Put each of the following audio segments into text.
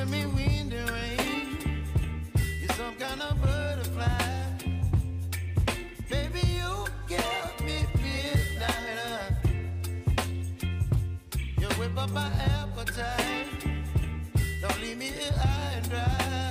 You're some kind of butterfly. Baby, you me midnight. You whip up my appetite. Don't leave me here high and dry.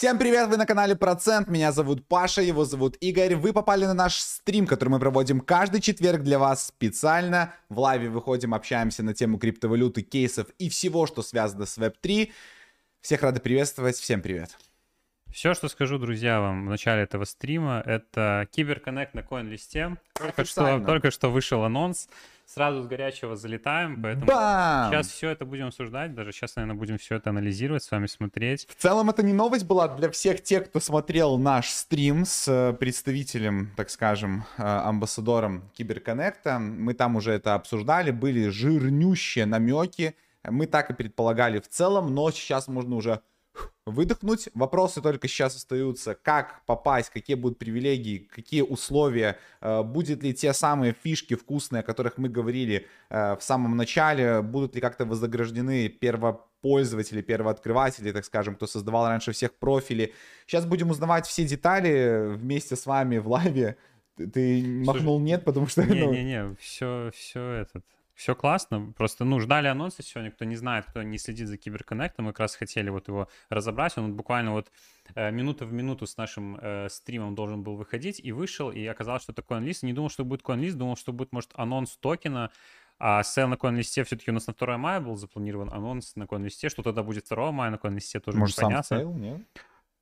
Всем привет, вы на канале Процент, меня зовут Паша, его зовут Игорь. Вы попали на наш стрим, который мы проводим каждый четверг для вас специально. В лайве выходим, общаемся на тему криптовалюты, кейсов и всего, что связано с Web3. Всех рады приветствовать, всем привет. Все, что скажу, друзья, вам в начале этого стрима, это Киберконнект на коин-листе. Только что, только что вышел анонс. Сразу с горячего залетаем, поэтому Бам! сейчас все это будем обсуждать. Даже сейчас, наверное, будем все это анализировать, с вами смотреть. В целом это не новость была для всех тех, кто смотрел наш стрим с э, представителем, так скажем, э, амбассадором Киберконнекта. Мы там уже это обсуждали, были жирнющие намеки. Мы так и предполагали в целом, но сейчас можно уже выдохнуть. Вопросы только сейчас остаются, как попасть, какие будут привилегии, какие условия, э, будет ли те самые фишки вкусные, о которых мы говорили э, в самом начале, будут ли как-то вознаграждены первопользователи, первооткрыватели, так скажем, кто создавал раньше всех профили. Сейчас будем узнавать все детали вместе с вами в лайве. Ты, махнул нет, потому что... ну, Не-не-не, все, все этот... Все классно, просто, ну, ждали анонса сегодня, кто не знает, кто не следит за CyberConnect ом, мы как раз хотели вот его разобрать, он буквально вот э, минута в минуту с нашим э, стримом должен был выходить, и вышел, и оказалось, что это CoinList, не думал, что будет CoinList, думал, что будет, может, анонс токена, а сейл на CoinList все-таки у нас на 2 мая был запланирован анонс на CoinList, что тогда будет 2 мая на CoinList, тоже Может, сам sale, нет?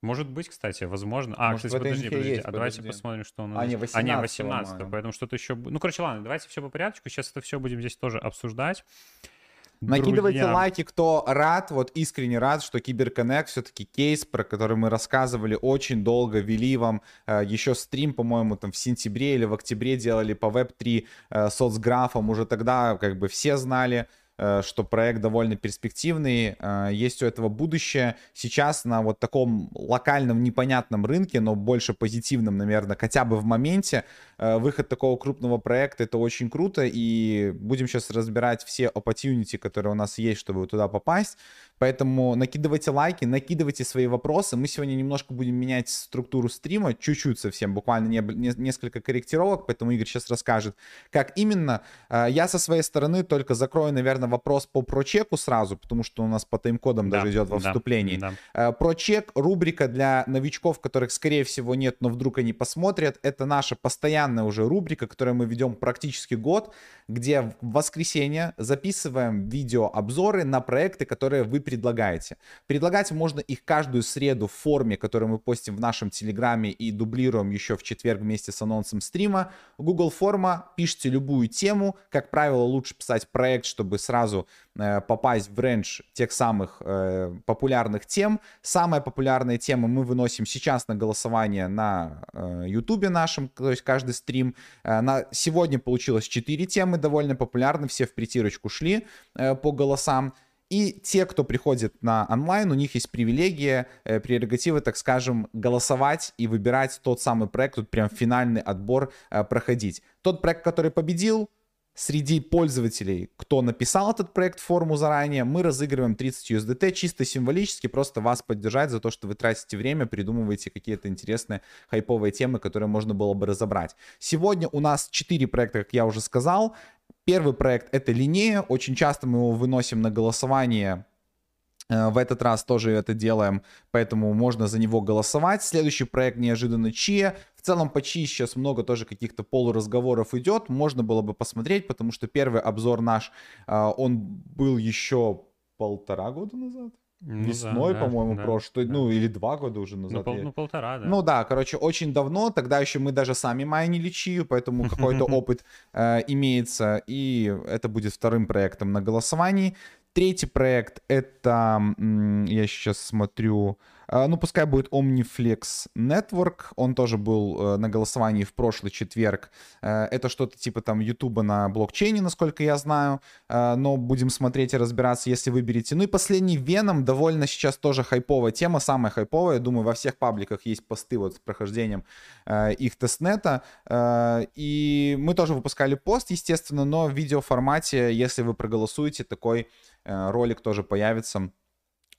Может быть, кстати, возможно. А, Может, кстати, подожди, подожди. есть, а давайте подожди. посмотрим, что у нас. А, не, здесь. А, не, 18 18 мая. поэтому что-то еще... Ну, короче, ладно, давайте все по порядку. Сейчас это все будем здесь тоже обсуждать. Накидывайте Друзья, лайки, кто рад, вот искренне рад, что Киберконнект все-таки кейс, про который мы рассказывали очень долго, вели вам э, еще стрим, по-моему, там в сентябре или в октябре делали по Web3 э, соцграфам, уже тогда как бы все знали, что проект довольно перспективный, э, есть у этого будущее. Сейчас на вот таком локальном непонятном рынке, но больше позитивном, наверное, хотя бы в моменте, э, выход такого крупного проекта это очень круто, и будем сейчас разбирать все opportunity, которые у нас есть, чтобы туда попасть. Поэтому накидывайте лайки, накидывайте свои вопросы. Мы сегодня немножко будем менять структуру стрима, чуть-чуть совсем, буквально не- не- несколько корректировок, поэтому Игорь сейчас расскажет, как именно. Э, Я со своей стороны только закрою, наверное, вопрос по прочеку сразу, потому что у нас по тайм-кодам Да, даже идет во да, вступлении. да. Э, Прочек, рубрика для новичков, которых, скорее всего, нет, но вдруг они посмотрят. Это наша постоянная уже рубрика, которую мы ведем практически год, где в воскресенье записываем видеообзоры на проекты, которые вы предлагаете. Предлагать можно их каждую среду в форме, которую мы постим в нашем телеграме и дублируем еще в четверг вместе с анонсом стрима. Google форма, пишите любую тему. Как правило, лучше писать проект, чтобы сразу э, попасть в рейндж тех самых э, популярных тем. Самая популярная тема мы выносим сейчас на голосование на э, YouTube нашем, то есть каждый стрим. Э, на сегодня получилось 4 темы довольно популярны, все в притирочку шли э, по голосам. И те, кто приходит на онлайн, у них есть привилегия, э, прерогативы, так скажем, голосовать и выбирать тот самый проект, тут прям финальный отбор э, проходить. Тот проект, который победил, среди пользователей, кто написал этот проект форму заранее, мы разыгрываем 30 USDT чисто символически, просто вас поддержать за то, что вы тратите время, придумываете какие-то интересные хайповые темы, которые можно было бы разобрать. Сегодня у нас 4 проекта, как я уже сказал. Первый проект это Линея, очень часто мы его выносим на голосование Э, в этот раз тоже это делаем, поэтому можно за него голосовать. Следующий проект неожиданно Чия. В целом по Чии сейчас много тоже каких-то полуразговоров идет. Можно было бы посмотреть, потому что первый обзор наш, э, он был еще полтора года назад. Ну, Весной, да, по-моему, да, прошлый, да. ну или два года уже назад. Ну, пол, ну, полтора, да. Ну да, короче, очень давно, тогда еще мы даже сами майнили чию, поэтому какой-то опыт э, имеется, и это будет вторым проектом на голосовании. Третий проект это, я сейчас смотрю, а, ну пускай будет Omniflex Network, он тоже был э, на голосовании в прошлый четверг. Э, это что-то типа там Ютуба на блокчейне, насколько я знаю, э, но будем смотреть и разбираться, если выберете. Ну и последний Venom, довольно сейчас тоже хайповая тема, самая хайповая, думаю, во всех пабликах есть посты вот с прохождением их тестнета, и мы тоже выпускали пост, естественно, но в видеоформате, если вы проголосуете, такой ролик тоже появится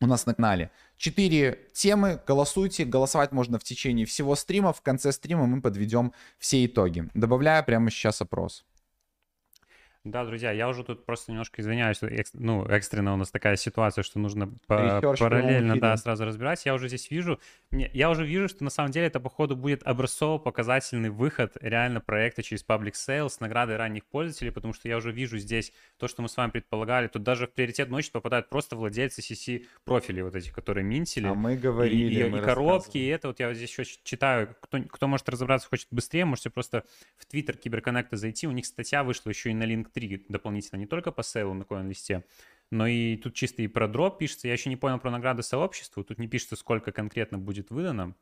у нас на канале. Четыре темы, голосуйте, голосовать можно в течение всего стрима, в конце стрима мы подведем все итоги. Добавляю прямо сейчас опрос. Да, друзья, я уже тут просто немножко извиняюсь, экс, ну, экстренно у нас такая ситуация, что нужно по параллельно, да, сразу разбирать. Я уже здесь вижу, мне, я уже вижу, что на самом деле это, походу, будет образцово-показательный выход реально проекта через Public Sales с наградой ранних пользователей, потому что я уже вижу здесь то, что мы с вами предполагали. Тут даже в приоритет ночи попадают просто владельцы CC профилей вот этих, которые минтили. А мы говорили, И, и, мы и коробки, и это вот я вот здесь еще читаю. Кто, кто может разобраться, хочет быстрее, можете просто в Твиттер Киберконнекта зайти. У них статья вышла еще и на линк 3 дополнительно, не только по сейлу на CoinList, но и тут чисто и про дроп пишется. Я еще не понял про награды сообществу. Тут не пишется, сколько конкретно будет выдано.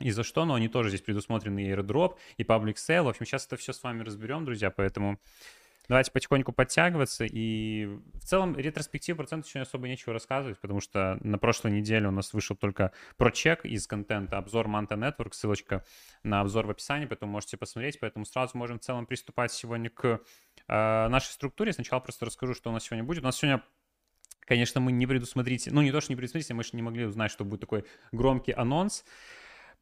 И за что, но они тоже здесь предусмотрены и airdrop, и public sale. В общем, сейчас это все с вами разберем, друзья, поэтому давайте потихоньку подтягиваться. И в целом ретроспектив процентов еще особо нечего рассказывать, потому что на прошлой неделе у нас вышел только про чек из контента, обзор Manta Network, ссылочка на обзор в описании, поэтому можете посмотреть. Поэтому сразу можем в целом приступать сегодня к э, нашей структуре. Сначала просто расскажу, что у нас сегодня будет. У нас сегодня Конечно, мы не предусмотрите, ну не то, что не предусмотрите, мы же не могли узнать, что будет такой громкий анонс.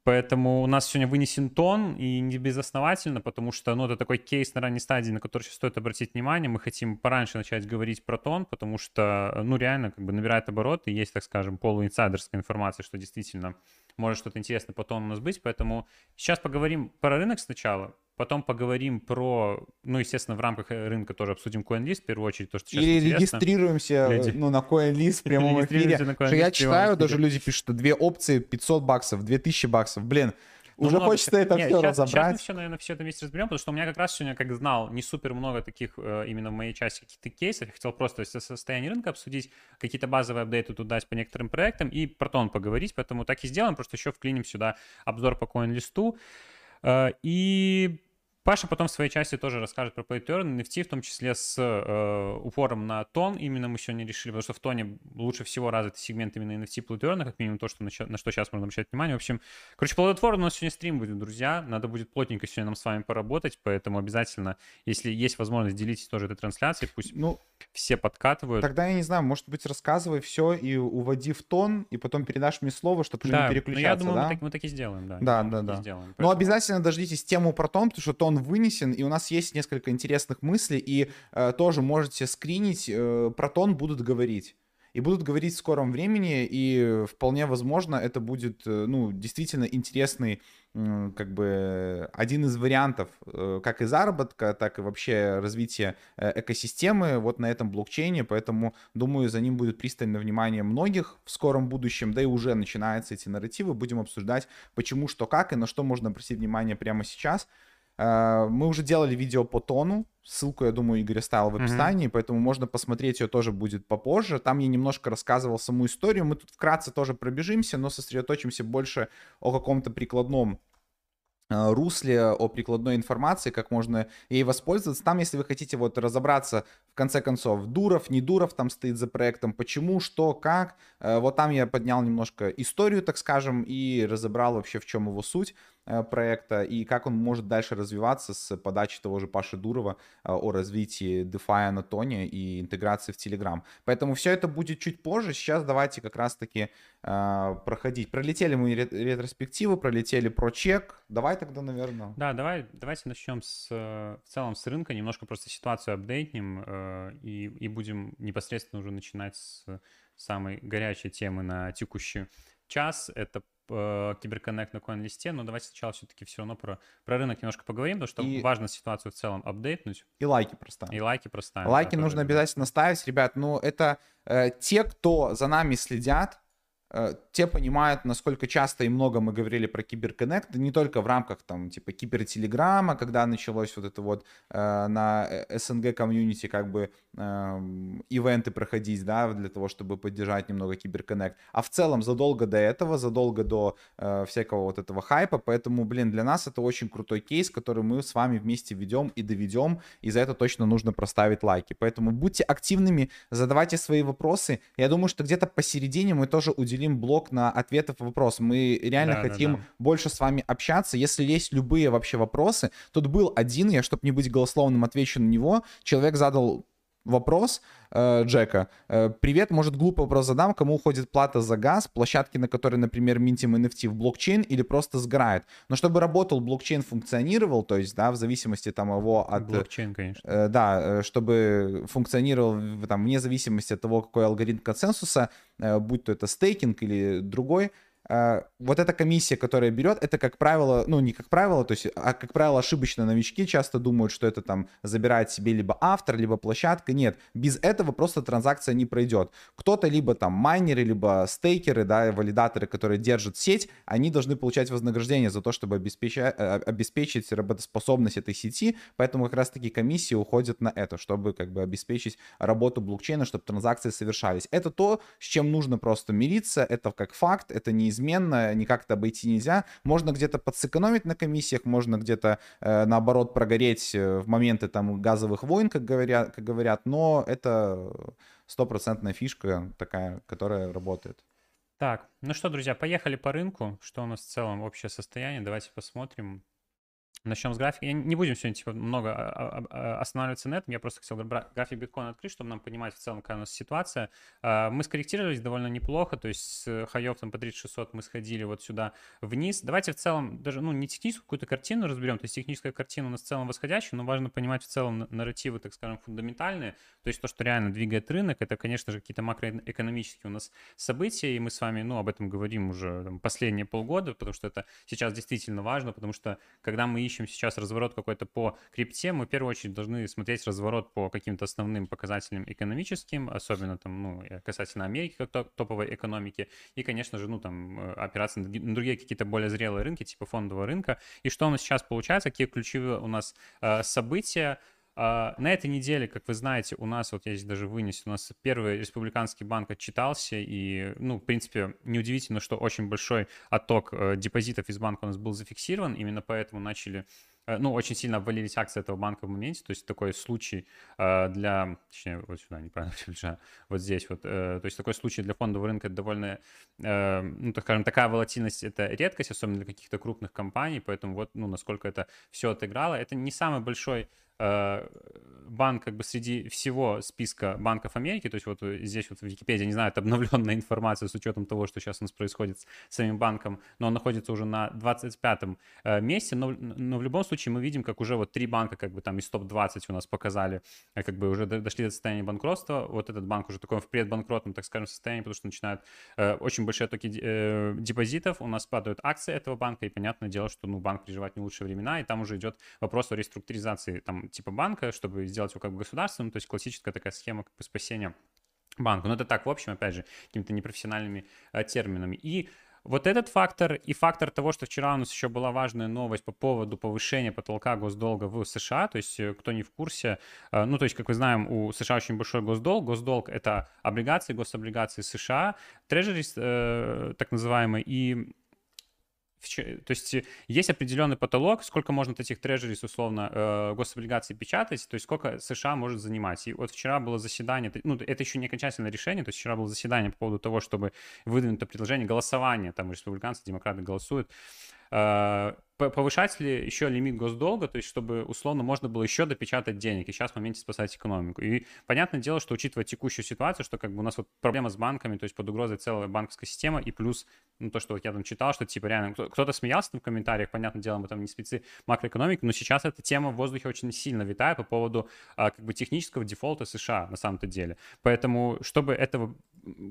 Поэтому у нас сегодня вынесен тон, и не безосновательно, потому что ну, это такой кейс на ранней стадии, на который сейчас стоит обратить внимание. Мы хотим пораньше начать говорить про тон, потому что, ну, реально, как бы набирает обороты, есть, так скажем, полуинсайдерская информация, что действительно может что-то интересное по тону у нас быть. Поэтому сейчас поговорим про рынок сначала, Потом поговорим про, ну, естественно, в рамках рынка тоже обсудим CoinList в первую очередь, то, что сейчас Или интересно. регистрируемся Люди. ну, на CoinList в прямом эфире. Что я читаю, даже люди пишут, что две опции 500 баксов, 2000 баксов. Блин, уже много... хочется это Нет, все сейчас, разобрать. Сейчас мы все, наверное, все это вместе разберем, потому что у меня как раз сегодня, как знал, не супер много таких э, именно в моей части каких-то кейсов. Я хотел просто состояние рынка обсудить, какие-то базовые апдейты тут дать по некоторым проектам и про тон поговорить, поэтому так и сделаем, просто еще вклиним сюда обзор по CoinList. Э, и Паша потом в своей части тоже расскажет про PlayTurn, NFT, в том числе с э, упором на тон. Именно мы сегодня решили, потому что в тоне лучше всего развит сегмент именно NFT PlayTurn, как минимум то, что на, на что сейчас можно обращать внимание. В общем, короче, плодотворно у нас сегодня стрим будет, друзья. Надо будет плотненько сегодня нам с вами поработать, поэтому обязательно, если есть возможность, делитесь тоже этой трансляцией, пусть ну, все подкатывают. Тогда я не знаю, может быть, рассказывай все и уводи в тон, и потом передашь мне слово, чтобы да, не переключаться, я думаю, да? мы так, мы так и сделаем, да. Да, да, да. Сделаем, поэтому... Но обязательно дождитесь тему про тон, потому что тон вынесен, и у нас есть несколько интересных мыслей, и э, тоже можете скринить, э, про тон будут говорить. И будут говорить в скором времени, и вполне возможно это будет, э, ну, действительно интересный как бы один из вариантов э, как и заработка, так и вообще развития э, экосистемы вот на этом блокчейне, поэтому, думаю, за ним будет пристальное внимание многих в скором будущем, да и уже начинаются эти нарративы, будем обсуждать почему, что, как и на что можно обратить внимание прямо сейчас. Э, мы уже делали видео по тону, ссылку, я думаю, Игорь оставил в описании, mm-hmm. поэтому можно посмотреть ее тоже будет попозже. Там я немножко рассказывал саму историю, мы тут вкратце тоже пробежимся, но сосредоточимся больше о каком-то прикладном э, русле о прикладной информации, как можно ей воспользоваться. Там, если вы хотите вот разобраться, в конце концов, Дуров, не Дуров там стоит за проектом, почему, что, как, э, вот там я поднял немножко историю, так скажем, и разобрал вообще, в чем его суть. э, проекта и как он может дальше развиваться с подачи того же Паши Дурова э, о развитии DeFi на Тоне и интеграции в Telegram. Поэтому все это будет чуть позже. Сейчас давайте как раз-таки проходить. Пролетели мы ретроспективы, пролетели про чек. Давай тогда, наверное. Да, давай, давайте начнем с, в целом с рынка, немножко просто ситуацию апдейтнем и, и будем непосредственно уже начинать с самой горячей темы на текущий час. Это э, киберконнект на коин-листе, но давайте сначала все-таки все равно про, про рынок немножко поговорим, потому что и... важно ситуацию в целом апдейтнуть. И лайки проставим. И лайки проставим. Лайки да, нужно обязательно ставить, ребят. Ну, это э, те, кто за нами следят, Э, те понимают, насколько часто и много мы говорили про киберконнект, не только в рамках там типа кибертелеграма, когда началось вот это вот э, на СНГ комьюнити как бы э, ивенты проходить, да, для того, чтобы поддержать немного киберконнект, а в целом задолго до этого, задолго до э, всякого вот этого хайпа, поэтому, блин, для нас это очень крутой кейс, который мы с вами вместе ведем и доведем, и за это точно нужно проставить лайки, поэтому будьте активными, задавайте свои вопросы, я думаю, что где-то посередине мы тоже уделим уделим блок на ответы в вопрос. Мы реально да, хотим да, да. больше с вами общаться. Если есть любые вообще вопросы, тут был один, я, чтобы не быть голословным, отвечу на него. Человек задал вопрос э, Джека. Э, Привет, может глупый вопрос задам, кому уходит плата за газ, площадки, на которые, например, минтим NFT в блокчейн или просто сгорает. Но чтобы работал блокчейн, функционировал, то есть, да, в зависимости там его от... Блокчейн, конечно. Э, да, э, чтобы функционировал там вне зависимости от того, какой алгоритм консенсуса, э, будь то это стейкинг или другой, вот эта комиссия, которая берет, это, как правило, ну, не как правило, то есть, а, как правило, ошибочно новички часто думают, что это там забирает себе либо автор, либо площадка. Нет, без этого просто транзакция не пройдет. Кто-то либо там майнеры, либо стейкеры, да, валидаторы, которые держат сеть, они должны получать вознаграждение за то, чтобы обеспечать, э, обеспечить работоспособность этой сети, поэтому как раз-таки комиссии уходят на это, чтобы как бы обеспечить работу блокчейна, чтобы транзакции совершались. Это то, с чем нужно просто мириться, это как факт, это неизменно неизменно, никак это обойти нельзя. Можно где-то подсэкономить на комиссиях, можно где-то э, наоборот прогореть э, в моменты там газовых войн, как говорят, как говорят но это стопроцентная фишка такая, которая работает. Так, ну что, друзья, поехали по рынку. Что у нас в целом общее состояние? Давайте посмотрим. Начнем с графика. Я не будем сегодня типа, много а, а, а, останавливаться на этом. Я просто хотел график биткоина открыть, чтобы нам понимать в целом, какая у нас ситуация. Мы скорректировались довольно неплохо, то есть с хаев там по 3600 мы сходили вот сюда вниз. Давайте в целом даже, ну, не техническую какую-то картину разберем, то есть техническая картина у нас в целом восходящая, но важно понимать в целом нарративы, так скажем, фундаментальные, то есть то, что реально двигает рынок, это, конечно же, какие-то макроэкономические у нас события, и мы с вами, ну, об этом говорим уже там, последние полгода, потому что это сейчас действительно важно, потому что когда мы ищем ищем сейчас разворот какой-то по крипте, мы в первую очередь должны смотреть разворот по каким-то основным показателям экономическим, особенно там, ну, касательно Америки как топовой экономики, и, конечно же, ну, там, э, операции на другие какие-то более зрелые рынки, типа фондового рынка. И что у нас сейчас получается, какие ключевые у нас э, события, на этой неделе, как вы знаете, у нас, вот я здесь даже вынес, у нас первый республиканский банк отчитался, и, ну, в принципе, неудивительно, что очень большой отток uh, депозитов из банка у нас был зафиксирован, именно поэтому начали uh, ну, очень сильно обвалились акции этого банка в моменте, то есть такой случай для, точнее, вот сюда, неправильно вот здесь вот, то есть такой случай для фондового рынка довольно, ну, так скажем, такая волатильность, это редкость, особенно для каких-то крупных компаний, поэтому вот, ну, насколько это все отыграло, это не самый большой Э, банк как бы среди всего списка банков Америки, то есть вот здесь вот в Википедии, не знаю, это обновленная информация с учетом того, что сейчас у нас происходит с самим банком, но он находится уже на 25-м э, месте, но, но в любом случае мы видим, как уже вот три банка как бы там из топ-20 у нас показали, э, как бы уже дошли до состояния банкротства, вот этот банк уже такой в предбанкротном, так скажем, состоянии, потому что начинают э, очень большие токи э, депозитов, у нас падают акции этого банка, и понятное дело, что ну, банк переживает не лучшие времена, и там уже идет вопрос о реструктуризации там типа банка, чтобы сделать его как бы государственным, то есть классическая такая схема как бы спасения банка. Но это так, в общем, опять же, какими-то непрофессиональными э, терминами. И вот этот фактор и фактор того, что вчера у нас еще была важная новость по поводу повышения потолка госдолга в США, то есть э, кто не в курсе, э, ну то есть, как мы знаем, у США очень большой госдолг, госдолг это облигации, гособлигации США, трежери э, так называемые, и то есть э, есть определенный потолок, сколько можно этих трежерис, условно, э, гособлигаций печатать, то есть сколько США может занимать. И вот вчера было заседание, ну, это еще не окончательное решение, то есть вчера было заседание по поводу того, чтобы выдвинуть предложение голосования, там республиканцы, демократы голосуют, э, повышать ли еще лимит госдолга, то есть чтобы условно можно было еще допечатать денег и сейчас в моменте спасать экономику. И понятное дело, что учитывая текущую ситуацию, что как бы у нас вот проблема с банками, то есть под угрозой целая банковская система, и плюс ну, то, что вот я там читал, что типа реально кто-то смеялся там в комментариях, понятное дело, мы там не спецы макроэкономики, но сейчас эта тема в воздухе очень сильно витает по поводу а, как бы технического дефолта США на самом-то деле. Поэтому, чтобы этого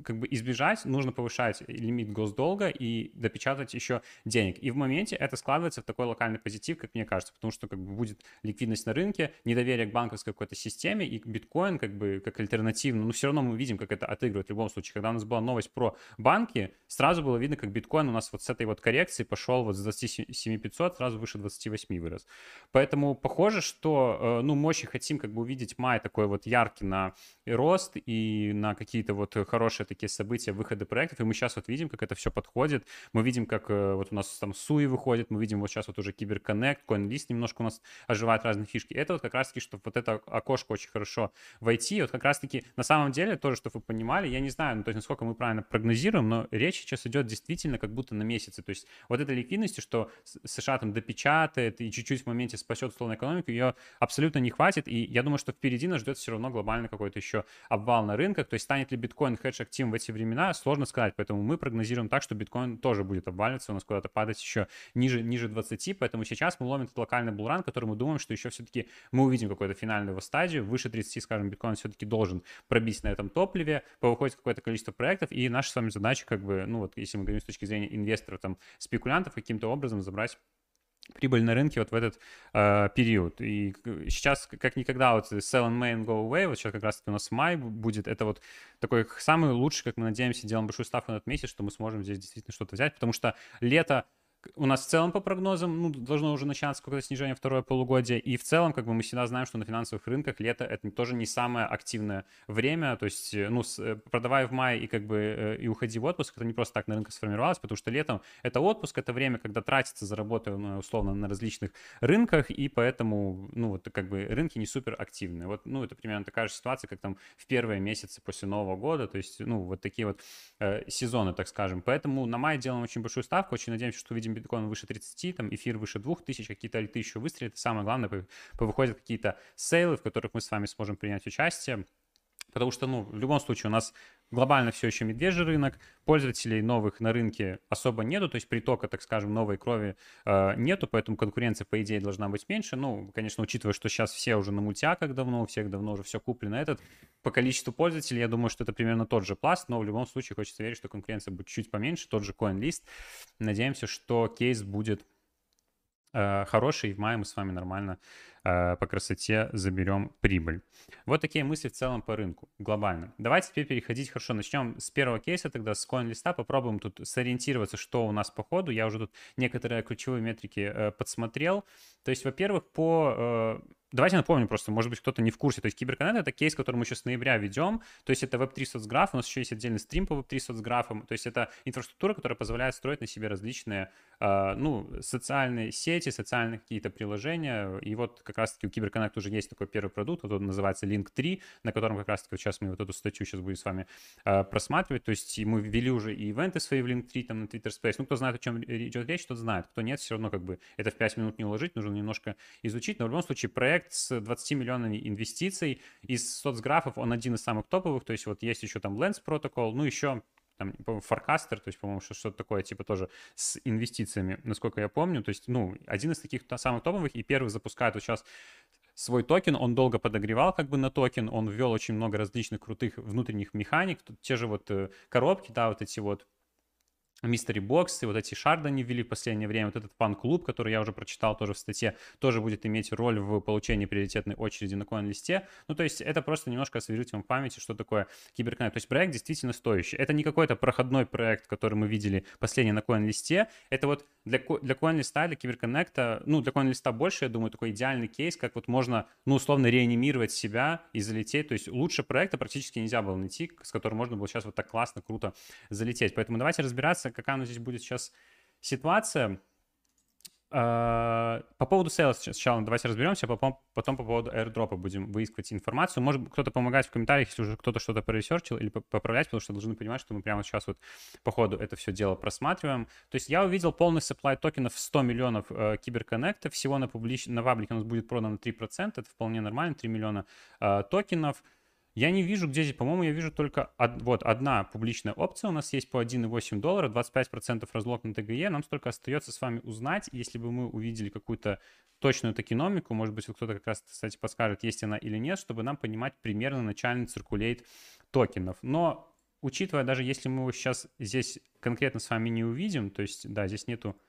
как бы избежать, нужно повышать лимит госдолга и допечатать еще денег. И в моменте это складывается в такой локальный позитив, как мне кажется, потому что как бы будет ликвидность на рынке, недоверие к банковской какой-то системе, и биткоин как бы как альтернативно, но все равно мы видим, как это отыгрывает в любом случае. Когда у нас была новость про банки, сразу было видно, как биткоин у нас вот с этой вот коррекции пошел вот с 27 500, сразу выше 28 вырос. Поэтому похоже, что, э, ну, мы очень хотим как бы увидеть май такой вот яркий на рост и на какие-то вот хорошие такие события, выходы проектов, и мы сейчас вот видим, как это все подходит, мы видим, как э, вот у нас там Суи выходит, мы видим вот сейчас вот уже Киберконнект, CoinList немножко у нас оживает разные фишки. Это вот как раз-таки, что вот это окошко очень хорошо войти, вот как раз-таки на самом деле тоже, чтобы вы понимали, я не знаю, ну, то есть насколько мы правильно прогнозируем, но речь сейчас идет действительно как будто на месяцы, то есть вот этой ликвидности, что США там допечатает и чуть-чуть в моменте спасет условную экономику, ее абсолютно не хватит, и я думаю, что впереди нас ждет все равно глобальный какой-то еще обвал на рынках, то есть станет ли биткоин хедж активом в эти времена, сложно сказать, поэтому мы прогнозируем так, что биткоин тоже будет обваливаться, у нас куда-то падать еще ниже, ниже 20, поэтому сейчас мы ловим этот локальный булран, который мы думаем, что еще все-таки мы увидим какую-то финальную его стадию, выше 30, скажем, биткоин все-таки должен пробить на этом топливе, повыходит какое-то количество проектов, и наша с вами задача, как бы, ну вот, если мы говорим с точки зрения инвесторов, там, спекулянтов, каким-то образом забрать прибыль на рынке вот в этот э, период. И сейчас как никогда вот sell and main go away, вот сейчас как раз таки у нас май будет, это вот такой самый лучший, как мы надеемся, делаем большую ставку на этот месяц, что мы сможем здесь действительно что-то взять, потому что лето у нас в целом по прогнозам ну, должно уже начаться какое-то снижение второе полугодие. И в целом, как бы мы всегда знаем, что на финансовых рынках лето это тоже не самое активное время. То есть, э, ну, э, продавая в мае и как бы э, и уходи в отпуск, это не просто так на рынке сформировалось, потому что летом это отпуск, это время, когда тратится за работу, ну, условно, на различных рынках, и поэтому, ну, вот как бы рынки не супер активные. Вот, ну, это примерно такая же ситуация, как там в первые месяцы после Нового года, то есть, ну, вот такие вот э, сезоны, так скажем. Поэтому на май делаем очень большую ставку, очень надеемся, что увидим допустим, биткоин выше 30, там эфир выше 2000, какие-то альты еще выстрелят. самое главное, повыходят какие-то сейлы, в которых мы с вами сможем принять участие. Потому что, ну, в любом случае у нас глобально все еще медвежий рынок, пользователей новых на рынке особо нету, то есть притока, так скажем, новой крови э, нету, поэтому конкуренция, по идее, должна быть меньше. Ну, конечно, учитывая, что сейчас все уже на мультиаках давно, у всех давно уже все куплено этот, по количеству пользователей, я думаю, что это примерно тот же пласт, но в любом случае хочется верить, что конкуренция будет чуть поменьше, тот же CoinList. Надеемся, что кейс будет э, хороший, и в мае мы с вами нормально Э, по красоте заберем прибыль. Вот такие мысли в целом по рынку, глобально. Давайте теперь переходить, хорошо, начнем с первого кейса тогда, с CoinList, попробуем тут сориентироваться, что у нас по ходу. Я уже тут некоторые ключевые метрики э, подсмотрел. То есть, во-первых, по Давайте напомним просто, может быть, кто-то не в курсе. То есть Киберконнект — это кейс, который мы сейчас с ноября ведем. То есть это Web3 соцграф, у нас еще есть отдельный стрим по Web3 соцграфам. То есть это инфраструктура, которая позволяет строить на себе различные, э, ну, социальные сети, социальные какие-то приложения. И вот как раз-таки у Киберконнект уже есть такой первый продукт, вот он называется Link 3, на котором как раз-таки вот сейчас мы вот эту статью сейчас будем с вами э, просматривать. То есть мы ввели уже и ивенты свои в Link 3, там на Twitter Space. Ну, кто знает, о чем идет речь, тот знает. Кто нет, все равно как бы это в 5 минут не уложить, нужно немножко изучить. Но в любом случае проект с 20 миллионами инвестиций. Из соцграфов он один из самых топовых, то есть вот есть еще там Lens Protocol, ну еще там, Farcaster, то есть, по-моему, что-то такое, типа тоже с инвестициями, насколько я помню. То есть, ну, один из таких самых топовых, и первый запускает вот сейчас свой токен, он долго подогревал как бы на токен, он ввел очень много различных крутых внутренних механик, тут те же вот э, коробки, да, вот эти вот Mystery Box и вот эти шарды они ввели в последнее время. Вот этот фан-клуб, который я уже прочитал тоже в статье, тоже будет иметь роль в получении приоритетной очереди на CoinList е. Ну, то есть это просто немножко освежить вам в памяти, что такое CyberConnect. То есть проект действительно стоящий. Это не какой-то проходной проект, который мы видели последний на CoinList е. Это вот для, для CoinList, для CyberConnect а, ну, для CoinList больше, я думаю, такой идеальный кейс, как вот можно, ну, условно, реанимировать себя и залететь. То есть лучше проекта практически нельзя было найти, с которым можно было сейчас вот так классно, круто залететь. Поэтому давайте разбираться, какая у нас здесь будет сейчас ситуация. А, по поводу sales сначала давайте разберемся, а потом, потом по поводу airdrop будем выискивать информацию. Может кто-то помогать в комментариях, если уже кто-то что-то проресерчил или поправлять, потому что должны понимать, что мы прямо сейчас вот по ходу это все дело просматриваем. То есть я увидел полный supply токенов 100 миллионов э, киберконнекта. Всего на, публич... на паблике у нас будет продано 3%. Это вполне нормально, 3 миллиона э, токенов. Я не вижу, где здесь, по-моему, я вижу только од, вот одна публичная опция у нас есть по 1,8 доллара, 25% разлог на ТГЕ. Нам столько остается с вами узнать, если бы мы увидели какую-то точную токеномику, может быть, кто-то как раз, кстати, подскажет, есть она или нет, чтобы нам понимать примерно начальный циркулейт токенов. Но учитывая, даже если мы его сейчас здесь конкретно с вами не увидим, то есть, да, здесь нету...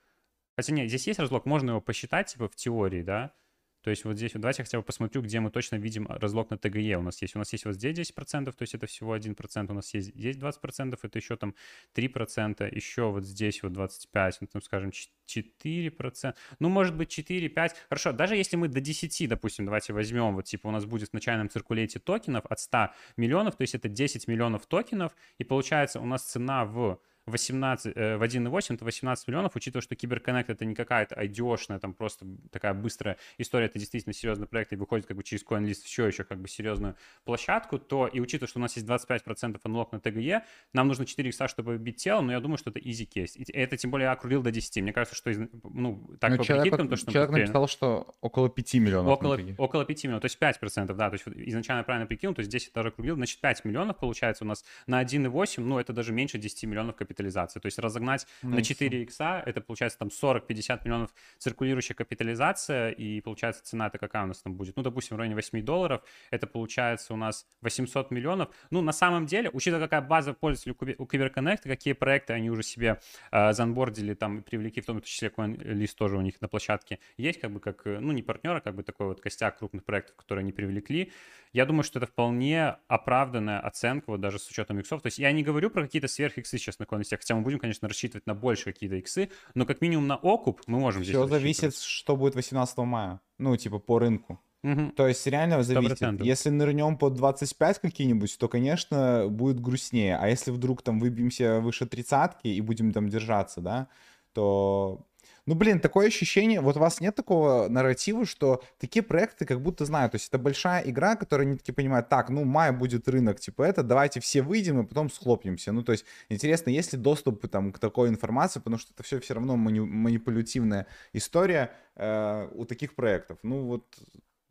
Хотя нет, здесь есть разлог, можно его посчитать, типа, в теории, да, то есть вот здесь, вот давайте хотя бы посмотрю, где мы точно видим разлог на ТГЕ у нас есть. У нас есть вот здесь 10%, то есть это всего 1%, у нас есть здесь 20%, это еще там 3%, еще вот здесь вот 25%, ну там скажем 4%, ну может быть 4, 5, хорошо, даже если мы до 10, допустим, давайте возьмем, вот типа у нас будет в начальном циркулете токенов от 100 миллионов, то есть это 10 миллионов токенов, и получается у нас цена в 18, э, в 1.8 это 18 миллионов, учитывая, что Киберконнект это не какая-то айдешная, там просто такая быстрая история, это действительно серьезный проект и выходит как бы через CoinList все еще как бы серьезную площадку, то и учитывая, что у нас есть 25% анлок на ТГЕ, нам нужно 4 икса, чтобы бить тело, но я думаю, что это easy case. И это тем более акрулил до 10. Мне кажется, что ну, так ну, по человек, прикидкам, то, что... Человек написал, что около 5 миллионов. Около, около 5 миллионов, то есть 5%, да, то есть изначально правильно прикинул, то есть 10 даже округлил, значит 5 миллионов получается у нас на 1,8, ну это даже меньше 10 миллионов капитализации, то есть разогнать ну, на 4 икса, это получается там 40-50 миллионов циркулирующая капитализация, и получается цена это какая у нас там будет? Ну, допустим, в районе 8 долларов, это получается у нас 800 миллионов. Ну, на самом деле, учитывая, какая база пользователей у CyberConnect, какие проекты они уже себе э, занбордили, там, привлекли, в том числе CoinList тоже у них на площадке есть, как бы, как, ну, не партнера, как бы такой вот костяк крупных проектов, которые они привлекли. Я думаю, что это вполне оправданная оценка, вот даже с учетом иксов. То есть я не говорю про какие-то сверх-иксы сейчас на CoinList, хотя мы будем, конечно, рассчитывать на больше какие-то иксы, но как минимум на окуп мы можем Все зависит, что будет 18 мая. Ну, типа по рынку. Угу. То есть реально зависит. 100%. Если нырнем под 25 какие-нибудь, то, конечно, будет грустнее. А если вдруг там выбьемся выше тридцатки и будем там держаться, да, то ну, блин, такое ощущение, вот у вас нет такого нарратива, что такие проекты как будто знают, то есть это большая игра, которая не таки понимают, так, ну, май будет рынок, типа это, давайте все выйдем и потом схлопнемся. Ну, то есть интересно, есть ли доступ там к такой информации, потому что это все все равно мани- манипулятивная история э, у таких проектов. Ну, вот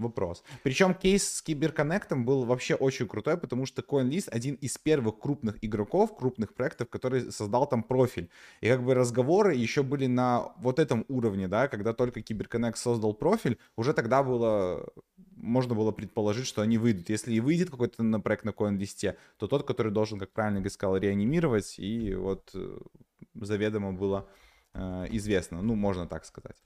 вопрос. Причем кейс с Киберконнектом был вообще очень крутой, потому что CoinList один из первых крупных игроков, крупных проектов, который создал там профиль. И как бы разговоры еще были на вот этом уровне, да, когда только Киберконнект создал профиль, уже тогда было можно было предположить, что они выйдут. Если и выйдет какой-то на проект на CoinList, то тот, который должен, как правильно сказал, реанимировать, и вот э, заведомо было э, известно, ну, можно так сказать.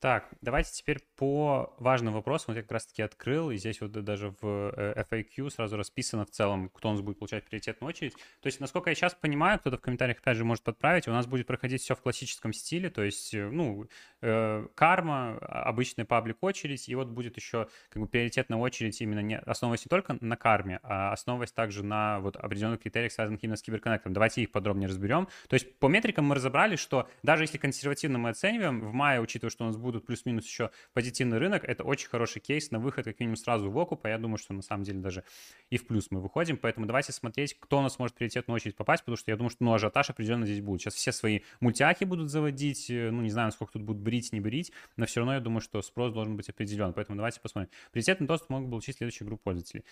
Так, давайте теперь по важным вопросам. Вот я как раз-таки открыл, и здесь вот даже в э, FAQ сразу расписано в целом, кто у нас будет получать приоритетную очередь. То есть, насколько я сейчас понимаю, кто-то в комментариях опять же может подправить, у нас будет проходить все в классическом стиле, то есть, э, ну, карма, а, обычная паблик очередь, и вот будет еще как бы приоритетная очередь именно не основываясь не только на карме, а основываясь также на вот определенных критериях, связанных именно с киберконнектом. Давайте их подробнее разберем. То есть, по метрикам мы разобрали, что даже если консервативно мы оцениваем, в мае, учитывая, что у нас будут плюс-минус еще позитивный рынок, это очень хороший кейс на выход как минимум сразу в окуп, а я думаю, что на самом деле даже и в плюс мы выходим, поэтому давайте смотреть, кто у нас может приоритетную очередь попасть, потому что я думаю, что ну, ажиотаж определенно здесь будет. Сейчас все свои мультяки будут заводить, э, ну, не знаю, сколько тут будут брить, не брить, но все равно я думаю, что спрос должен быть определен, поэтому давайте посмотрим. Приоритетный доступ могут получить следующую группу пользователей.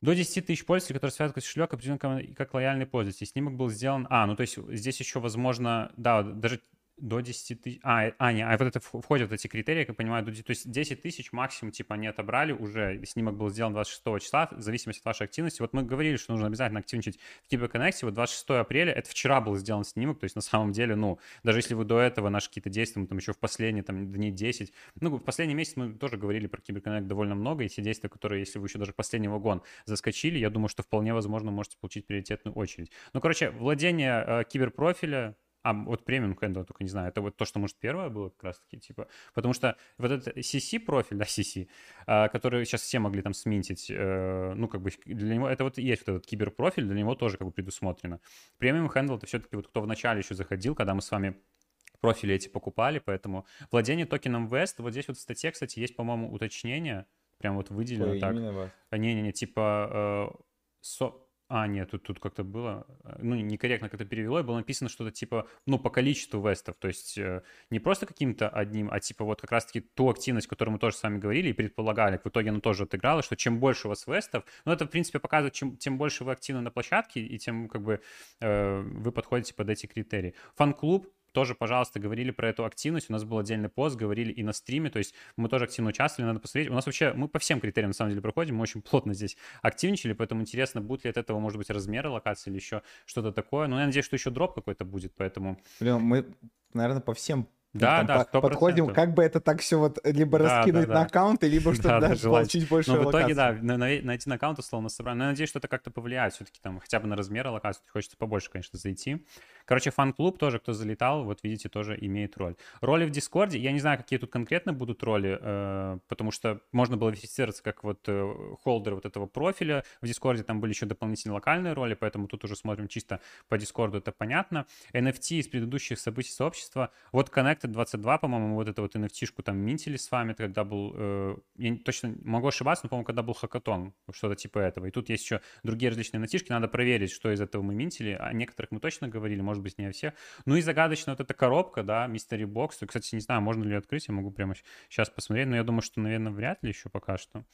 До 10 тысяч пользователей, которые связаны с кошелек, определен как лояльный пользователь. Снимок был сделан... А, ну то есть здесь еще возможно... Да, даже до 10 тысяч... А, а, не, а вот это входят эти критерии, как я понимаю, до... то есть 10 тысяч максимум, типа, они отобрали уже, снимок был сделан 26 числа, в зависимости от вашей активности. Вот мы говорили, что нужно обязательно активничать в Киберконнекте, вот 26 апреля, это вчера был сделан снимок, то есть на самом деле, ну, даже если вы до этого наши какие-то действия, мы там еще в последние, там, дней 10, ну, в последний месяц мы тоже говорили про Киберконнект довольно много, и те действия, которые, если вы еще даже последний вагон заскочили, я думаю, что вполне возможно можете получить приоритетную очередь. Ну, короче, владение э, киберпрофиля, а вот премиум хендл, только не знаю, это вот то, что, может, первое было как раз-таки, типа, потому что вот этот CC профиль, да, CC, а, который сейчас все могли там сминтить, э, ну, как бы для него, это вот есть вот этот киберпрофиль, для него тоже как бы предусмотрено. Премиум хендл это все-таки вот кто в начале еще заходил, когда мы с вами профили эти покупали, поэтому владение токеном West, вот здесь вот в статье, кстати, есть, по-моему, уточнение, прям вот выделено Ой, так. вот. А, Не-не-не, типа... э, со- А, нет, тут, тут как-то было, э, ну, некорректно как-то перевело, и было написано что-то типа, ну, по количеству вестов, то есть э, не просто каким-то одним, а типа вот как раз-таки ту активность, которую мы тоже с вами говорили и предполагали, в итоге она тоже отыграла, что чем больше у вас вестов, ну, это, в принципе, показывает, чем, тем больше вы активны на площадке, и тем, как бы, э, вы подходите под эти критерии. Фан-клуб, тоже, пожалуйста, говорили про эту активность. У нас был отдельный пост, говорили и на стриме, то есть мы тоже активно участвовали, надо посмотреть. У нас вообще, мы по всем критериям на самом деле проходим, мы очень плотно здесь активничали, поэтому интересно, будет ли от этого, может быть, размеры локации или еще что-то такое. Но я надеюсь, что еще дроп какой-то будет, поэтому... Блин, мы, наверное, по всем Да, там да, по- 100%. подходим, как бы это так все вот либо Да, раскинуть да, на да. аккаунты, либо чтобы Да, да, даже получить больше Но в итоге, да, на- на- найти на аккаунт условно собрать. Но я надеюсь, что это как-то повлияет все-таки там хотя бы на размеры аллокации. Хочется побольше, конечно, зайти. Короче, фан-клуб тоже, кто залетал, вот видите, тоже имеет роль. Роли в Дискорде, я не знаю, какие тут конкретно будут роли, э, потому что можно было верифицироваться как вот э, holder вот этого профиля. В Дискорде там были еще дополнительные локальные роли, поэтому тут уже смотрим чисто по Дискорду, это понятно. NFT из предыдущих событий сообщества. Вот Connected 22, по-моему, вот эту вот NFT-шку там минтили с вами, когда был, э, я точно могу ошибаться, но, по-моему, когда был хакатон, что-то типа этого. И тут есть еще другие различные NFT-шки, надо проверить, что из этого мы минтили. О некоторых мы точно говорили, может быть, не о всех. Ну и загадочно вот эта коробка, да, Mystery Box. Кстати, не знаю, можно ли ее открыть, я могу прямо сейчас посмотреть, но я думаю, что, наверное, вряд ли еще пока что.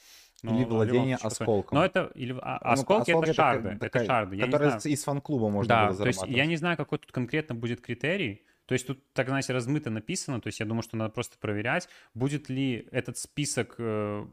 Но, Или владение случае, осколком. Но это, или, а- Ну, осколки, это такая- шарды, это такая, шарды. Я не Которые из фан-клуба можно Да, было то есть зарабатывать. я не знаю, какой тут конкретно будет критерий. То есть тут, так знаете, размыто написано, то есть я думаю, что надо просто проверять, будет ли этот список э,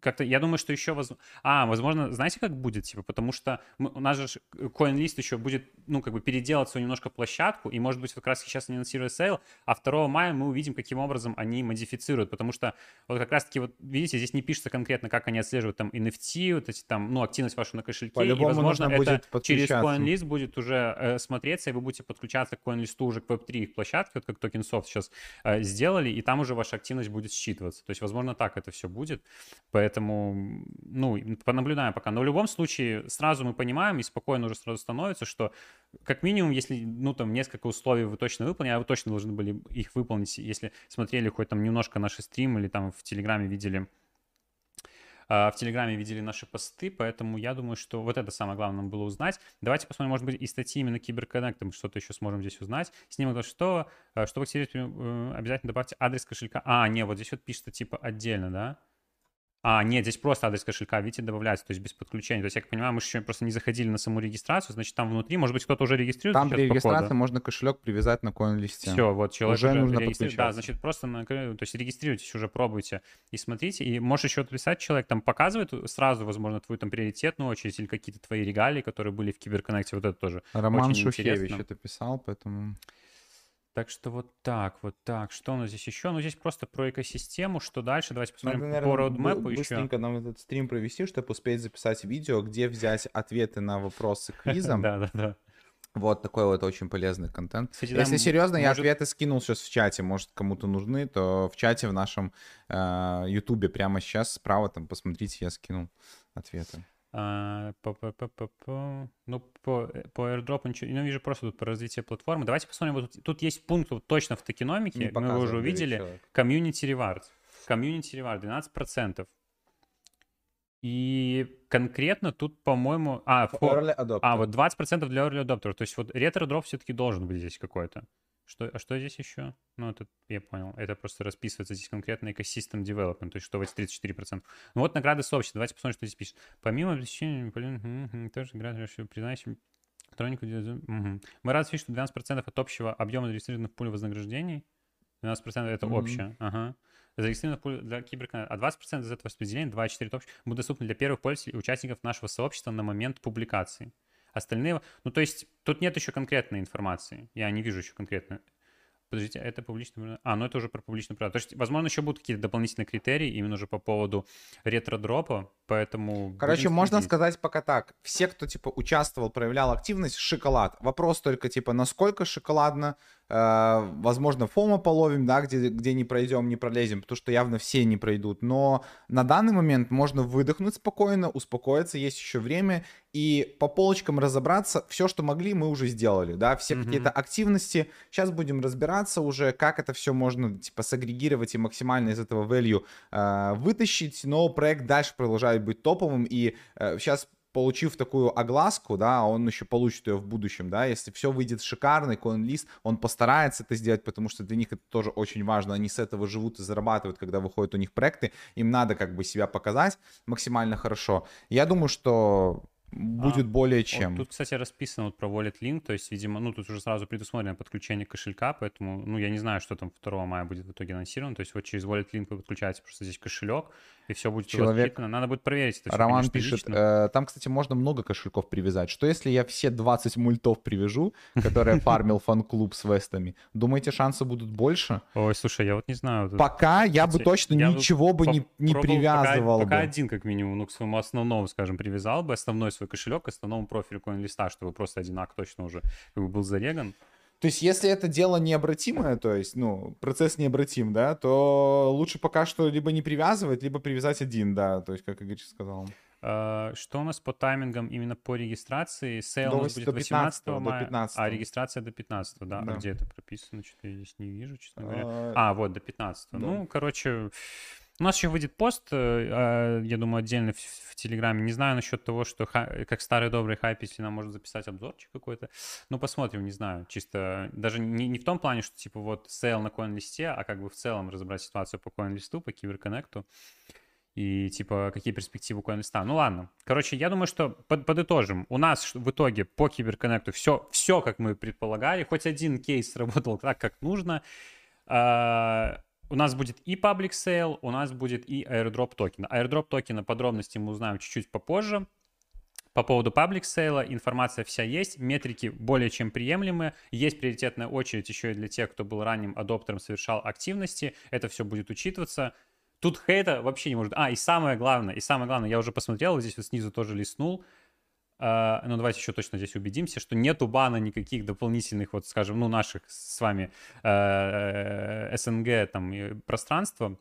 как-то, я думаю, что еще возможно... А, возможно, знаете, как будет, типа, потому что мы- у нас же CoinList еще будет, ну, как бы переделать свою немножко площадку, и, может быть, вот как раз сейчас они анонсируют sale, а 2 мая мы увидим, каким образом они модифицируют, потому что вот как раз-таки, вот видите, здесь не пишется конкретно, как они отслеживают там NFT, вот эти там, ну, активность вашу на кошельке, и, По-любому возможно, нужно это будет через. CoinList будет уже э, смотреться, и вы будете подключаться к CoinList уже к Web3 их площадке, вот как TokenSoft сейчас э, сделали, и там уже ваша активность будет считываться. То есть, возможно, так это все будет. Поэтому, ну, и понаблюдаем пока. Но в любом случае, сразу мы понимаем, и спокойно уже сразу становится, что как минимум, если, ну, там, несколько условий вы точно выполнили, а вы точно должны были их выполнить, если смотрели хоть там немножко наши стримы или там в Телеграме видели а, в Телеграме видели наши посты, поэтому я думаю, что вот это самое главное нам было узнать. Давайте посмотрим, может быть, и статьи именно Киберконнекта, мы что-то еще сможем здесь узнать. Снимок 26, э, чтобы активировать, э, обязательно добавьте адрес кошелька. А, не, вот здесь вот пишется типа отдельно, да? А, нет, здесь просто адрес кошелька, видите, добавляется, то есть без подключения. То есть, я как понимаю, мы еще просто не заходили на саму регистрацию, значит, там внутри, может быть, кто-то уже регистрирует Там при регистрации можно кошелек привязать на коин-листе. Все, вот человек Уже уже, нужно регистрирует. Да, значит, просто на, то есть регистрируйтесь, уже пробуйте и смотрите. И можешь еще отписать человек, там показывает сразу, возможно, твою там приоритетную очередь или какие-то твои регалии, которые были в Киберконнекте. Вот это тоже Роман Шухевич интересно. это писал, поэтому... Так что вот так, вот так. Что у нас здесь еще? Ну, здесь просто про экосистему. Что дальше? Давайте посмотрим Надо, по наверное, роудмэпу бы- еще. быстренько нам этот стрим провести, чтобы успеть записать видео, где взять ответы на вопросы квизом. Да, да, да. Вот такой вот очень полезный контент. Кстати, Если серьезно, я может- ответы скинул сейчас в чате. Может, кому-то нужны, то в чате в нашем э, ютубе прямо сейчас справа там посмотрите, я скинул ответы. А, по, по, по, по, по. Ну, по, э, по airdrop ничего. Ну, вижу просто тут про развитие платформы. Давайте посмотрим. Вот тут, тут есть пункт вот точно в токеномике. Мы его уже увидели. Community reward. Community reward 12%. И конкретно тут, по-моему... А, по- а, вот 20% для early adopter. То есть вот ретро-дроп все-таки должен быть здесь какой-то. Что, а что здесь еще? Ну, это я понял. Это просто расписывается здесь конкретно ecosystem development, то есть что в эти 34%. Ну вот награды сообщества. Давайте посмотрим, что здесь пишет. Помимо обеспечения, блин, тоже награды, признающим электронику. мгм. Мы рады видеть, что 12% от общего объема зарегистрированных в пуле вознаграждений. 12% это общее. Ага. Зарегистрированных в пуле для киберконнекта. А 20% из этого распределения, 2,4 общих, будут доступны для первых пользователей и участников нашего сообщества на момент публикации. Остальные, ну то есть тут нет еще конкретной информации. Я не вижу еще конкретно. Подождите, это публично... А, ну это уже про публичную правду. То есть, возможно, еще будут какие-то дополнительные критерии именно уже по поводу ретро-дропа. поэтому... Короче, можно сказать пока так. Все, кто, типа, участвовал, проявлял активность, шоколад. Вопрос только, типа, насколько шоколадно. Э, возможно, фома половим, да, где, где не пройдем, не пролезем, потому что явно все не пройдут. Но на данный момент можно выдохнуть спокойно, успокоиться, есть еще время. И по полочкам разобраться, все, что могли, мы уже сделали, да, все Мгм. какие-то активности. Сейчас будем разбираться уже, как это все можно, типа, сагрегировать и максимально из этого value э, вытащить. Но проект дальше продолжает быть топовым. И сейчас получив такую огласку, да, он еще получит ее в будущем, да, если все выйдет шикарно, CoinList, он постарается это сделать, потому что для них это тоже очень важно, они с этого живут и зарабатывают, когда выходят у них проекты, им надо как бы себя показать максимально хорошо. Я думаю, что будет А, более Вот чем. тут, кстати, расписано вот про Wallet Link, то есть, видимо, ну, тут уже сразу предусмотрено подключение кошелька, поэтому, ну, я не знаю, что там 2 мая будет в итоге анонсировано, то есть вот через Wallet Link вы подключаете просто здесь кошелек, и все будет Человек-. Надо будет проверить это Роман конечно, пишет, лично. э, там, кстати, можно много кошельков привязать. Что если я все 20 мультов привяжу, которые фармил фан-клуб с вестами? Думаете, шансы будут больше? Ой, слушай, я вот не знаю. Пока я бы точно ничего бы не, привязывал пока, один, как минимум, ну, к своему основному, скажем, привязал бы основной свой кошелек к основному профилю CoinList, чтобы просто один акт точно уже как бы был зареган. То есть, если это дело необратимое, то есть, ну, процесс необратим, да, то лучше пока что либо не привязывать, либо привязать один, да, то есть, как Игорь сказал. А, Что у нас по таймингам именно по регистрации? Сейл у нас будет до 18 15-го, до мая, 15-го. а регистрация до 15 да? Да. А где это прописано? Что-то я здесь не вижу, честно говоря. А, А, вот, до 15 да. Ну, короче, у нас еще выйдет пост, э, а, я думаю, отдельно в, в Телеграме. Не знаю насчет того, что как старый добрый хайп, если нам может записать обзорчик какой-то. Ну, посмотрим, не знаю. Чисто даже не, не в том плане, что типа вот sale на CoinList, а как бы в целом разобрать ситуацию по CoinList, по Киберконнекту. И типа какие перспективы CoinList. Ну ладно. Короче, я думаю, что под- подытожим. У нас в итоге по Киберконнекту все, все, как мы предполагали. Хоть один кейс сработал так, как нужно. А, у нас будет и public sale, у нас будет и airdrop токена. Airdrop токена подробности мы узнаем чуть-чуть попозже. По поводу public sale информация вся есть, метрики более чем приемлемые, есть приоритетная очередь еще и для тех, кто был ранним адоптером, совершал активности, это все будет учитываться. Тут хейта вообще не может... А, и самое главное, и самое главное, я уже посмотрел, здесь вот снизу тоже листнул, А, ну, давайте еще точно здесь убедимся, что нету бана никаких дополнительных, вот, скажем, ну, наших с вами э, СНГ там пространства.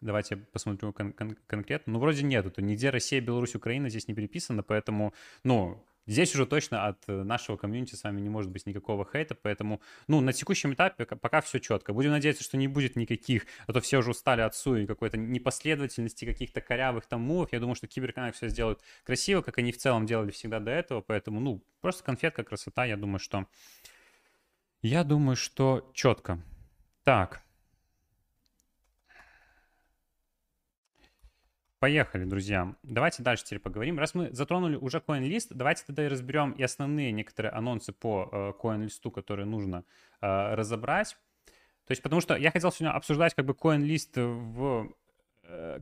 Давайте я посмотрю кон- кон- конкретно. Ну, вроде нету. То нигде Россия, Беларусь, Украина здесь не переписано, поэтому, ну, здесь уже точно от э, нашего комьюнити с вами не может быть никакого хейта, поэтому, ну, на текущем этапе пока- все четко. Будем надеяться, что не будет никаких, а то все уже устали от суи какой-то непоследовательности, каких-то корявых там мувов. Я думаю, что Киберконнект все сделают красиво, как они в целом делали всегда до этого, поэтому, ну, просто конфетка, красота, я думаю, что... Я думаю, что четко. Так. Поехали, друзья. Давайте дальше теперь поговорим. Раз мы затронули уже CoinList, давайте тогда и разберем и основные некоторые анонсы по э, CoinList, которые нужно э, разобрать. То есть, потому что я хотел сегодня обсуждать как бы CoinList в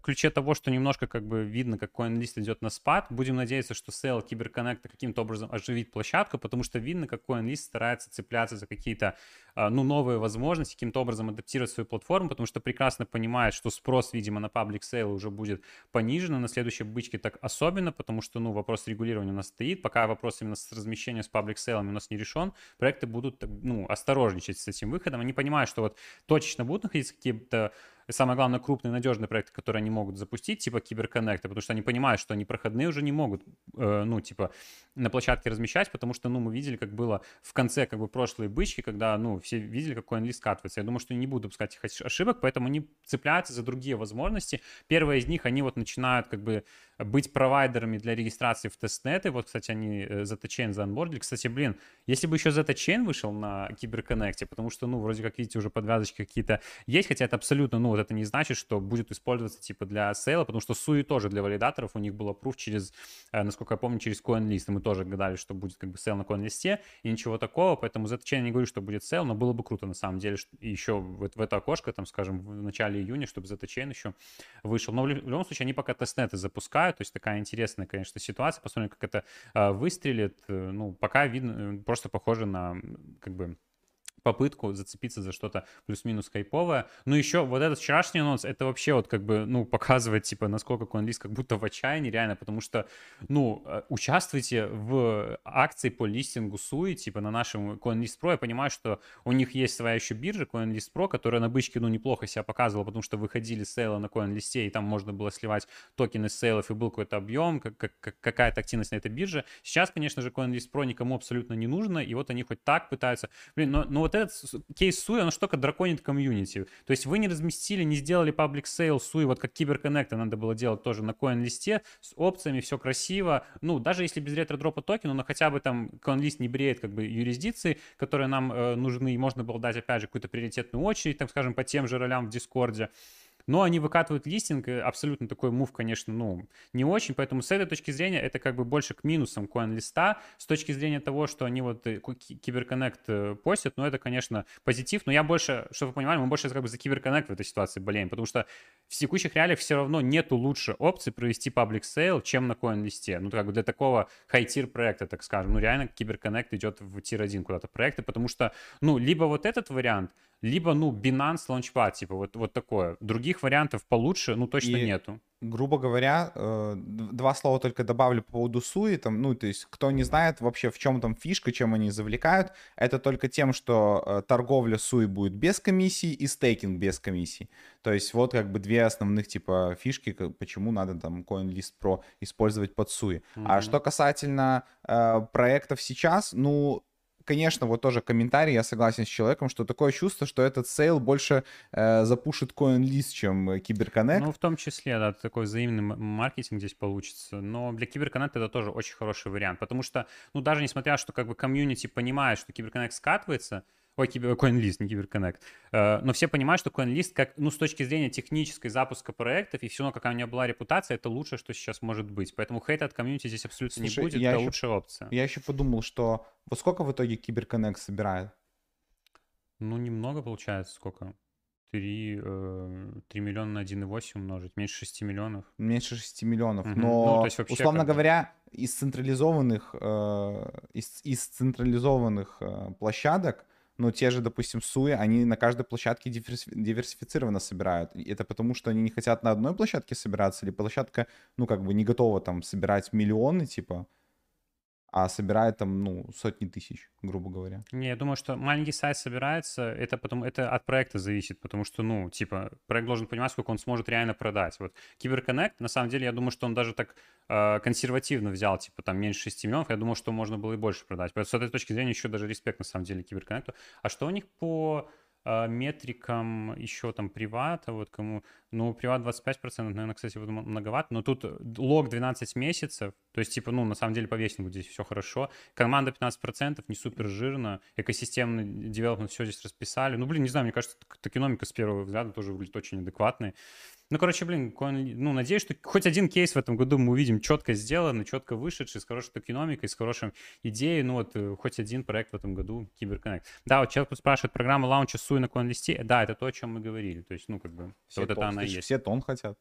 ключе того, что немножко как бы видно, как CoinList идет на спад. Будем надеяться, что Sale Киберконнекта каким-то образом оживит площадку, потому что видно, как CoinList старается цепляться за какие-то а, ну, новые возможности, каким-то образом адаптировать свою платформу, потому что прекрасно понимает, что спрос, видимо, на public sale уже будет понижен, и на следующей бычке так особенно, потому что, ну, вопрос регулирования у нас стоит, пока вопрос именно с размещением с public сейлами у нас не решен, проекты будут, ну, осторожничать с этим выходом, они понимают, что вот точечно будут находиться какие-то самое главное, крупные надежные проекты, которые они могут запустить, типа CyberConnect а, потому что они понимают, что они проходные уже не могут, э, ну, типа, на площадке размещать, потому что, ну, мы видели, как было в конце, как бы, прошлой бычки, когда, ну, все видели, как CoinList скатывается. Я думаю, что не будут допускать их ошибок, поэтому они цепляются за другие возможности. Первая из них, они вот начинают, как бы, быть провайдерами для регистрации в тестнеты. Вот, кстати, они э, ZetaChain заанбордили. Кстати, блин, если бы еще ZetaChain вышел на Киберконнекте, потому что, ну, вроде как, видите, уже подвязочки какие-то есть, хотя это абсолютно, ну, вот это не значит, что будет использоваться, типа, для сейла, потому что суи тоже для валидаторов, у них был пруф через, э, насколько я помню, через CoinList, и мы тоже гадали, что будет, как бы, sale на CoinList, и ничего такого, поэтому ZetaChain я не говорю, что будет sale, но было бы круто, на самом деле, что еще в, в это окошко, там, скажем, в начале июня, чтобы ZetaChain еще вышел. Но в, лю- в любом случае, они пока тестнеты запускают, то есть такая интересная, конечно, ситуация, посмотрим, как это э, выстрелит. Э, Ну, пока видно, просто похоже на, как бы, попытку зацепиться за что-то плюс-минус хайповое. Ну, еще вот этот вчерашний анонс, это вообще вот как бы, ну, показывает, типа, насколько CoinList как будто в отчаянии, реально, потому что, ну, э, участвуйте в акции по листингу SUI, типа, на нашем CoinList Pro. Я понимаю, что у них есть своя еще биржа CoinList Pro, которая на бычке, ну, неплохо себя показывала, потому что выходили сейлы на CoinList, и там можно было сливать токены сейлов, и был какой-то объем, как, как, какая-то активность на этой бирже. Сейчас, конечно же, CoinList Pro никому абсолютно не нужно, и вот они хоть так пытаются. Блин, но, но вот этот кейс SUI, он чутка драконит комьюнити. То есть вы не разместили, не сделали public sale SUI, вот как CyberConnect а надо было делать тоже на CoinList е, с опциями, все красиво. Ну, даже если без ретро-дропа токена, но хотя бы там CoinList не бреет как бы юрисдикции, которые нам э, нужны, и можно было дать, опять же, какую-то приоритетную очередь, так скажем, по тем же ролям в Дискорде. Но они выкатывают листинг, абсолютно такой move, конечно, ну, не очень, поэтому с этой точки зрения это как бы больше к минусам CoinList а, с точки зрения того, что они вот э, CyberConnect э, постят, ну, это, конечно, позитив, но я больше, чтобы вы понимали, мы больше как бы за CyberConnect в этой ситуации болеем, потому что в текущих реалиях все равно нету лучше опции провести public sale, чем на CoinList е, ну, как бы для такого high-tier проекта, так скажем, ну, реально CyberConnect идет в tier-1 куда-то проекты, потому что, ну, либо вот этот вариант, либо, ну, Binance Launchpad, типа, вот, вот такое. Других вариантов получше, ну, точно И, нету. Грубо говоря, э, два слова только добавлю по поводу Суи, там, ну, то есть, кто не знает вообще, в чем там фишка, чем они завлекают, это только тем, что э, торговля Суи будет без комиссии и стейкинг без комиссий. То есть, вот как бы две основных, типа, фишки, почему надо там CoinList Pro использовать под Суи. Mm-hmm. А что касательно э, проектов сейчас, ну, конечно, вот тоже комментарий, я согласен с человеком, что такое чувство, что этот sale больше э, запушит CoinList, чем CyberConnect. Ну, в том числе, да, такой взаимный маркетинг здесь получится. Но для CyberConnect а это тоже очень хороший вариант, потому что, ну, даже несмотря, что как бы комьюнити понимает, что CyberConnect скатывается, Ой, CoinList, не CyberConnect. Э, но все понимают, что CoinList, как, ну, с точки зрения технической запуска проектов, и все равно, какая у него была репутация, это лучшее, что сейчас может быть. Поэтому хейта от комьюнити здесь абсолютно Слушай, не будет, это еще, лучшая опция. Я еще подумал, что вот сколько в итоге CyberConnect собирает? Ну, немного получается, сколько? 3, 3 э, миллиона на 1,8 умножить, меньше 6 миллионов. Меньше 6 миллионов, угу. но, ну, условно говоря, из централизованных, э, из, из централизованных э, площадок но те же, допустим, Суи, они на каждой площадке диверсифицированно собирают. Это потому, что они не хотят на одной площадке собираться, или площадка, ну, как бы не готова там собирать миллионы, типа, а собирает там, ну, сотни тысяч, грубо говоря. Не, я думаю, что маленький сайт собирается, это потом, это от проекта зависит, потому что, ну, типа, проект должен понимать, сколько он сможет реально продать. Вот Киберконнект, на самом деле, я думаю, что он даже так э, консервативно взял, типа, там, меньше 6 миллионов, я думал, что можно было и больше продать. Поэтому с этой точки зрения еще даже респект, на самом деле, Киберконнекту. А что у них по метрикам еще там привата, вот кому, ну, приват 25%, наверное, кстати, вот многовато, но тут лог 12 месяцев, то есть, типа, ну, на самом деле по вестнику здесь все хорошо, команда 15%, не супер жирно, экосистемный девелопмент все здесь расписали, ну, блин, не знаю, мне кажется, токеномика с первого взгляда тоже выглядит очень адекватной, ну, короче, блин, ну, надеюсь, что хоть один кейс в этом году мы увидим четко сделанный, четко вышедший, с хорошей токеномикой, с хорошей идеей. Ну, вот э, хоть один проект в этом году, Киберконнект. Да, вот человек спрашивает, программа лаунча Суи на CoinList. Да, это то, о чем мы говорили. То есть, ну, как бы, все вот это она и есть. Все тон хотят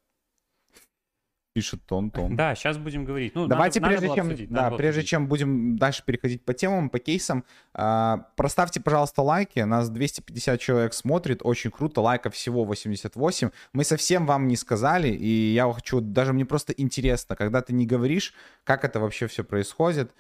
пишет Тон Тон. Да, сейчас будем говорить. Ну, Давайте, надо, прежде, надо чем, обсудить, да, прежде чем будем дальше переходить по темам, по кейсам, э, проставьте, пожалуйста, лайки. Нас 250 человек смотрит, очень круто. Лайков всего 88. Мы совсем вам не сказали, и я хочу, даже мне просто интересно, когда ты не говоришь, как это вообще все происходит.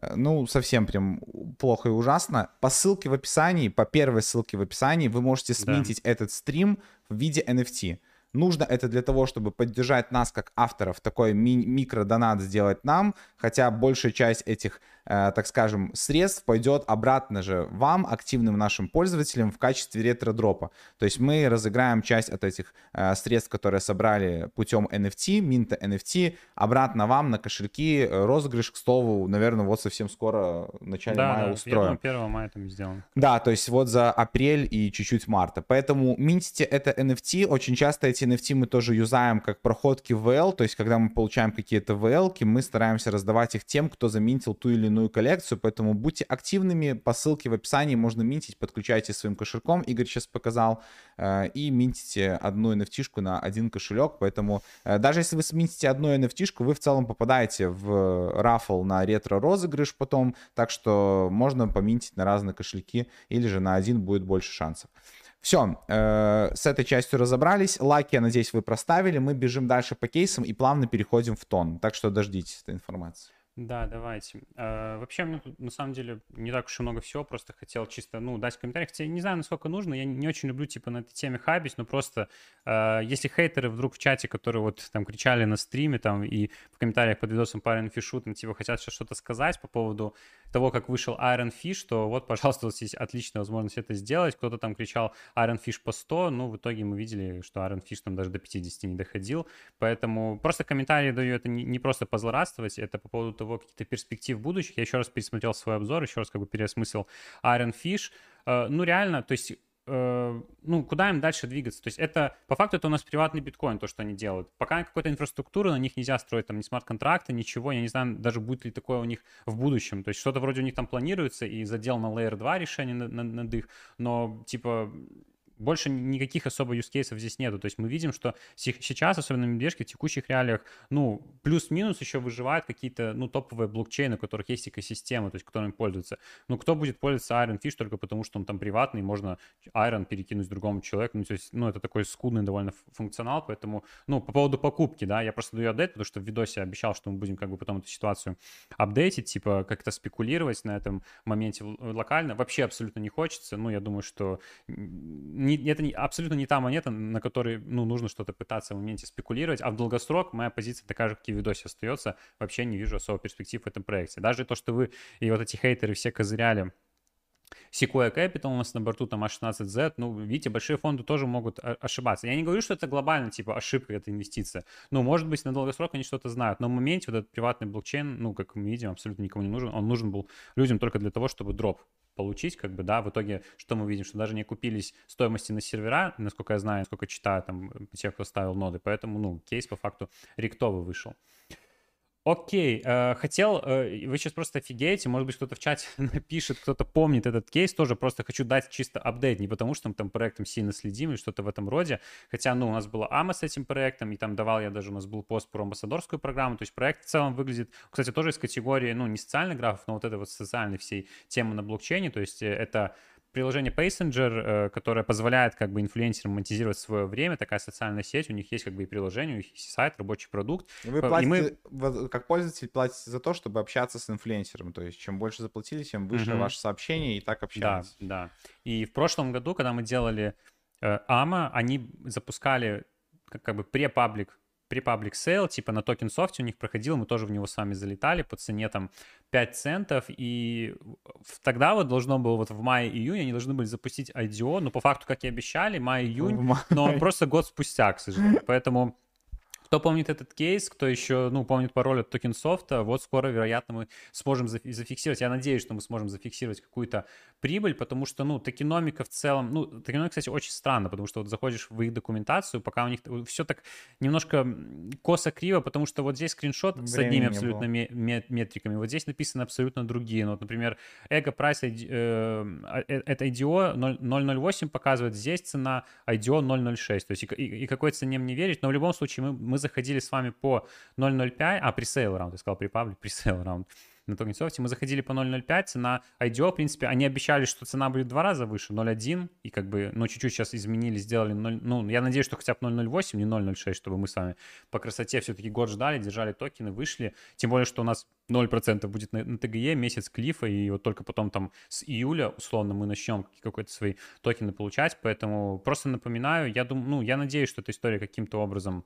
Э, ну, совсем прям плохо и ужасно. По ссылке в описании, по первой ссылке в описании, вы можете сменить да. этот стрим в виде NFT. Нужно это для того, чтобы поддержать нас как авторов, такой ми- микродонат сделать нам, хотя большая часть этих Э, так скажем, средств пойдет обратно же вам, активным нашим пользователям, в качестве ретро-дропа. То есть мы разыграем часть от этих э, средств, которые собрали путем NFT, минта NFT, обратно вам на кошельки. Розыгрыш, к слову, наверное, вот совсем скоро, в начале да, мая да, устроим. Да, 1 мая там сделаем. Да, то есть вот за апрель и чуть-чуть марта. Поэтому минтите это NFT. Очень часто эти NFT мы тоже юзаем как проходки VL, то есть когда мы получаем какие-то VL, мы стараемся раздавать их тем, кто заминтил ту или иную коллекцию, поэтому будьте активными, по ссылке в описании можно минтить, подключайте своим кошельком, Игорь сейчас показал, э, и минтите одну NFT на один кошелек, поэтому э, даже если вы сминтите одну NFT, вы в целом попадаете в рафл на ретро-розыгрыш потом, так что можно поминтить на разные кошельки, или же на один будет больше шансов. Все, э, с этой частью разобрались. Лайки, я надеюсь, вы проставили. Мы бежим дальше по кейсам и плавно переходим в тон. Так что дождитесь этой информации. Да, давайте. Э, вообще, мне на самом деле не так уж и много всего, просто хотел чисто, ну, дать комментарий. Хотя не знаю, насколько нужно, я не очень люблю, типа, на этой теме хайбить, но просто э, если хейтеры вдруг в чате, которые вот там кричали на стриме, там, и в комментариях под видосом по Iron Fish, там, типа, хотят сейчас что-то сказать по поводу того, как вышел Iron Fish, то вот, пожалуйста, вас есть отличная возможность это сделать. Кто-то там кричал Iron Fish по 100, ну, в итоге мы видели, что Iron Fish там даже до 50 не доходил, поэтому просто комментарии даю, это не, не просто позлорадствовать, это по поводу того, какие-то перспектив будущих. Я еще раз пересмотрел свой обзор, еще раз как бы переосмыслил Iron Fish. Э, ну, реально, то есть э, ну, куда им дальше двигаться? То есть это, по факту, это у нас приватный биткоин, то, что они делают. Пока какой-то инфраструктуры на них нельзя строить, там, ни смарт-контракты, ничего, я не знаю, даже будет ли такое у них в будущем. То есть что-то вроде у них там планируется, и задел на Layer 2 решение над, над их, но, типа, больше никаких особо use cases здесь нету. То есть мы видим, что сейчас, особенно на медвежке, в текущих реалиях, ну, плюс-минус еще выживают какие-то, ну, топовые блокчейны, у которых есть экосистема, то есть которыми пользуются. Ну, кто будет пользоваться Iron Fish только потому, что он там приватный, можно Iron перекинуть другому человеку. Ну, то есть, ну, это такой скудный довольно функционал, поэтому, ну, по поводу покупки, да, я просто даю апдейт, потому что в видосе обещал, что мы будем как бы потом эту ситуацию апдейтить, типа как-то спекулировать на этом моменте локально. Вообще абсолютно не хочется. Ну, я думаю, что не, это не, абсолютно не та монета, на которой ну, нужно что-то пытаться в моменте спекулировать, а в долгосрок моя позиция такая же, как и в видосе остается. Вообще не вижу особо перспектив в этом проекте. Даже то, что вы и вот эти хейтеры все козыряли Sequoia Capital у нас на борту там A16Z, ну, видите, большие фонды тоже могут ошибаться. Я не говорю, что это глобально, типа, ошибка, это инвестиция. Ну, может быть, на долгосрок они что-то знают, но в моменте вот этот приватный блокчейн, ну, как мы видим, абсолютно никому не нужен. Он нужен был людям только для того, чтобы дроп получить, как бы, да, в итоге, что мы видим, что даже не купились стоимости на сервера, насколько я знаю, насколько читаю там те, кто ставил ноды, поэтому, ну, кейс по факту ректовый вышел. Окей, э, хотел, э, вы сейчас просто офигеете, может быть, кто-то в чате напишет, кто-то помнит этот кейс, тоже просто хочу дать чисто апдейт, не потому что мы там проектом сильно следим или что-то в этом роде, хотя, ну, у нас была АМА с этим проектом, и там давал я даже, у нас был пост про амбассадорскую программу, то есть проект в целом выглядит, кстати, тоже из категории, ну, не социальных графов, но вот это вот социальной всей темы на блокчейне, то есть э, это приложение Passenger, э, которое позволяет как бы инфлюенсерам монетизировать свое время, такая социальная сеть, у них есть как бы и приложение, у них есть сайт, рабочий продукт. Вы платите, мы... как пользователь платите за то, чтобы общаться с инфлюенсером, то есть чем больше заплатили, тем выше угу. ваше сообщение, и так общаетесь. Да, да. И в прошлом году, когда мы делали э, AMA, они запускали как, как бы pre-public pre-public sale, типа на TokenSoft е у них проходил, мы тоже в него с вами залетали по цене там 5 центов, и тогда вот должно было вот в мае-июне они должны были запустить IDO, но по факту, как и обещали, май-июнь, но просто год спустя, к сожалению, поэтому кто помнит этот кейс, кто еще, ну, помнит пароль от токенсофта, вот скоро, вероятно, мы сможем зафиксировать, я надеюсь, что мы сможем зафиксировать какую-то прибыль, потому что, ну, токеномика в целом, ну, токеномика, кстати, очень странно, потому что вот заходишь в их документацию, пока у них все так немножко косо-криво, потому что вот здесь скриншот Времени с одними абсолютно метриками, вот здесь написаны абсолютно другие, ну, вот, например, IDO price, э, э, это IDO 0.08 показывает, здесь цена IDO 0.06, то есть и, и, и какой цене мне верить, но в любом случае мы, мы заходили с вами по 0.05, а, pre-sale раунд, я сказал при pre-sale раунд на TokenSoft е. Мы заходили по 0.05, цена IDO, в принципе, они обещали, что цена будет в два раза выше, 0.1, и как бы, ну, чуть-чуть сейчас изменили, сделали 0, ну, я надеюсь, что хотя бы 0.08, не 0.06, чтобы мы с вами по красоте все-таки год ждали, держали токены, вышли, тем более, что у нас 0% будет на, на ТГЕ, месяц клифа, и вот только потом там с июля, условно, мы начнем какой-то свои токены получать, поэтому просто напоминаю, я думаю, ну, я надеюсь, что эта история каким-то образом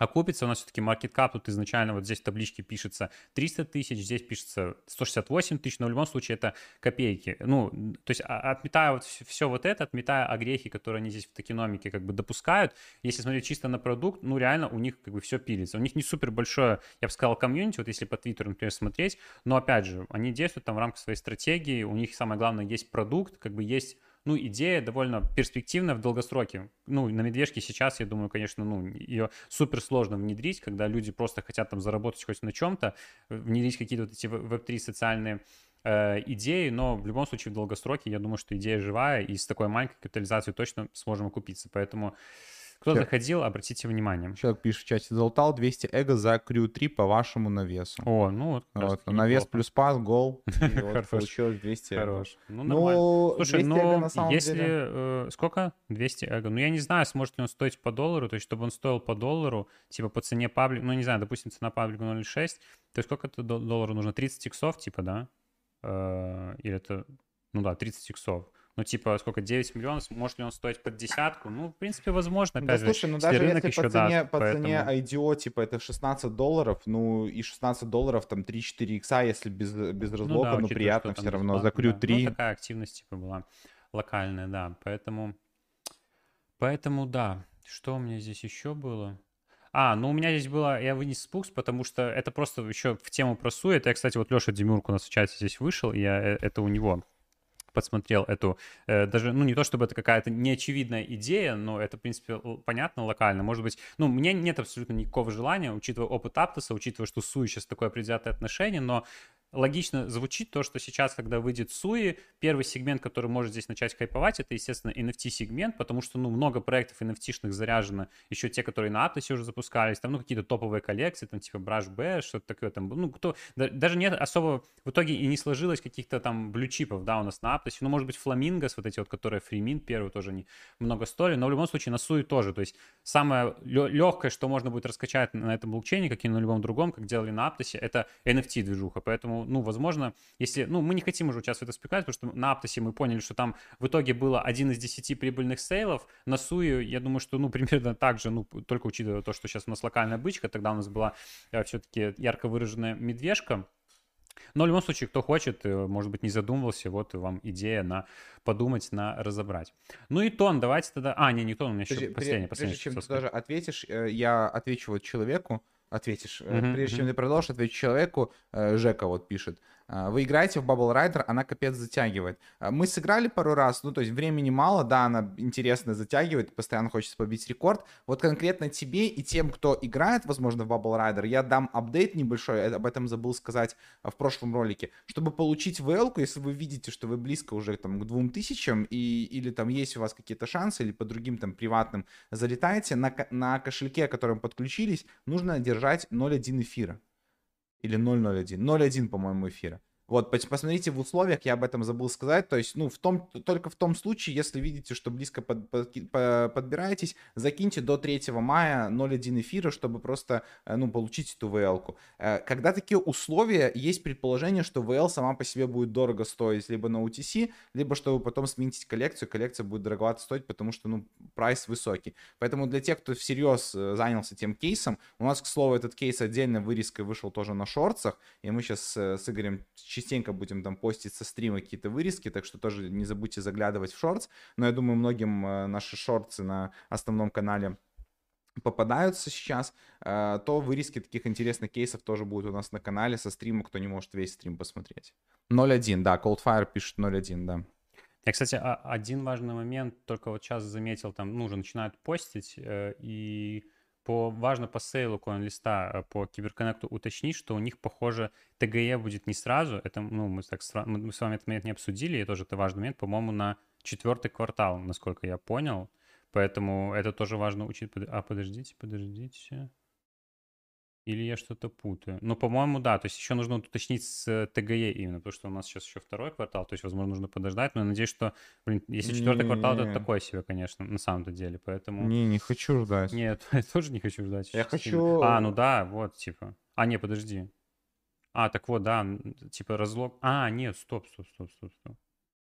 окупится. У нас все-таки market cap тут изначально вот здесь в табличке пишется 300 тысяч, здесь пишется 168 тысяч, но в любом случае это копейки. Ну, то есть а, отметая вот все вот это, отметая огрехи, которые они здесь в токеномике как бы допускают, если смотреть чисто на продукт, ну реально у них как бы все пилится. У них не супер большое, я бы сказал, комьюнити, вот если по Твиттеру, например, смотреть, но опять же, они действуют там в рамках своей стратегии, у них самое главное есть продукт, как бы есть ну, идея довольно перспективная в долгосроке. Ну, на медвежке сейчас, я думаю, конечно, ну, ее супер сложно внедрить, когда люди просто хотят там заработать хоть на чем-то, внедрить какие-то вот эти веб-3 социальные э, идеи, но в любом случае в долгосроке я думаю, что идея живая, и с такой маленькой капитализацией точно сможем окупиться. Поэтому кто Чё? заходил, обратите внимание. Человек пишет в чате, залутал 200 эго за крю 3 по вашему навесу. О, ну вот. Вот, навес неплохо. плюс пас, гол. Вот получилось 200 эго. Хорош. Ну, нормально. Ну, Слушай, 200 эго ну, если... э, сколько? 200 эго. Ну, я не знаю, сможет ли он стоить по доллару. То есть, чтобы он стоил по доллару, типа по цене паблик... Ну, не знаю, допустим, цена паблика 0.6. То есть, сколько это дол- доллару нужно? 30 иксов, типа, да? Э, Или это... Ну да, 30 иксов. Ну, типа, сколько, 9 миллионов, может ли он стоить под десятку? Ну, в принципе, возможно, Да опять же, слушай, ну даже рынок если еще по цене, даст, по поэтому- цене IDO, типа, это 16 долларов, ну и 16 долларов, там 3-4 икса, если без, без разлока, ну, да, учитывая, приятно все равно. За бесплатно, крю да. 3. Ну, такая активность, типа, была локальная, да. Поэтому, поэтому, да. Что у меня здесь еще было? А, ну у меня здесь было, я вынес спукс, потому что это просто еще в тему про Суи. Это, я, кстати, вот Леша Демюрк у нас в чате здесь вышел, и я э, это у него подсмотрел эту, э, даже, ну, не то чтобы это какая-то неочевидная идея, но это, в принципе, понятно локально. Может быть, ну, меня нет абсолютно никакого желания, учитывая опыт Аптоса, учитывая, что SUI сейчас такое предвзятое отношение, но логично звучит то, что сейчас, когда выйдет SUI, первый сегмент, который может здесь начать хайповать, это, естественно, NFT-сегмент, потому что, ну, много проектов NFT-шных заряжено, еще те, которые на Аптосе уже запускались, там, ну, какие-то топовые коллекции, там, типа Bruh Bears, что-то такое, там, ну, кто, да- даже нет особо, в итоге и не сложилось каких-то там блючипов, да, у нас на Аптосе, ну, может быть, Flamingos, вот эти вот, которые free mint первый тоже не много стоили, но в любом случае на Суи тоже, то есть самое легкое, что можно будет раскачать на этом блокчейне, как и на любом другом, как делали на Аптосе, это NFT-движуха, поэтому, ну, возможно, если, ну, мы не хотим уже участвовать в этой спекуляции, потому что на Аптосе мы поняли, что там в итоге было один из десяти прибыльных сейлов, на Суе, я думаю, что, ну, примерно так же, ну, только учитывая то, что сейчас у нас локальная бычка, тогда у нас была все-таки ярко выраженная медвежка, но в любом случае, кто хочет, э, может быть, не задумывался, вот вам идея на подумать, на разобрать. Ну и тон, давайте тогда... А, не, не тон, у меня еще Подожди, последний, прежде, последний. прежде чем ты тоже ответишь, э, я отвечу вот человеку, ответишь. Мгм, Прежде чем ты продолжишь, отвечу человеку. Э, Жека вот пишет. А, Вы играете в Bubble Rider, она капец затягивает. А, Мы сыграли пару раз, ну то есть времени мало, да, она интересно затягивает, постоянно хочется побить рекорд. Вот конкретно тебе и тем, кто играет, возможно, в Bubble Rider, я дам апдейт небольшой, э, об этом забыл сказать а, в прошлом ролике. Чтобы получить vl если вы видите, что вы близко уже там к 2000 и, или там есть у вас какие-то шансы, или по другим там приватным залетаете, на, на кошельке, к которому подключились, нужно держать 0.1 эфира. Или 0.01. 0.1, по-моему, эфира. Вот, пос- посмотрите в условиях, я об этом забыл сказать. То есть, ну, в том, только в том случае, если видите, что близко под- подки- по- подбираетесь, закиньте до 3 мая 0.1 эфира, чтобы просто, э, ну, получить эту VL-ку. Э, Когда такие условия, есть предположение, что VL сама по себе будет дорого стоить либо на UTC, либо чтобы потом сменить коллекцию, коллекция будет дороговато стоить, потому что, ну, прайс высокий. Поэтому для тех, кто всерьез э, занялся тем кейсом, у нас, к слову, этот кейс отдельно вырезкой вышел тоже на шорцах, и мы сейчас с Игорем частенько будем там постить со стрима какие-то вырезки, так что тоже не забудьте заглядывать в шортс. Но я думаю, многим э, наши шорты на основном канале попадаются сейчас, э, то вырезки таких интересных кейсов тоже будут у нас на канале со стрима, кто не может весь стрим посмотреть. 0.1, да, Coldfire пишет 0.1, да. Я, кстати, один важный момент только вот сейчас заметил, там, ну, уже начинают постить, э, и по, важно по сейлу коин-листа э, по киберконнекту уточнить, что у них, похоже, ТГЕ будет не сразу, это, ну, мы, так, мы с вами этот момент не обсудили, и тоже это важный момент, по-моему, на четвертый квартал, насколько я понял, поэтому это тоже важно учить. А, подождите, подождите. Или я что-то путаю? Ну, по-моему, да. То есть еще нужно уточнить с э, ТГЕ именно, потому что у нас сейчас еще второй квартал, то есть, возможно, нужно подождать. Но я надеюсь, что, блин, если четвертый квартал, то это такое себе, конечно, на самом-то деле. Поэтому... Не, не хочу ждать. Нет, я тоже не хочу ждать. Я хочу- сильно. А, ну да, вот, типа. А, не, подожди. А, так вот, да, типа разлог... А, нет, стоп, стоп, стоп, стоп, стоп.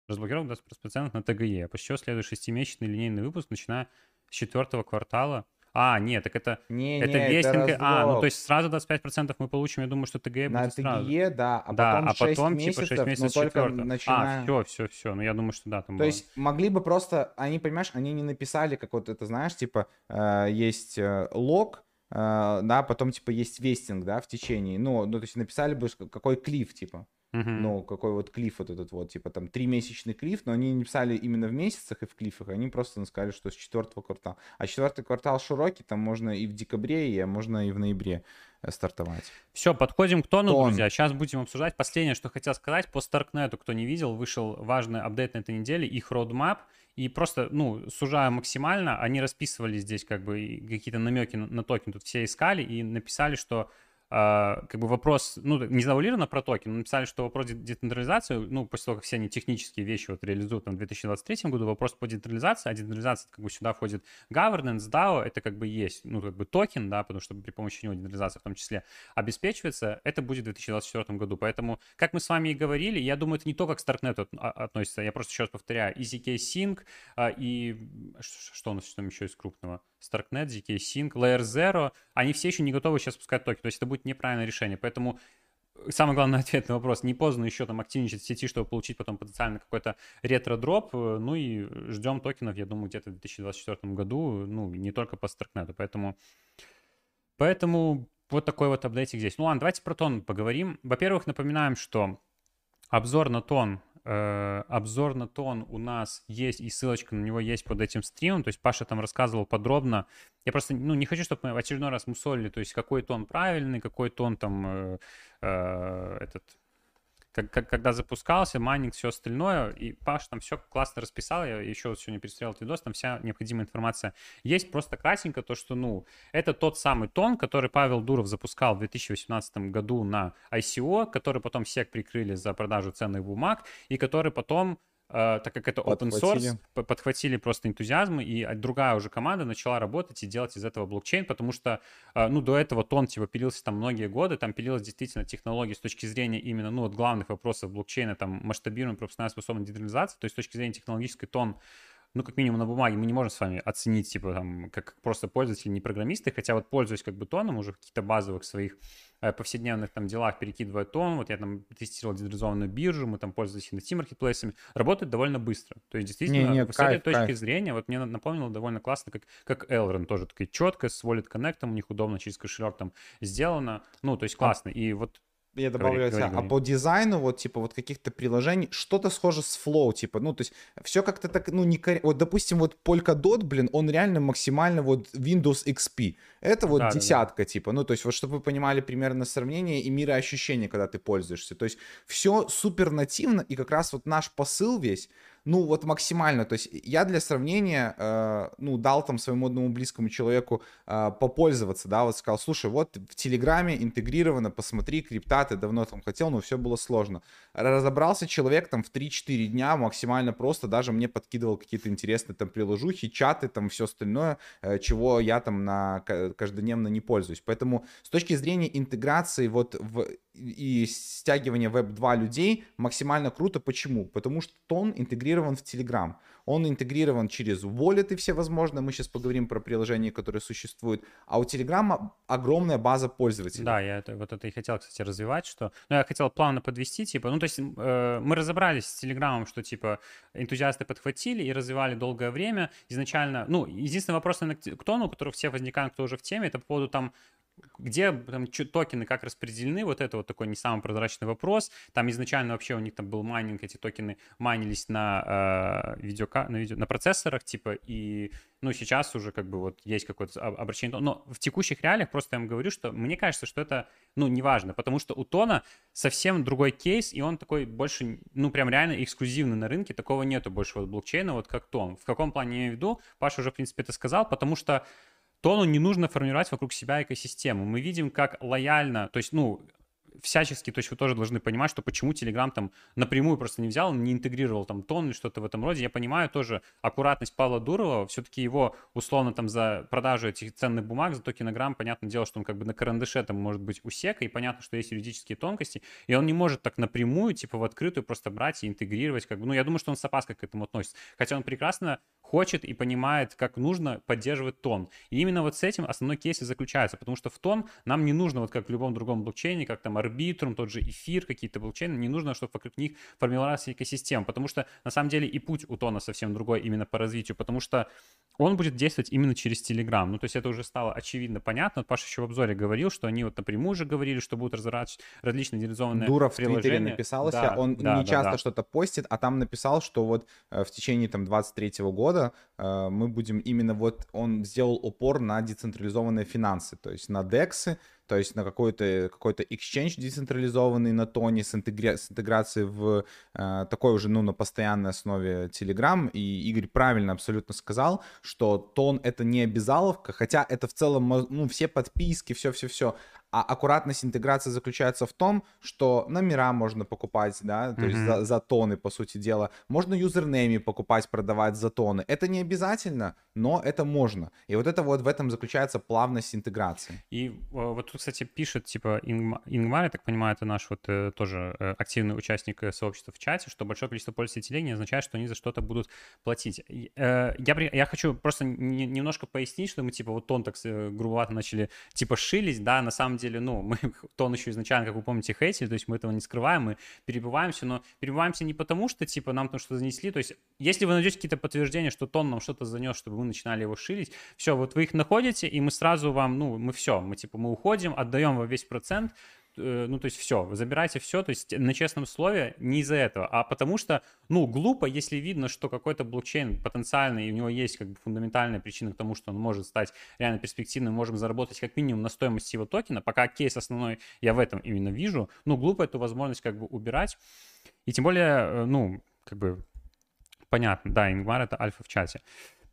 Разблокировка даст процент на ТГЕ. После чего следует шестимесячный линейный выпуск, начиная с четвертого квартала. А, нет, так это, Не, это не, вестинг. А, ну то есть сразу 25% мы получим. Я думаю, что ТГЕ на будет сразу. ТГЕ, да, а да, потом, а 6 потом месяцев, типа 6 месяцев но только начиная... А, все, все, все. Ну я думаю, что да, там То было. есть могли бы просто, они, понимаешь, они не написали, как вот это, знаешь, типа, э, есть э, лог, э, да, потом, типа, есть вестинг, да, в течение, ну, ну, то есть написали бы, какой клиф, типа. Мгм. Ну, какой вот клиф вот этот вот, типа там тримесячный клиф, но они не писали именно в месяцах и в клифах, они просто ну, сказали, что с четвертого квартала. А четвертый квартал широкий, там можно и в декабре, и можно и в ноябре э, стартовать. Все, подходим к тону, Тон. друзья. Сейчас будем обсуждать. Последнее, что хотел сказать, по Старкнету, кто не видел, вышел важный апдейт на этой неделе, их roadmap. И просто, ну, сужая максимально, они расписывали здесь как бы какие-то намеки на, на токен, тут все искали и написали, что а, как бы вопрос, ну, не завуалировано про токен, написали, что вопрос де- децентрализации, ну, после того, как все они технические вещи вот реализуют там, в 2023 году, вопрос по децентрализации, а децентрализация, как бы сюда входит governance, DAO, это как бы есть, ну, как бы токен, да, потому что при помощи него децентрализация в том числе обеспечивается, это будет в 2024 году. Поэтому, как мы с вами и говорили, я думаю, это не только к Starknet а- относится, я просто еще раз повторяю, ZK Sync, а, и ш- что у нас там еще из крупного? Starknet, ZK Sync, Layer Zero, они все еще не готовы сейчас пускать токен, то есть это будет неправильное решение. Поэтому самый главный ответ на вопрос, не поздно еще там активничать в сети, чтобы получить потом потенциально какой-то ретро-дроп, э, ну и ждем токенов, я думаю, где-то в 2024 году, ну, не только по Старкнету, поэтому... Поэтому вот такой вот апдейтик здесь. Ну ладно, давайте про TON поговорим. Во-первых, напоминаем, что обзор на тон, э, обзор на тон у нас есть, и ссылочка на него есть под этим стримом. То есть Паша там рассказывал подробно. Я просто ну, не хочу, чтобы мы в очередной раз мусолили, то есть какой тон правильный, какой тон там э, э, этот как, как- когда запускался, майнинг, все остальное, и Паш там все классно расписал, я еще вот сегодня пересмотрел этот видос, там вся необходимая информация. Есть, просто кратенько то, что, ну, это тот самый тон, который Павел Дуров запускал в 2018 году на ICO, который потом SEC прикрыли за продажу ценных бумаг, и который потом так как это open Подхватили. source, подхватили просто энтузиазм, и а, другая уже команда начала работать и делать из этого блокчейн, потому что, э, ну, до этого тон, типа, пилился там многие годы, там пилилась действительно технология с точки зрения именно, ну, вот главных вопросов блокчейна, там, масштабируемой профессионально способной децентрализации, то есть с точки зрения технологической тон ну, как минимум на бумаге мы не можем с вами оценить, типа, там, как просто пользователи, не программисты, хотя вот пользуюсь как бы тоном уже в каких-то базовых своих э, повседневных там делах, перекидывая тон, вот я там тестировал децентрализованную биржу, мы там пользовались NFT-маркетплейсами, работает довольно быстро. То есть действительно, Не, не, с этой точки кайф. зрения, вот мне на- напомнило довольно классно, как, как Elrond тоже такой четко, с Wallet Connect, у них удобно через кошелек там сделано, ну, то есть классно. И вот Я Говори, добавлю говори, себя. А говори. по дизайну, вот, типа, вот каких-то приложений, что-то схоже с Flow, типа, ну, то есть, все как-то так, ну, не кор- Вот, допустим, вот Polkadot, блин, он реально максимально вот Windows XP. Это вот Да-да-да. десятка, типа, ну, то есть, вот, чтобы вы понимали примерно сравнение и мироощущение, когда ты пользуешься. То есть, все супер нативно, и как раз вот наш посыл весь, ну, вот максимально. То есть, я для сравнения, э, ну, дал там своему одному близкому человеку э, попользоваться, да, вот сказал, слушай, вот в Телеграме интегрировано, посмотри, крипта, ты давно там хотел, но все было сложно. Разобрался человек там в 3-4 дня максимально просто, даже мне подкидывал какие-то интересные там приложухи, чаты, там все остальное, э, чего я там на ка- каждодневно не пользуюсь. Поэтому с точки зрения интеграции вот в и стягивания Web2 людей максимально круто. Почему? Потому что тон интегрирован в Telegram. Он интегрирован через wallet все возможно. Мы сейчас поговорим про приложения, которые существуют. А у Telegram огромная база пользователей. Да, я это, вот это и хотел, кстати, развивать, что... Ну, я хотел плавно подвести, типа, ну, то есть э, мы разобрались с Телеграмом, что, типа, энтузиасты подхватили и развивали долгое время. Изначально, ну, единственный вопрос, наверное, к тону, у которого все возникают, кто уже в теме, это по поводу там где там токены как распределены, вот это вот такой не самый прозрачный вопрос. Там изначально вообще у них там был майнинг, эти токены майнились на э, видеока, на, видео, на процессорах, типа, и, ну, сейчас уже как бы вот есть какое-то об- обращение. Но в текущих реалиях просто я вам говорю, что мне кажется, что это, ну, неважно, потому что у Тона совсем другой кейс, и он такой больше, ну, прям реально эксклюзивный на рынке, такого нету больше вот блокчейна, вот как Тон. В каком плане я имею в виду? Паша уже, в принципе, это сказал, потому что Тону не нужно формировать вокруг себя экосистему. Мы видим, как лояльно, то есть, ну, всячески, то есть вы тоже должны понимать, что почему Telegram там напрямую просто не взял, не интегрировал там тон или что-то в этом роде. Я понимаю тоже аккуратность Павла Дурова, все-таки его условно там за продажу этих ценных бумаг, за токенограмм, понятное дело, что он как бы на карандаше там может быть усека, и понятно, что есть юридические тонкости, и он не может так напрямую, типа в открытую просто брать и интегрировать, как бы, ну, я думаю, что он с опаской к этому относится, хотя он прекрасно хочет и понимает, как нужно поддерживать тон. И именно вот с этим основной кейс и заключается, потому что в тон нам не нужно, вот как в любом другом блокчейне, как там Arbitrum, тот же эфир, какие-то блокчейны, не нужно, чтобы вокруг них формировалась экосистема, потому что на самом деле и путь у тона совсем другой именно по развитию, потому что он будет действовать именно через Telegram. Ну, то есть это уже стало очевидно понятно. Паша еще в обзоре говорил, что они вот напрямую уже говорили, что будут разворачивать различные реализованные Дуров в. Твиттере написался, Да, он да, не да, часто да. что-то постит, а там написал, что вот э, в течение там 23 года э, мы будем именно вот, он сделал упор на децентрализованные финансы, то есть на дексы, то есть на какой-то какой exchange децентрализованный на тоне с, интегра- с интеграцией в э, такой уже, ну, на постоянной основе Telegram. И Игорь правильно абсолютно сказал, что тон это не обязаловка, хотя это в целом, ну, все подписки, все-все-все. А аккуратность интеграции заключается в том, что номера можно покупать, да, то есть Мгм. за, за тоны, по сути дела. Можно юзернейми покупать, продавать за тоны. Это не обязательно, но это можно. И вот это вот в этом заключается плавность интеграции. И э, вот тут, кстати, пишет, типа, Ингма- Ингмар, я так понимаю, это наш вот э, тоже э, активный участник э, сообщества в чате, что большое количество пользователей не означает, что они за что-то будут платить. Я, я хочу просто не- немножко пояснить, что мы, типа, вот тон так грубовато начали, типа, шились, да, на самом деле, ну, мы тон еще изначально, как вы помните, хейтили, то есть мы этого не скрываем, мы перебиваемся, но перебиваемся не потому, что, типа, нам там что-то занесли, то есть если вы найдете какие-то подтверждения, что тон нам что-то занес, чтобы вы начинали его шилить, все, вот вы их находите, и мы сразу вам, ну, мы все, мы, типа, мы уходим, отдаем вам весь процент, э, ну, то есть все, вы забираете все, то есть на честном слове не из-за этого, а потому что, ну, глупо, если видно, что какой-то блокчейн потенциальный, и у него есть как бы фундаментальная причина к тому, что он может стать реально перспективным, можем заработать как минимум на стоимости его токена, пока кейс основной я в этом именно вижу, ну, глупо эту возможность как бы убирать, и тем более, э, ну, как бы понятно, да, Ингмар это альфа в чате.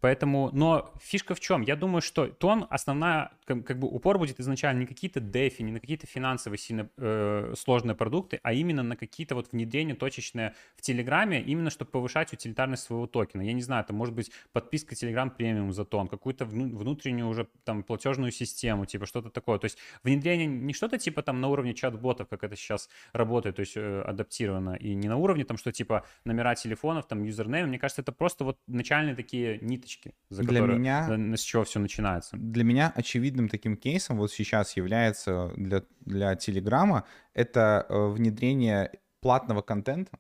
Поэтому, но фишка в чем? Я думаю, что тон основная, как, как бы упор будет изначально не какие-то дефи, не на какие-то финансовые сильно э, сложные продукты, а именно на какие-то вот внедрения точечные в Телеграме, именно чтобы повышать утилитарность своего токена. Я не знаю, это может быть подписка Telegram премиум за тон, какую-то вну- внутреннюю уже там платежную систему, типа что-то такое. То есть внедрение не что-то типа там на уровне чат-ботов, как это сейчас работает, то есть э, адаптировано, и не на уровне там, что типа номера телефонов, там юзернейм. Мне кажется, это просто вот начальные такие ниточки, за Для которые, меня- с чего все начинается. Для меня очевидным таким кейсом вот сейчас является для, для Телеграма это э, внедрение платного контента,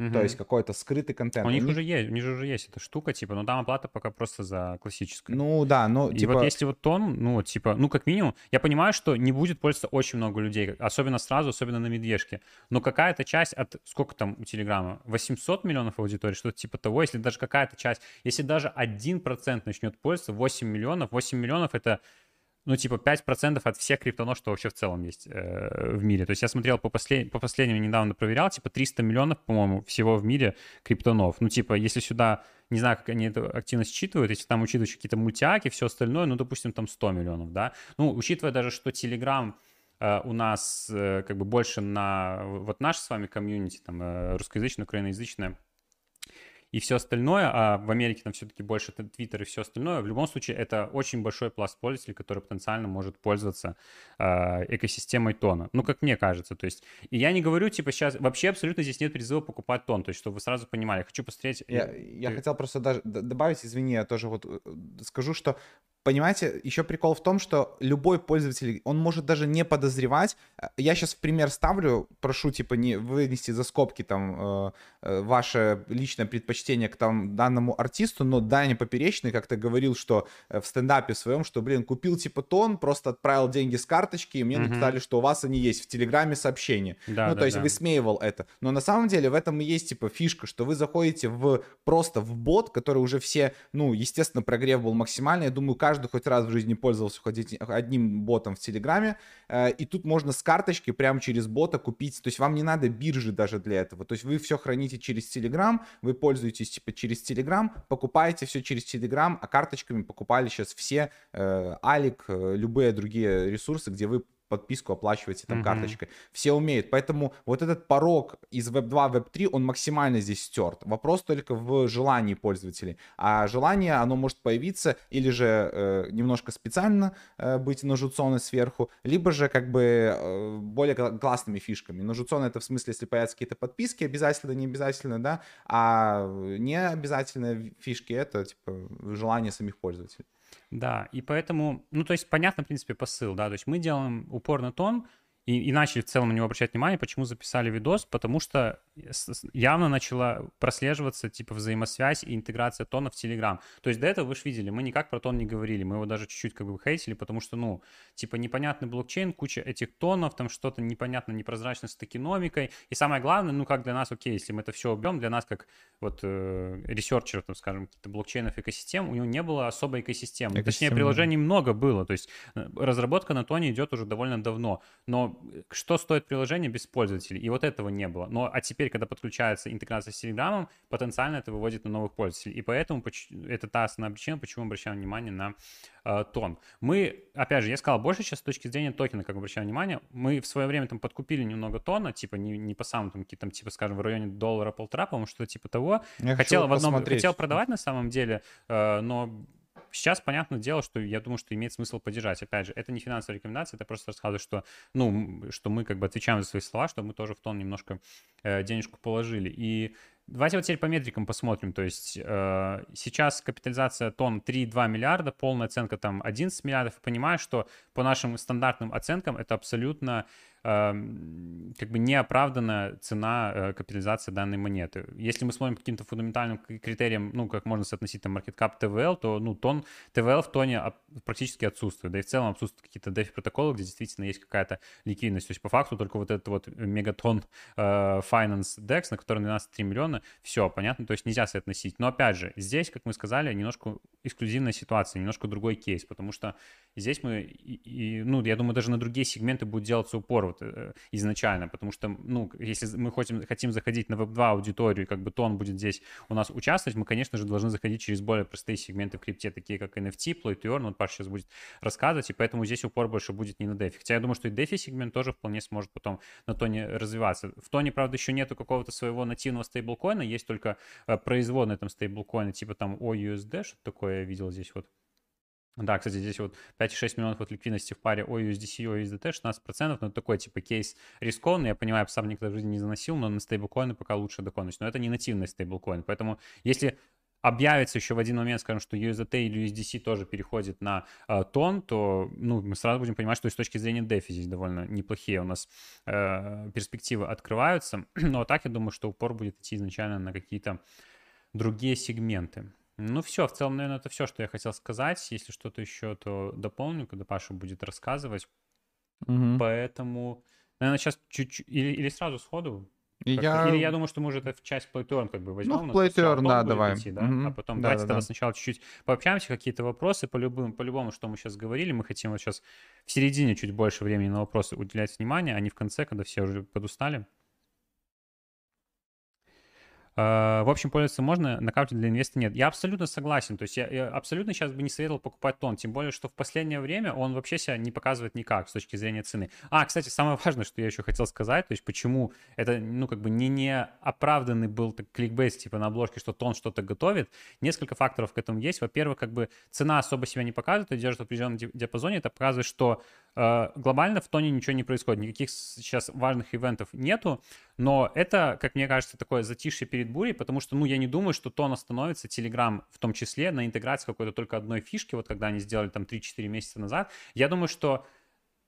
то Мгм. есть какой-то скрытый контент. у них них- уже есть, у них же уже есть эта штука, типа, но там оплата пока просто за классическую. Ну да, но И типа... вот если вот тон, ну типа, ну как минимум, я понимаю, что не будет пользоваться очень много людей, особенно сразу, особенно на медвежке. Но какая-то часть от, сколько там у Телеграма, 800 миллионов аудитории, что-то типа того, если даже какая-то часть, если даже 1% начнет пользоваться, 8 миллионов, 8 миллионов это ну, типа, 5% от всех криптонов, что вообще в целом есть э, в мире. То есть я смотрел по, послед... по последнему, недавно проверял, типа, 300 миллионов, по-моему, всего в мире криптонов. Ну, типа, если сюда, не знаю, как они эту активность считывают, если там учитывают какие-то мультиаки, все остальное, ну, допустим, там 100 миллионов, да. Ну, учитывая даже, что Telegram э, у нас э, как бы больше на вот наш с вами комьюнити, там, э, русскоязычное, украиноязычное, и все остальное, а в Америке там все-таки больше Твиттер и все остальное, в любом случае это очень большой пласт пользователей, который потенциально может пользоваться э, экосистемой тона. Ну, как мне кажется, то есть, и я не говорю, типа, сейчас, вообще абсолютно здесь нет призыва покупать тон, то есть, чтобы вы сразу понимали, я хочу посмотреть... Я, э, я э, хотел просто даже добавить, извини, я тоже вот э, скажу, что понимаете, еще прикол в том, что любой пользователь, он может даже не подозревать. Э, Я сейчас в пример ставлю, прошу типа не вынести за скобки там э, э, ваше личное предпочтение к там данному артисту, но Даня Поперечный как-то говорил, что э, в стендапе своем, что, блин, купил типа тон, просто отправил деньги с карточки, и мне Мгм. написали, что у вас они есть в Телеграме сообщения. Да, ну, да, то есть да. высмеивал это. Но на самом деле в этом и есть, типа, фишка, что вы заходите в просто в бот, который уже все, ну, естественно, прогрев был максимальный. Я думаю, каждый хоть раз в жизни пользовался хоть одним ботом в Телеграме. Э, И тут можно с карточки прямо через бота купить. То есть вам не надо биржи даже для этого. То есть вы все храните через Телеграм, вы пользуетесь, типа, через Телеграм, покупаете все через Телеграм, а карточками покупали сейчас все, э, Алик, э, любые другие ресурсы, где вы подписку оплачиваете там Мгм. карточкой. Все умеют. Поэтому вот этот порог из Web 2 в Web 3, он максимально здесь стерт. Вопрос только в желании пользователей. А желание, оно может появиться или же э, немножко специально э, быть нажуционной сверху, либо же как бы э, более кла- классными фишками. Нажуционно это в смысле, если появятся какие-то подписки, обязательно, не обязательно, да, а не обязательные фишки это типа желание самих пользователей. Да, и поэтому, ну, то есть понятно, в принципе, посыл, да, то есть мы делаем упор на тон, и, и начали в целом на него обращать внимание, почему записали видос, потому что с- явно начала прослеживаться, типа, взаимосвязь и интеграция тона в Telegram. То есть до этого вы же видели, мы никак про тон не говорили, мы его даже чуть-чуть как бы хейтили, потому что, ну, типа, непонятный блокчейн, куча этих тонов, там что-то непонятно, непрозрачно с токеномикой, и самое главное, ну, как для нас, окей, если мы это все убьем, для нас, как вот э, researcher ов, там, скажем, каких-то блокчейнов, экосистем, у него не было особой экосистемы. Точнее, Экосистемы, да. приложений много было, то есть э, разработка на тоне идет уже довольно давно, но что стоит приложение без пользователей? И вот этого не было. Но а теперь, когда подключается интеграция с Telegram, потенциально это выводит на новых пользователей. И поэтому это та основная причина, почему обращаем внимание на э, тон. Мы, опять же, я сказал, больше сейчас с точки зрения токена, как обращаем внимание, мы в свое время там подкупили немного тона, типа не, не по самому там, там, типа, скажем, в районе доллара полтора, по-моему, что-то типа того. Я хотел в одном, хотел продавать на самом деле, э, но сейчас понятное дело, что я думаю, что имеет смысл поддержать. Опять же, это не финансовая рекомендация, это просто рассказываю, что, ну, что мы как бы отвечаем за свои слова, что мы тоже в тон немножко э, денежку положили. И давайте вот теперь по метрикам посмотрим. То есть э, сейчас капитализация тон 3,2 миллиарда, полная оценка там 11 миллиардов. И понимаю, что по нашим стандартным оценкам это абсолютно как бы неоправданная цена э, капитализации данной монеты. Если мы смотрим по каким-то фундаментальным критериям, ну, как можно соотносить там market cap TVL, то, ну, тон, TVL в тоне практически отсутствует. Да и в целом отсутствуют какие-то DeFi протоколы, где действительно есть какая-то ликвидность. То есть по факту только вот этот вот мегатон э, Finance DEX, на который 12,3 миллиона, все, понятно, то есть нельзя соотносить. Но опять же, здесь, как мы сказали, немножко эксклюзивная ситуация, немножко другой кейс, потому что здесь мы, и, и, ну, я думаю, даже на другие сегменты будет делаться упор вот, э, изначально, потому что, ну, если мы хотим, хотим заходить на Web2 аудиторию, как бы тон будет здесь у нас участвовать, мы, конечно же, должны заходить через более простые сегменты в крипте, такие как NFT, Play to Earn, вот Паша сейчас будет рассказывать, и поэтому здесь упор больше будет не на DeFi. Хотя я думаю, что и DeFi сегмент тоже вполне сможет потом на тоне развиваться. В тоне, правда, еще нету какого-то своего нативного стейблкоина, есть только э, производные там стейблкоины, типа там OUSD, что такое я видел здесь вот. Да, кстати, здесь вот 5,6 миллионов вот ликвидности в паре OUSDC и OUSDT, 16%, но это такой типа кейс рискованный, я понимаю, сам никогда в жизни не заносил, но на стейблкоины пока лучше доконность, но это не нативный стейблкоин, поэтому если объявится еще в один момент, скажем, что USDT или USDC тоже переходит на э, тон, то ну, мы сразу будем понимать, что с точки зрения DeFi здесь довольно неплохие у нас э, перспективы открываются. Но так я думаю, что упор будет идти изначально на какие-то другие сегменты. Ну все, в целом, наверное, это все, что я хотел сказать. Если что-то еще, то дополню, когда Паша будет рассказывать. Мгм. Поэтому, наверное, сейчас чуть-чуть... Или, или сразу сходу? Я... Или я думаю, что мы уже это в часть Earn как бы возьмем. в у нас Play просто to Earn, тон да, давай. идти, да? Мгм. А потом Да, давайте да, тогда да. сначала чуть-чуть пообщаемся, какие-то вопросы по любым, по любому, что мы сейчас говорили. Мы хотим вот сейчас в середине чуть больше времени на вопросы уделять внимание, а не в конце, когда все уже подустали. Э, В общем, пользоваться можно, на карте для инвеста нет. Я абсолютно согласен. То есть я, я абсолютно сейчас бы не советовал покупать тон. Тем более, что в последнее время он вообще себя не показывает никак с точки зрения цены. А, кстати, самое важное, что я еще хотел сказать, то есть почему это, ну, как бы не, не оправданный был так, кликбейт, типа на обложке, что тон что-то готовит. Несколько факторов к этому есть. Во-первых, как бы цена особо себя не показывает, и держит в определенном ди- диапазоне. Это показывает, что глобально в тоне ничего не происходит. Никаких сейчас важных ивентов нету. Но это, как мне кажется, такое затишье перед бурей, потому что, ну, я не думаю, что тон остановится, Telegram в том числе, на интеграции какой-то только одной фишки, вот когда они сделали там 3-4 месяца назад. Я думаю, что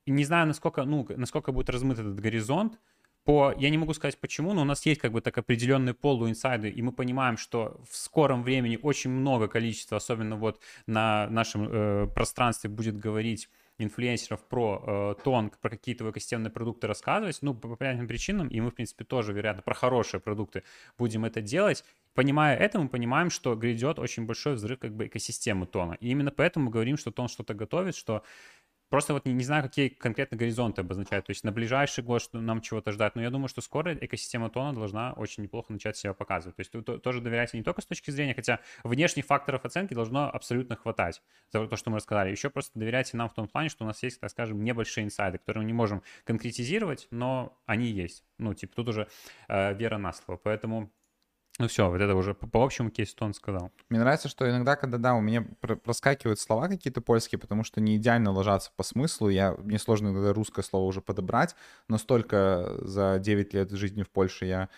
не знаю, насколько, ну, насколько будет размыт этот горизонт, по, я не могу сказать почему, но у нас есть как бы так определенный полуинсайды, и мы понимаем, что в скором времени очень много количества, особенно вот на нашем э, пространстве будет говорить инфлюенсеров про э, тон, про какие-то экосистемные продукты рассказывать, ну, по понятным причинам, и мы, в принципе, тоже, вероятно, про хорошие продукты будем это делать. Понимая это, мы понимаем, что грядет очень большой взрыв как бы экосистемы тона. И именно поэтому мы говорим, что тон что-то готовит, что Просто вот не, не знаю, какие конкретно горизонты обозначают. То есть на ближайший год что нам чего-то ждать. Но я думаю, что скоро экосистема тона должна очень неплохо начать себя показывать. То есть вы тоже доверяете не только с точки зрения, хотя внешних факторов оценки должно абсолютно хватать за то, что мы рассказали. Еще просто доверяйте нам в том плане, что у нас есть, так скажем, небольшие инсайды, которые мы не можем конкретизировать, но они есть. Ну, типа, тут уже э, вера на слово. Поэтому ну все, вот это уже по, по общему кейсу он сказал. Мне нравится, что иногда, когда, да, у меня проскакивают слова какие-то польские, потому что не идеально ложатся по смыслу, я, мне сложно иногда русское слово уже подобрать, но столько за 9 лет жизни в Польше я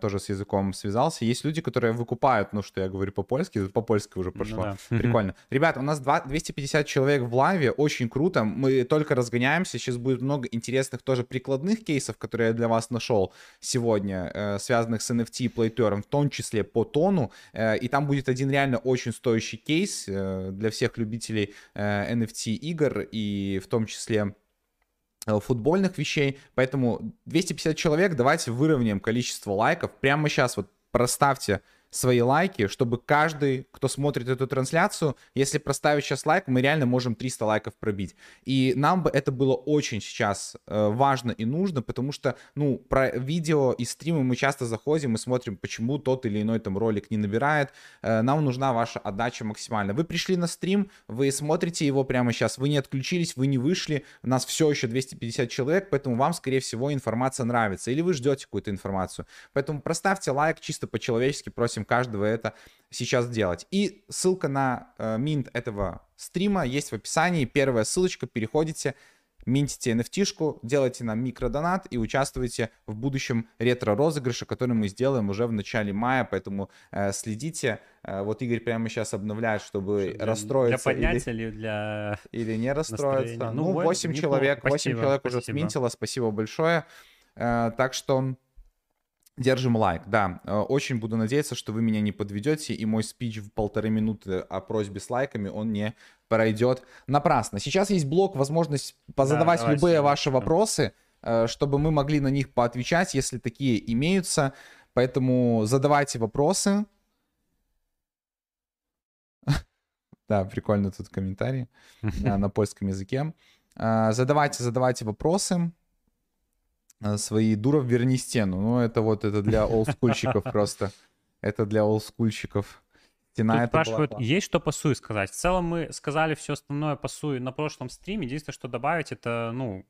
тоже с языком связался. Есть люди, которые выкупают, ну, что я говорю по-польски, по-польски уже пошло. Ну, да. Прикольно. Ребят, у нас 2, 250 человек в лайве, очень круто. Мы только разгоняемся, сейчас будет много интересных тоже прикладных кейсов, которые я для вас нашел сегодня, э, связанных с NFT и плейтером, в том числе по тону. Э, и там будет один реально очень стоящий кейс для всех любителей NFT игр, и в том числе Э, футбольных вещей. Поэтому 250 человек, давайте выровняем количество лайков. Прямо сейчас вот проставьте свои лайки, чтобы каждый, кто смотрит эту трансляцию, если проставить сейчас лайк, мы реально можем 300 лайков пробить. И нам бы это было очень сейчас э, важно и нужно, потому что, ну, про видео и стримы мы часто заходим и смотрим, почему тот или иной там ролик не набирает. Э, нам нужна ваша отдача максимально. Вы пришли на стрим, вы смотрите его прямо сейчас, вы не отключились, вы не вышли, у нас все еще 250 человек, поэтому вам, скорее всего, информация нравится, или вы ждете какую-то информацию. Поэтому проставьте лайк чисто по-человечески, просим просим каждого это сейчас делать. И ссылка на э, минт этого стрима есть в описании. Первая ссылочка, переходите, минтите nft делайте нам микродонат и участвуйте в будущем ретро-розыгрыше, который мы сделаем уже в начале мая, поэтому э, следите. Э, вот Игорь прямо сейчас обновляет, чтобы для, расстроиться. Для поднятия или, или для Или не расстроиться. Ну, 8 человек, 8 спасибо, человек спасибо. уже сминтило, спасибо большое. Э, так что Держим лайк, да. Э, очень буду надеяться, что вы меня не подведете, и мой спич в полторы минуты о просьбе с лайками, он не пройдет напрасно. Сейчас есть блок, возможность позадавать да, любые ваши вопросы, э, чтобы мы могли на них поотвечать, если такие имеются. Поэтому задавайте вопросы. Да, прикольно тут комментарий на польском языке. Э, задавайте, задавайте вопросы. Э, свои «Дуров, верни стену». Ну, это вот это для олдскульщиков просто. Это для олдскульщиков. Стена Тут спрашивают, была... есть что по Суи сказать? В целом мы сказали все основное по Суи на прошлом стриме. Единственное, что добавить, это, ну,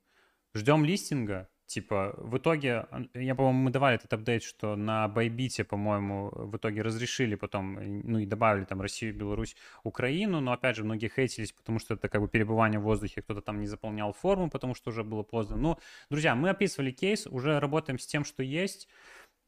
ждем листинга. Типа, в итоге, я, по-моему, мы давали этот апдейт, что на Байбите, по-моему, в итоге разрешили потом, ну и добавили там Россию, Беларусь, Украину, но, опять же, многие хейтились, потому что это как бы перебывание в воздухе, кто-то там не заполнял форму, потому что уже было поздно. Ну, друзья, мы описывали кейс, уже работаем с тем, что есть,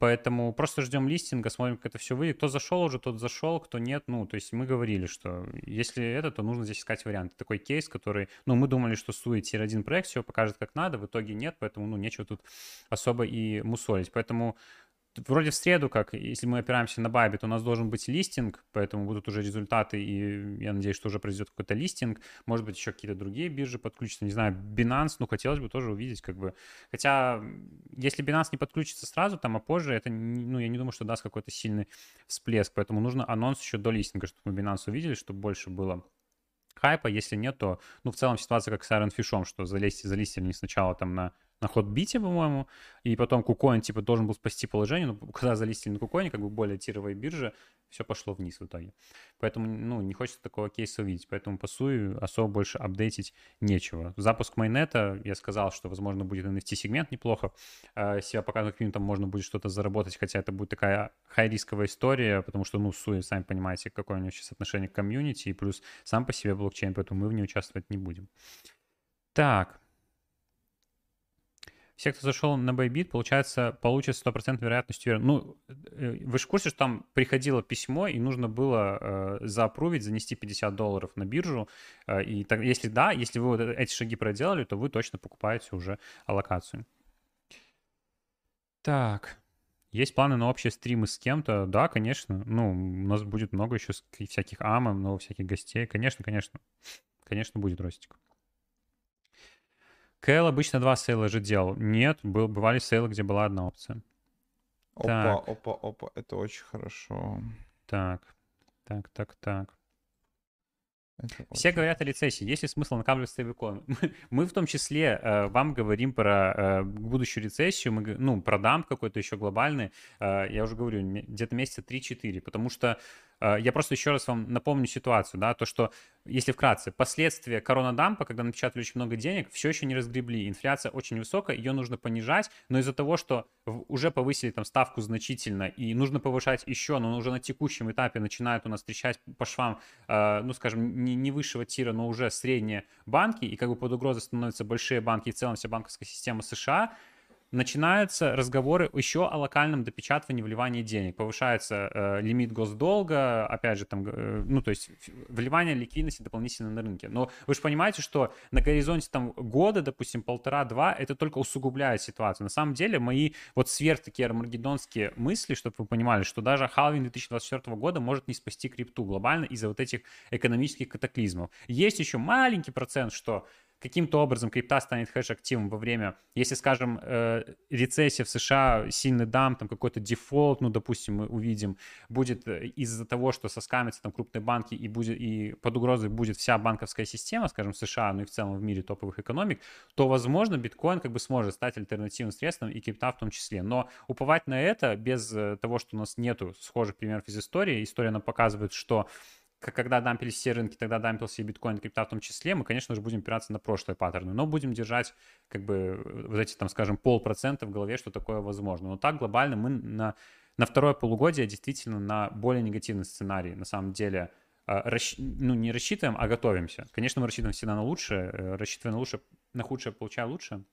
Поэтому просто ждем листинга, смотрим, как это все выйдет. Кто зашел уже, тот зашел, кто нет. Ну, то есть мы говорили, что если это, то нужно здесь искать варианты. Такой кейс, который, ну, мы думали, что Суи тир-1 проект все покажет как надо, в итоге нет, поэтому, ну, нечего тут особо и мусолить. Поэтому вроде в среду, как если мы опираемся на то у нас должен быть листинг, поэтому будут уже результаты, и я надеюсь, что уже произойдет какой-то листинг. Может быть, еще какие-то другие биржи подключатся. Не знаю, Binance, ну, хотелось бы тоже увидеть, как бы. Хотя, если Binance не подключится сразу, там, а позже, это, ну, я не думаю, что даст какой-то сильный всплеск. Поэтому нужно анонс еще до листинга, чтобы мы Binance увидели, чтобы больше было хайпа. Если нет, то, ну, в целом ситуация как с Iron Fish, что залезть, залезть не сначала там на на Hotbit, по-моему, и потом Кукоин, типа, должен был спасти положение, но когда залистили на Кукоине, как бы более тировой бирже, все пошло вниз в итоге. Поэтому, ну, не хочется такого кейса увидеть, поэтому по сую особо больше апдейтить нечего. Запуск майнета, я сказал, что, возможно, будет NFT-сегмент неплохо, э, себя показывать, каким там можно будет что-то заработать, хотя это будет такая хай-рисковая история, потому что, ну, Суи, сами понимаете, какое у него сейчас отношение к комьюнити, и плюс сам по себе блокчейн, поэтому мы в ней участвовать не будем. Так, все, кто зашел на Bybit, получается, получат 100% вероятностью. Ну, э, вы же в курсе, что там приходило письмо, и нужно было э, заапрувить, занести 50 долларов на биржу. Э, и так, если да, если вы вот э, эти шаги проделали, то вы точно покупаете уже аллокацию. Так. Есть планы на общие стримы с кем-то? Да, конечно. Ну, у нас будет много еще всяких амов, много всяких гостей. Конечно, конечно. Конечно, будет, Ростик. Кэл обычно два сейла же делал. Нет, был, бывали сейлы, где была одна опция. Опа, так. опа, опа, это очень хорошо. Так, так, так, так. Это Все очень- говорят о рецессии. Есть ли смысл накапливать стейблкоин? Мы в том числе э, вам говорим про э, будущую рецессию, мы, ну, про дамп какой-то еще глобальный. Э, я уже говорю, где-то месяца 3-4, потому что э, я просто еще раз вам напомню ситуацию, да, то, что, если вкратце, последствия коронадампа, когда напечатали очень много денег, все еще не разгребли. Инфляция очень высокая, ее нужно понижать, но из-за того, что уже повысили там ставку значительно и нужно повышать еще, но уже на текущем этапе начинают у нас встречать по швам, э, ну, скажем, не, не высшего тира, но уже средние банки, и как бы под угрозой становятся большие банки и в целом вся банковская система США, начинаются разговоры еще о локальном допечатывании вливании денег. Повышается э, лимит госдолга, опять же, там, э, ну, то есть вливание ликвидности дополнительно на рынке. Но вы же понимаете, что на горизонте там года, допустим, полтора-два, это только усугубляет ситуацию. На самом деле, мои вот сверх такие армагеддонские мысли, чтобы вы понимали, что даже халвинг 2024 года может не спасти крипту глобально из-за вот этих экономических катаклизмов. Есть еще маленький процент, что каким-то образом крипта станет хэш-активом во время, если, скажем, э, рецессия в США, сильный дам, там какой-то дефолт, ну, допустим, мы увидим, будет э, из-за того, что соскамятся там крупные банки и, будет, и под угрозой будет вся банковская система, скажем, США, ну и в целом в мире топовых экономик, то, возможно, биткоин как бы сможет стать альтернативным средством и крипта в том числе. Но уповать на это без э, того, что у нас нету схожих примеров из истории, история нам показывает, что когда дампились все рынки, тогда дампился и биткоин, и крипта в том числе, мы, конечно же, будем опираться на прошлые паттерны, но будем держать, как бы, вот эти, там, скажем, полпроцента в голове, что такое возможно. Но так глобально мы на, на второе полугодие действительно на более негативный сценарий, на самом деле, э, расщ- ну, не рассчитываем, а готовимся. Конечно, мы рассчитываем всегда на лучшее, э, рассчитывая на лучшее, на худшее, получая лучшее.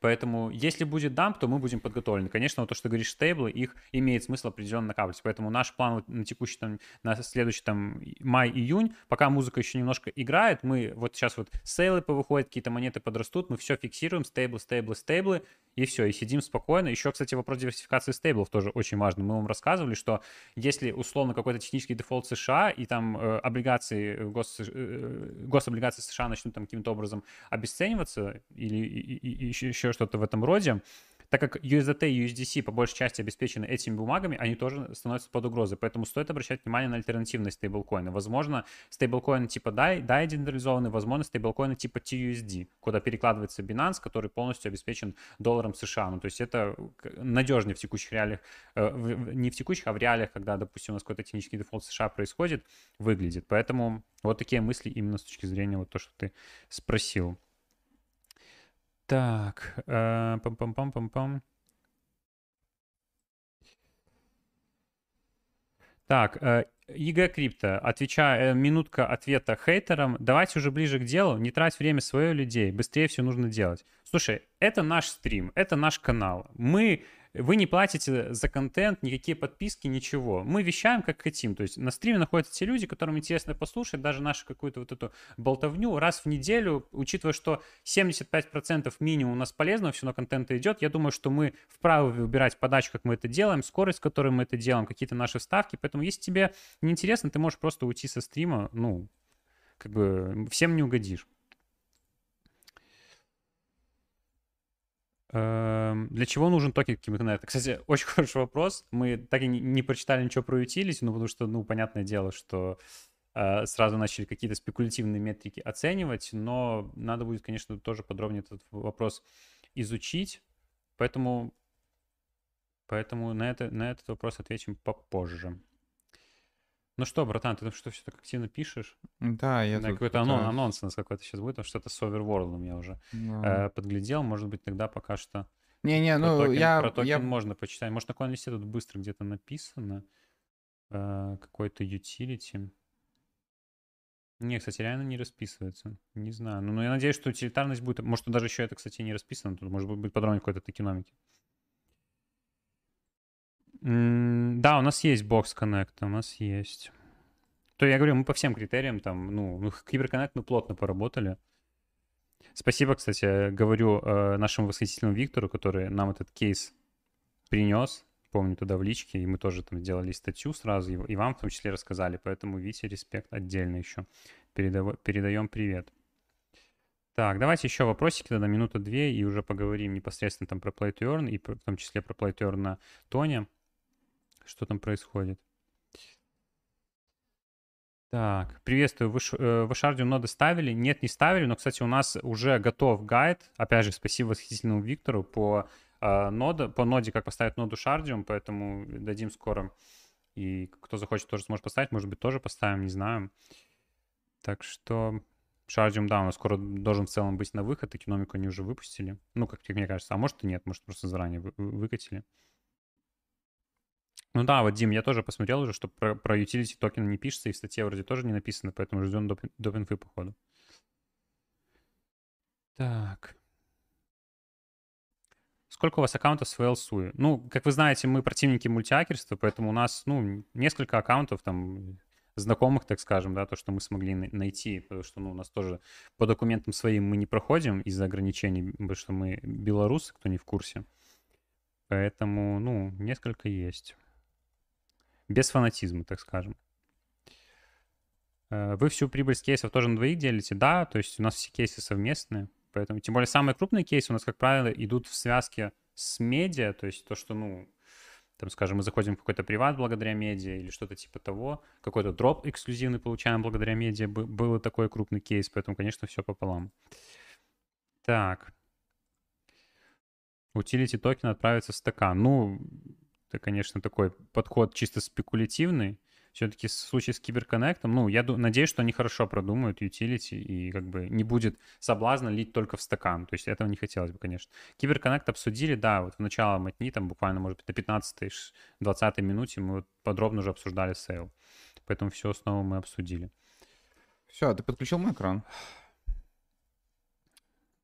Поэтому, если будет дамп, то мы будем подготовлены. Конечно, вот то, что говоришь, стейблы, их имеет смысл определенно накапливать. Поэтому наш план вот на текущий, там, на следующий, там, май-июнь, пока музыка еще немножко играет, мы вот сейчас вот сейлы повыходят, какие-то монеты подрастут, мы все фиксируем, стейблы, стейблы, стейблы, и все, и сидим спокойно. Еще, кстати, вопрос диверсификации стейблов тоже очень важный. Мы вам рассказывали, что если условно какой-то технический дефолт США и там э, облигации, э, гос, э, гособлигации США начнут там каким-то образом обесцениваться или и- и- и еще, еще что-то в этом роде, так как USDT и USDC по большей части обеспечены этими бумагами, они тоже становятся под угрозой. Поэтому стоит обращать внимание на альтернативные стейблкоины. Возможно, стейблкоины типа DAI, DAI децентрализованные, возможно, стейблкоины типа TUSD, куда перекладывается Binance, который полностью обеспечен долларом США. Ну, то есть это надежнее в текущих реалиях, э, не в текущих, а в реалиях, когда, допустим, у нас какой-то технический дефолт США происходит, выглядит. Поэтому вот такие мысли именно с точки зрения вот то, что ты спросил. Так, э, пам-пам-пам-пам-пам. Так, э, ЕГЭ Крипто, отвечая, э, минутка ответа хейтерам. Давайте уже ближе к делу, не трать время свое людей, быстрее все нужно делать. Слушай, это наш стрим, это наш канал. Мы, вы не платите за контент, никакие подписки, ничего. Мы вещаем, как хотим. То есть на стриме находятся те люди, которым интересно послушать даже нашу какую-то вот эту болтовню раз в неделю, учитывая, что 75% минимум у нас полезного все на контента идет, я думаю, что мы вправе выбирать подачу, как мы это делаем, скорость, с которой мы это делаем, какие-то наши ставки. Поэтому, если тебе неинтересно, ты можешь просто уйти со стрима, ну, как бы всем не угодишь. Для чего нужен токен CyberConnect а? Кстати, очень хороший вопрос. Мы так и не, не прочитали ничего про utility, ну, потому что, ну, понятное дело, что э, сразу начали какие-то спекулятивные метрики оценивать, но надо будет, конечно, тоже подробнее этот вопрос изучить. Поэтому, поэтому на, это, на этот вопрос ответим попозже. Ну что, братан, ты там что все так активно пишешь? Да, я тут какой-то анонс, пытаюсь. анонс какой-то сейчас будет, потому что это с Overworld я уже Да. э, подглядел. Может быть, тогда пока что Не-не, ну токен, я, про токен я можно почитать. Может, на CoinList тут быстро где-то написано. э, какой-то utility. Не, кстати, реально не расписывается. Не знаю. Ну, ну, я надеюсь, что утилитарность будет... Может, даже еще это, кстати, не расписано. Тут может быть подробнее какой-то токеномики. Да, у нас есть Box Connect, у нас есть. То я говорю, мы по всем критериям там, ну, ну, Киберконнект мы плотно поработали. Спасибо, кстати, говорю э, нашему восхитительному Виктору, который нам этот кейс принес, помню, туда в личке, и мы тоже там сделали статью сразу, и, и вам в том числе рассказали, поэтому Вите респект отдельно еще. Передаво- передаем привет. Так, давайте еще вопросики тогда минута две, и уже поговорим непосредственно там про Play to Earn, и в том числе про Play to Earn на Тоне. Что там происходит? Так, приветствую. Вы, э, вы ноды ставили? Нет, не ставили, но, кстати, у нас уже готов гайд. Опять же, спасибо восхитительному Виктору по, э, нода, по ноде, как поставить ноду Шардиум, поэтому дадим скоро. И кто захочет, тоже сможет поставить. Может быть, тоже поставим, не знаю. Так что Шардиум, да, у нас скоро должен в целом быть на выход, экономику они уже выпустили. Ну, как, мне кажется. А может и нет, может просто заранее вы- выкатили. Ну да, вот, Дим, я тоже посмотрел уже, что про, про utility токен не пишется, и в статье вроде тоже не написано, поэтому ждем доп, доп инфы, походу. Так. Сколько у вас аккаунтов с VLSUI? Ну, как вы знаете, мы противники мультиакерства, поэтому у нас, ну, несколько аккаунтов там знакомых, так скажем, да, то, что мы смогли на- найти, потому что, ну, у нас тоже по документам своим мы не проходим из-за ограничений, потому что мы белорусы, кто не в курсе. Поэтому, ну, несколько есть. Без фанатизма, так скажем. Э, Вы всю прибыль с кейсов тоже на двоих делите? Да, то есть у нас все кейсы совместные. Поэтому, тем более, самые крупные кейсы у нас, как правило, идут в связке с медиа, то есть то, что, ну, там, скажем, мы заходим в какой-то приват благодаря медиа или что-то типа того, какой-то дроп эксклюзивный получаем благодаря медиа, Бы- был такой крупный кейс, поэтому, конечно, все пополам. Так. Utility токен отправится в стакан. Ну, это, конечно, такой подход чисто спекулятивный. Все-таки в случае с CyberConnect ом, ну, я надеюсь, что они хорошо продумают utility и как бы не будет соблазна лить только в стакан. То есть этого не хотелось бы, конечно. CyberConnect обсудили, да, вот в начало мотни, там буквально, может быть, на 15-20 минуте мы вот подробно уже обсуждали sale. Поэтому все снова мы обсудили. Все, ты подключил мой экран?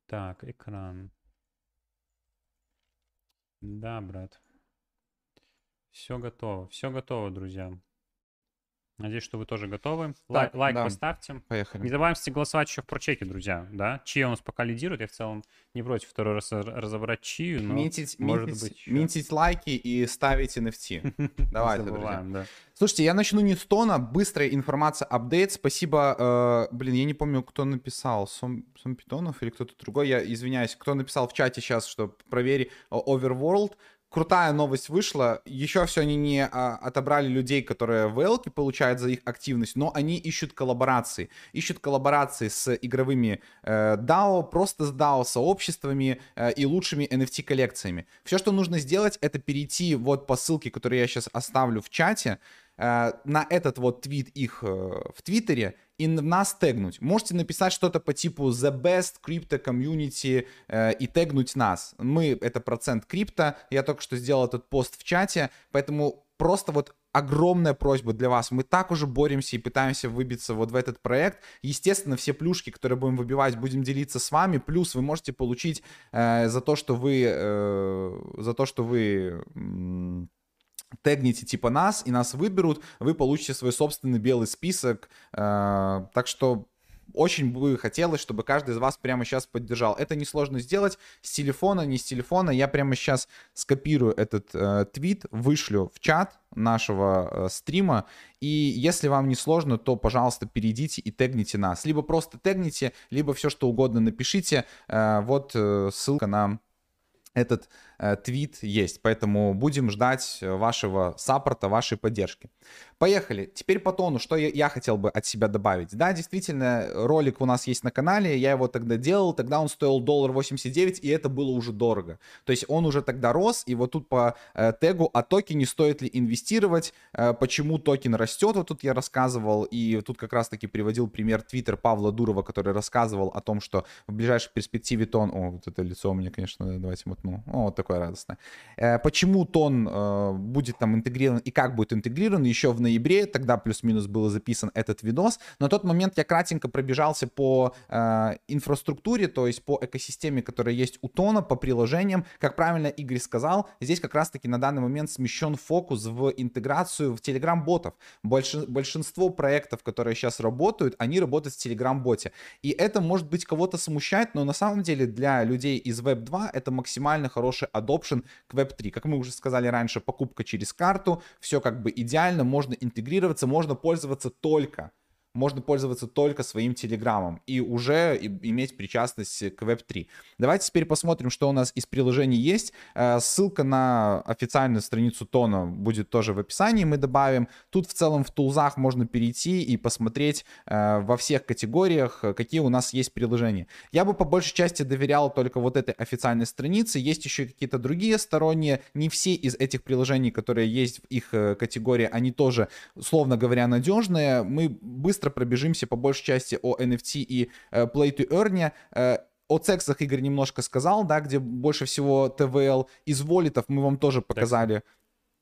Так, экран. Да, брат. Все готово. Все готово, друзья. Надеюсь, что вы тоже готовы. Лай- Так, лайк да. поставьте. Не Поехали. забывайте голосовать еще в прочеке, друзья, да? Чья у нас пока лидирует. Я в целом не против второй раз разобрать чью, но Минтить, может минтить- быть ещё. минтить лайки и ставить NFT. Давайте, друзья. забываем, да. Слушайте, я начну не с тона. Быстрая информация, апдейт. Спасибо. э, блин, я не помню, кто написал. Сом, Сом Питонов или кто-то другой. Я извиняюсь. Кто написал в чате сейчас, что провери о, Overworld. Крутая новость вышла. Еще все они не а, отобрали людей, которые в Элке получают за их активность, но они ищут коллаборации. Ищут коллаборации с игровыми э, DAO, просто с DAO сообществами э, и лучшими NFT коллекциями. Все, что нужно сделать, это перейти вот по ссылке, которую я сейчас оставлю в чате, на этот вот твит их э, в Твиттере и нас тегнуть. Можете написать что-то по типу The Best Crypto Community э, и тегнуть нас. Мы, это процент крипто, я только что сделал этот пост в чате, поэтому просто вот огромная просьба для вас. Мы так уже боремся и пытаемся выбиться вот в этот проект. Естественно, все плюшки, которые будем выбивать, будем делиться с вами. Плюс вы можете получить э, за то, что вы э, за то, что вы м, тегните типа нас, и нас выберут, вы получите свой собственный белый список. Э, так что очень бы хотелось, чтобы каждый из вас прямо сейчас поддержал. Это несложно сделать с телефона, не с телефона. Я прямо сейчас скопирую этот э, твит, вышлю в чат нашего э, стрима. И если вам не сложно, то, пожалуйста, перейдите и тегните нас. Либо просто тегните, либо все что угодно напишите. Э, вот э, ссылка на этот твит есть. Поэтому будем ждать э, вашего саппорта, вашей поддержки. Поехали. Теперь по тону, что я, хотел бы от себя добавить. Да, действительно, ролик у нас есть на канале, я его тогда делал, тогда он стоил доллар 89, и это было уже дорого. То есть он уже тогда рос, и вот тут по э, тегу о токене стоит ли инвестировать, э, почему токен растет, вот тут я рассказывал, и тут как раз-таки приводил пример твиттер Павла Дурова, который рассказывал о том, что в ближайшей перспективе тон... О, вот это лицо у меня, конечно, давайте мотну. О, вот такое радостное. Э, почему тон э, будет там интегрирован и как будет интегрирован еще в ноябре, тогда плюс-минус был записан этот видос. На тот момент я кратенько пробежался по э, инфраструктуре, то есть по экосистеме, которая есть у тона, по приложениям. Как правильно Игорь сказал, здесь как раз-таки на данный момент смещен фокус в интеграцию в Telegram-ботов. Больш- большинство проектов, которые сейчас работают, они работают в Telegram-боте. И это, может быть, кого-то смущает, но на самом деле для людей из Web 2 это максимально хороший adoption к Web 3. Как мы уже сказали раньше, покупка через карту, все как бы идеально, можно интегрироваться, можно пользоваться только можно пользоваться только своим телеграммом и уже иметь причастность к Web3. Давайте теперь посмотрим, что у нас из приложений есть. Э, ссылка на официальную страницу Тона будет тоже в описании, мы добавим. Тут в целом в тулзах можно перейти и посмотреть э, во всех категориях, какие у нас есть приложения. Я бы по большей части доверял только вот этой официальной странице. Есть еще какие-то другие сторонние. Не все из этих приложений, которые есть в их э, категории, они тоже, условно говоря, надежные. Мы быстро пробежимся по большей части о NFT и э, Play to Earn. Э, о цексах Игорь немножко сказал, да, где больше всего ТВЛ. Из волитов мы вам тоже показали. Дексов.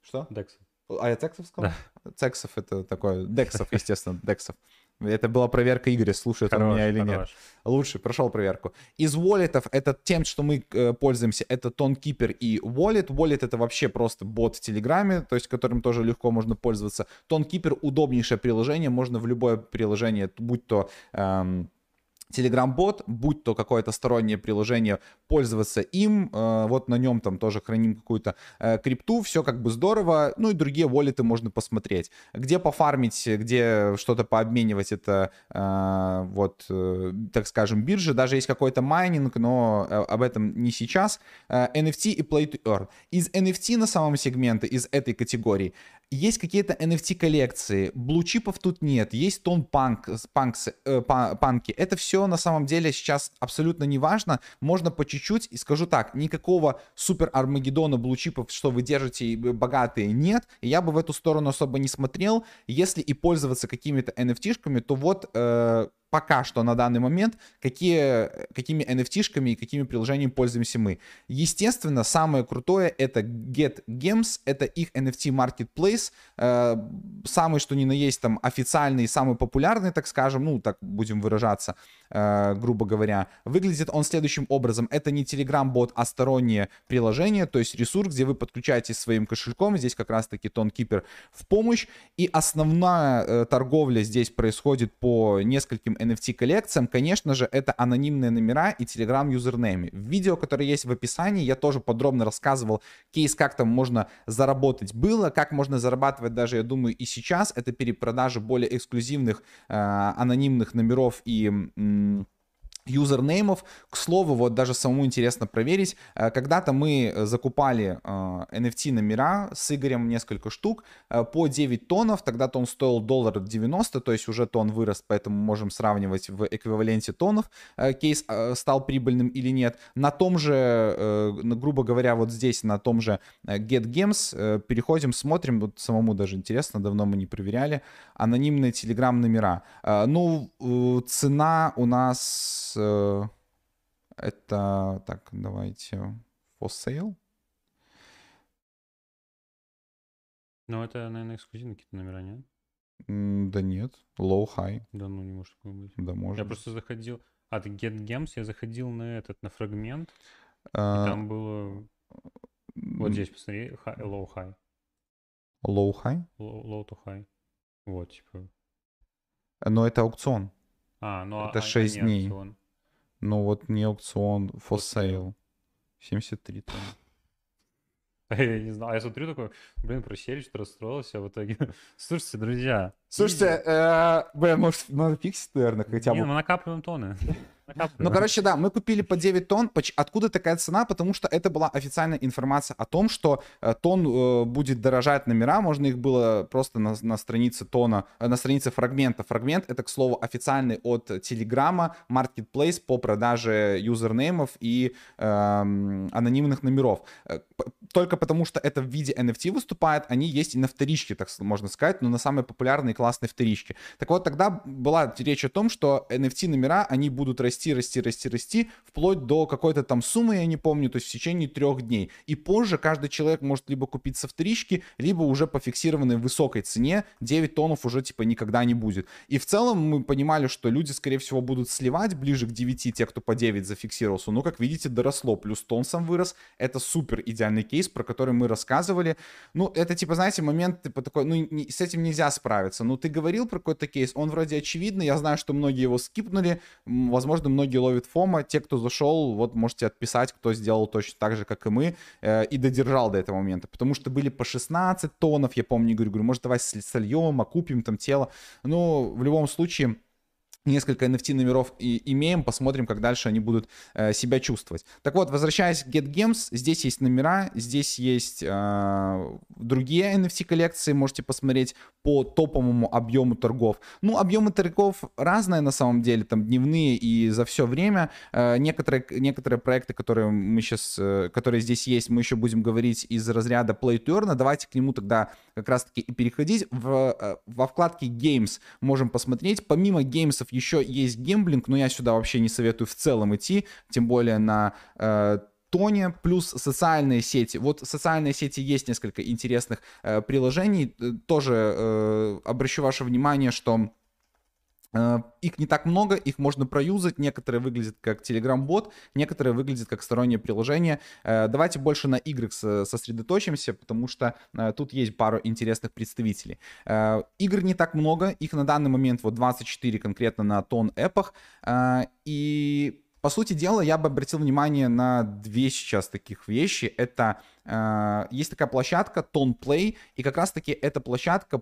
Что? Дексов. А я цексов сказал? Да. Цексов это такое, дексов, естественно, дексов. Это была проверка Игоря, слушает хорош, он меня или хорош. нет. Лучше, прошел проверку. Из воллетов, это тем, что мы э, пользуемся, это ToneKeeper и Wallet. Wallet это вообще просто бот в Телеграме, то есть которым тоже легко можно пользоваться. ToneKeeper удобнейшее приложение, можно в любое приложение, будь то... Эм, Telegram-бот, будь то какое-то стороннее приложение, пользоваться им, э, вот на нем там тоже храним какую-то э, крипту, все как бы здорово, ну и другие воллеты можно посмотреть. Где пофармить, где что-то пообменивать, это э, вот, так скажем, биржи, даже есть какой-то майнинг, но об этом не сейчас. NFT и Play to Earn. Из NFT на самом сегменте, из этой категории, есть какие-то NFT-коллекции, блучипов тут нет, есть тон панк, панкс, э, панки. Это все на самом деле сейчас абсолютно не важно. Можно по чуть-чуть, и скажу так, никакого супер Армагеддона блучипов, что вы держите богатые, нет. И я бы в эту сторону особо не смотрел. Если и пользоваться какими-то NFT-шками, то вот э, пока что на данный момент, какие, какими NFT-шками и какими приложениями пользуемся мы. Естественно, самое крутое это Get Games, это их NFT Marketplace, э, самый что ни на есть там официальный, самый популярный, так скажем, ну так будем выражаться, э, грубо говоря. Выглядит он следующим образом. Это не Telegram-бот, а стороннее приложение, то есть ресурс, где вы подключаетесь своим кошельком, здесь как раз-таки TonKeeper в помощь, и основная э, торговля здесь происходит по нескольким NFT-коллекциям, конечно же, это анонимные номера и Telegram юзернеймы. В видео, которое есть в описании, я тоже подробно рассказывал кейс, как там можно заработать было, как можно зарабатывать даже, я думаю, и сейчас. Это перепродажа более эксклюзивных э, анонимных номеров и... М- юзернеймов. К слову, вот даже самому интересно проверить. Э, когда-то мы закупали NFT э, номера с Игорем несколько штук э, по 9 тонов. Тогда-то он стоил доллар 90, то есть уже тон вырос, поэтому можем сравнивать в эквиваленте тонов. Кейс стал прибыльным или нет. На том же, грубо говоря, вот здесь, на том же GetGames переходим, смотрим. Вот самому даже интересно, давно мы не проверяли. Анонимные телеграм номера. Ну, цена у нас Э, это, так, давайте, for sale. Ну, это, наверное, эксклюзивные какие-то номера, нет? Да нет, low, high. Да ну, не может такое быть. Да, может. Я просто заходил, от Get Games я заходил на этот, на фрагмент, а... там было, вот здесь, посмотри, high, low, high. Low, high? Low, low to high. Вот, типа. Но это аукцион. А, ну это а, 6 а дней. Аукцион. Ну вот не аукцион, for sale. 73 тонны. Я не знаю, я смотрю такой, блин, просели, что расстроился, а в итоге... Слушайте, друзья... Слушайте, э, блин, может, надо фиксить, наверное, хотя бы. Не, мы накапливаем тонны. Ну, короче, да, мы купили по 9 тонн. Откуда такая цена? Потому что это была официальная информация о том, что э, тон э, будет дорожать номера. Можно их было просто на, на странице тона, э, на странице фрагмента. Фрагмент это, к слову, официальный от Телеграма marketplace по продаже юзернеймов и э, анонимных номеров. Только потому, что это в виде NFT выступает, они есть и на вторичке, так можно сказать, но на самые популярные классные вторички. Так вот, тогда была речь о том, что NFT номера, они будут расти расти, расти, расти, расти, вплоть до какой-то там суммы, я не помню, то есть в течение трех дней. И позже каждый человек может либо купить со вторички, либо уже по фиксированной высокой цене 9 тоннов уже типа никогда не будет. И в целом мы понимали, что люди, скорее всего, будут сливать ближе к 9, те, кто по 9 зафиксировался. Но, как видите, доросло, плюс тон сам вырос. Это супер идеальный кейс, про который мы рассказывали. Ну, это типа, знаете, момент типа такой, ну, не, с этим нельзя справиться. Ну, ты говорил про какой-то кейс, он вроде очевидный, я знаю, что многие его скипнули, возможно, многие ловят фома. Те, кто зашел, вот можете отписать, кто сделал точно так же, как и мы, э, и додержал до этого момента. Потому что были по 16 тонов, я помню, говорю, говорю, может, давай сольем, окупим там тело. Ну, в любом случае, несколько NFT номеров и имеем, посмотрим, как дальше они будут э, себя чувствовать. Так вот, возвращаясь к GetGames, здесь есть номера, здесь есть э, другие NFT коллекции, можете посмотреть по топовому объему торгов. Ну, объемы торгов разные на самом деле, там дневные и за все время. Э, некоторые, некоторые проекты, которые мы сейчас, э, которые здесь есть, мы еще будем говорить из разряда Play to Earn. Давайте к нему тогда как раз-таки и переходить. В, э, во вкладке Games можем посмотреть. Помимо геймсов еще есть гемблинг, но я сюда вообще не советую в целом идти, тем более на э, Тоне, плюс социальные сети. Вот социальные сети есть несколько интересных э, приложений. Э, тоже э, обращу ваше внимание, что их не так много, их можно проюзать. Некоторые выглядят как Telegram-бот, некоторые выглядят как стороннее приложение. Э, давайте больше на играх сосредоточимся, потому что э, тут есть пару интересных представителей. Игр не так много, их на данный момент вот 24 конкретно на тон эпах. И по сути дела, я бы обратил внимание на две сейчас таких вещи. Это э, есть такая площадка Tone Play, и как раз-таки эта площадка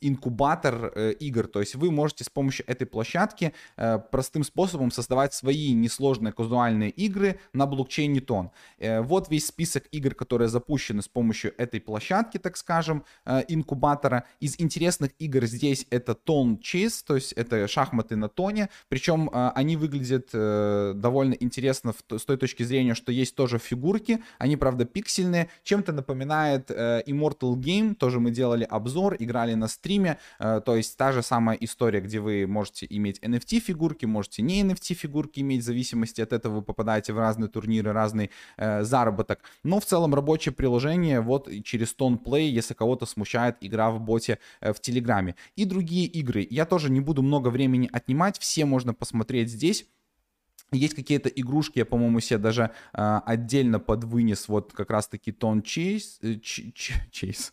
инкубатор э, игр. То есть вы можете с помощью этой площадки э, простым способом создавать свои несложные казуальные игры на блокчейне Тон. Э, вот весь список игр, которые запущены с помощью этой площадки, так скажем, э, инкубатора. Из интересных игр здесь это Тон Chess, то есть это шахматы на тоне. Причем э, они выглядят э, довольно интересно в, с той точки зрения, что есть тоже фигурки. Они, правда, пиксельные. Чем-то напоминает э, Immortal Game. Тоже мы делали обзор, играли на стриме, э, то есть та же самая история, где вы можете иметь NFT-фигурки, можете не NFT-фигурки иметь, в зависимости от этого вы попадаете в разные турниры, разный э, заработок. Но в целом рабочее приложение вот через Play, если кого-то смущает игра в боте э, в Телеграме. И другие игры. Я тоже не буду много времени отнимать, все можно посмотреть здесь. Есть какие-то игрушки, я, по-моему, себе даже э, отдельно подвынес, вот как раз-таки Тон Чейз, Чейз,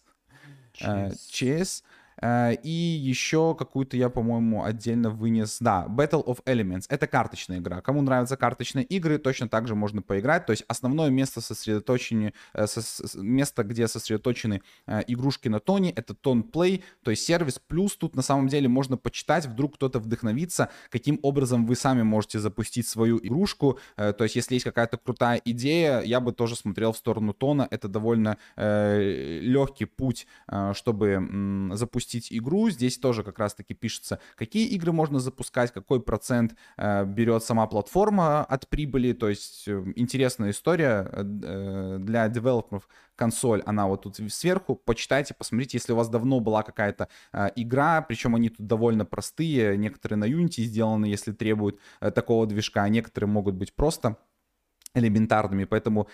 Чейз, и еще какую-то я, по-моему, отдельно вынес. Да, Battle of Elements. Это карточная игра. Кому нравятся карточные игры, точно так же можно поиграть. То есть основное место сосредоточения, э, место, где сосредоточены э, игрушки на тоне, это тон play, то есть сервис. Плюс тут на самом деле можно почитать, вдруг кто-то вдохновится, каким образом вы сами можете запустить свою игрушку. То есть если есть какая-то крутая идея, я бы тоже смотрел в сторону тона. Это довольно легкий путь, чтобы запустить запустить игру. Здесь тоже как раз-таки пишется, какие игры можно запускать, какой процент э, берет сама платформа от прибыли. То есть э, интересная история э, для девелоперов. Консоль, она вот тут сверху. Почитайте, посмотрите, если у вас давно была какая-то э, игра, причем они тут довольно простые. Некоторые на Unity сделаны, если требуют э, такого движка, а некоторые могут быть просто элементарными. Поэтому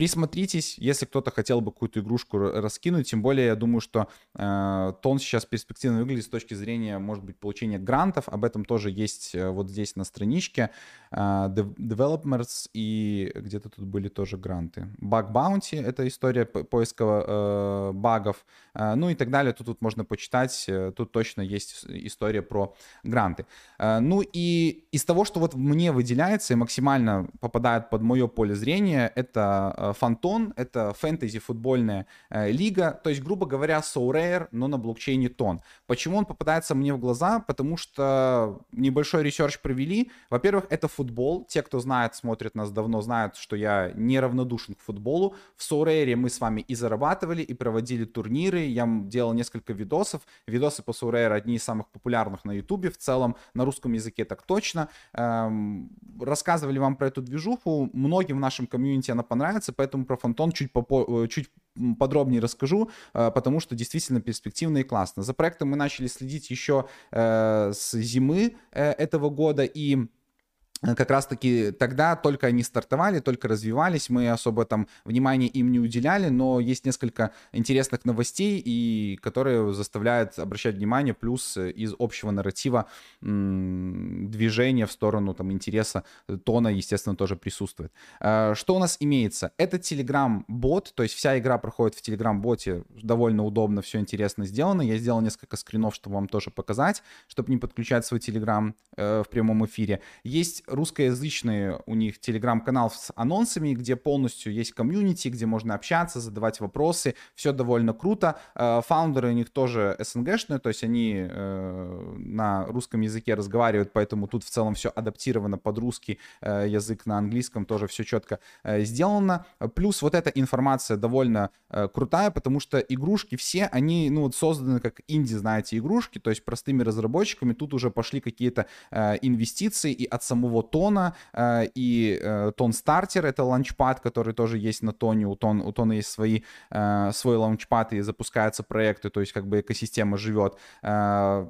Присмотритесь, если кто-то хотел бы какую-то игрушку раскинуть, тем более я думаю, что э, тон сейчас перспективно выглядит с точки зрения, может быть, получения грантов, об этом тоже есть э, вот здесь на страничке э, Developers и где-то тут были тоже гранты. Bug Bounty — это история поиска э, багов, э, ну и так далее, тут, тут можно почитать, э, тут точно есть история про гранты. Э, ну и из того, что вот мне выделяется и максимально попадает под мое поле зрения, это э, Fanton — это фэнтези-футбольная э, лига, то есть, грубо говоря, Sorare, но на блокчейне TON. Почему он попадается мне в глаза? Потому что небольшой research провели. Во-первых, это футбол. Те, кто знает, смотрит нас давно, знают, что я неравнодушен к футболу. В Sorare мы с вами и зарабатывали, и проводили турниры. Я делал несколько видосов. Видосы по Sorare одни из самых популярных на YouTube в целом, на русском языке так точно. Эм, рассказывали вам про эту движуху. Многим в нашем комьюнити она понравится, поэтому про Фонтон чуть, попо- э, чуть подробнее расскажу, э, потому что действительно перспективно и классно. За проектом мы начали следить еще э, с зимы этого года, и как раз-таки тогда только они стартовали, только развивались, мы особо там внимания им не уделяли, но есть несколько интересных новостей, и которые заставляют обращать внимание, плюс из общего нарратива движения в сторону там интереса тона, естественно, тоже присутствует. Э, что у нас имеется? Это Telegram-бот, то есть вся игра проходит в Telegram-боте, довольно удобно, все интересно сделано. Я сделал несколько скринов, чтобы вам тоже показать, чтобы не подключать свой Telegram э, в прямом эфире. Есть русскоязычный у них телеграм-канал с анонсами, где полностью есть комьюнити, где можно общаться, задавать вопросы, все довольно круто. Э, фаундеры у них тоже СНГшные, то есть они э, на русском языке разговаривают, поэтому тут в целом все адаптировано под русский э, язык, на английском тоже все четко сделано. Плюс вот эта информация довольно крутая, потому что игрушки все, они ну, вот созданы как инди, знаете, игрушки, то есть простыми разработчиками. Тут уже пошли какие-то инвестиции и от самого тона, и TON Starter, это launchpad, который тоже есть на тоне, у, тон, у тона есть свои, свой launchpad и запускаются проекты, то есть как бы экосистема живет. Э,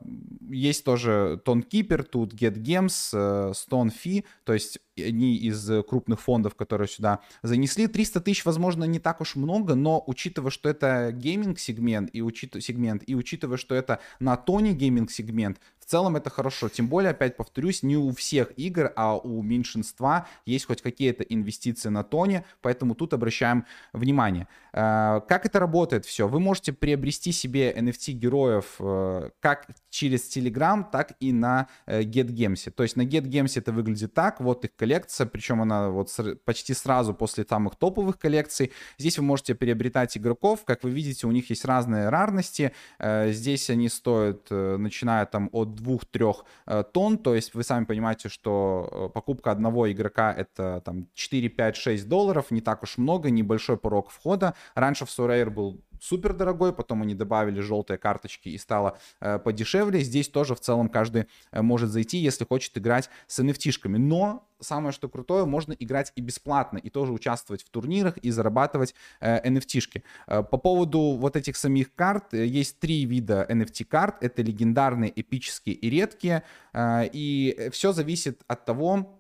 есть тоже TonKeeper, тут GetGames, э, STON.fi, то есть одни из крупных фондов, которые сюда занесли. 300 тысяч, возможно, не так уж много, но учитывая, что это gaming-сегмент и, учит... сегмент, и учитывая, что это на тоне gaming-сегмент, целом это хорошо. Тем более, опять повторюсь, не у всех игр, а у меньшинства есть хоть какие-то инвестиции на тоне, поэтому тут обращаем внимание. Э, как это работает все? Вы можете приобрести себе NFT героев э, как через Telegram, так и на э, GetGames. То есть на GetGames это выглядит так, вот их коллекция, причем она вот почти сразу после самых топовых коллекций. Здесь вы можете приобретать игроков, как вы видите, у них есть разные рарности. Здесь они стоят, начиная там от 2-3 э, тонн, то есть вы сами понимаете, что э, покупка одного игрока это там 4, 5, 6 долларов, не так уж много, небольшой порог входа. Раньше в Sorare был супер дорогой, потом они добавили желтые карточки и стало э, подешевле. Здесь тоже в целом каждый э, может зайти, если хочет играть с NFT-шками. Но самое что крутое, можно играть и бесплатно, и тоже участвовать в турнирах и зарабатывать э, NFT-шки. Э, по поводу вот этих самих карт, э, есть три вида NFT-карт. Это легендарные, эпические и редкие. Э, и все зависит от того,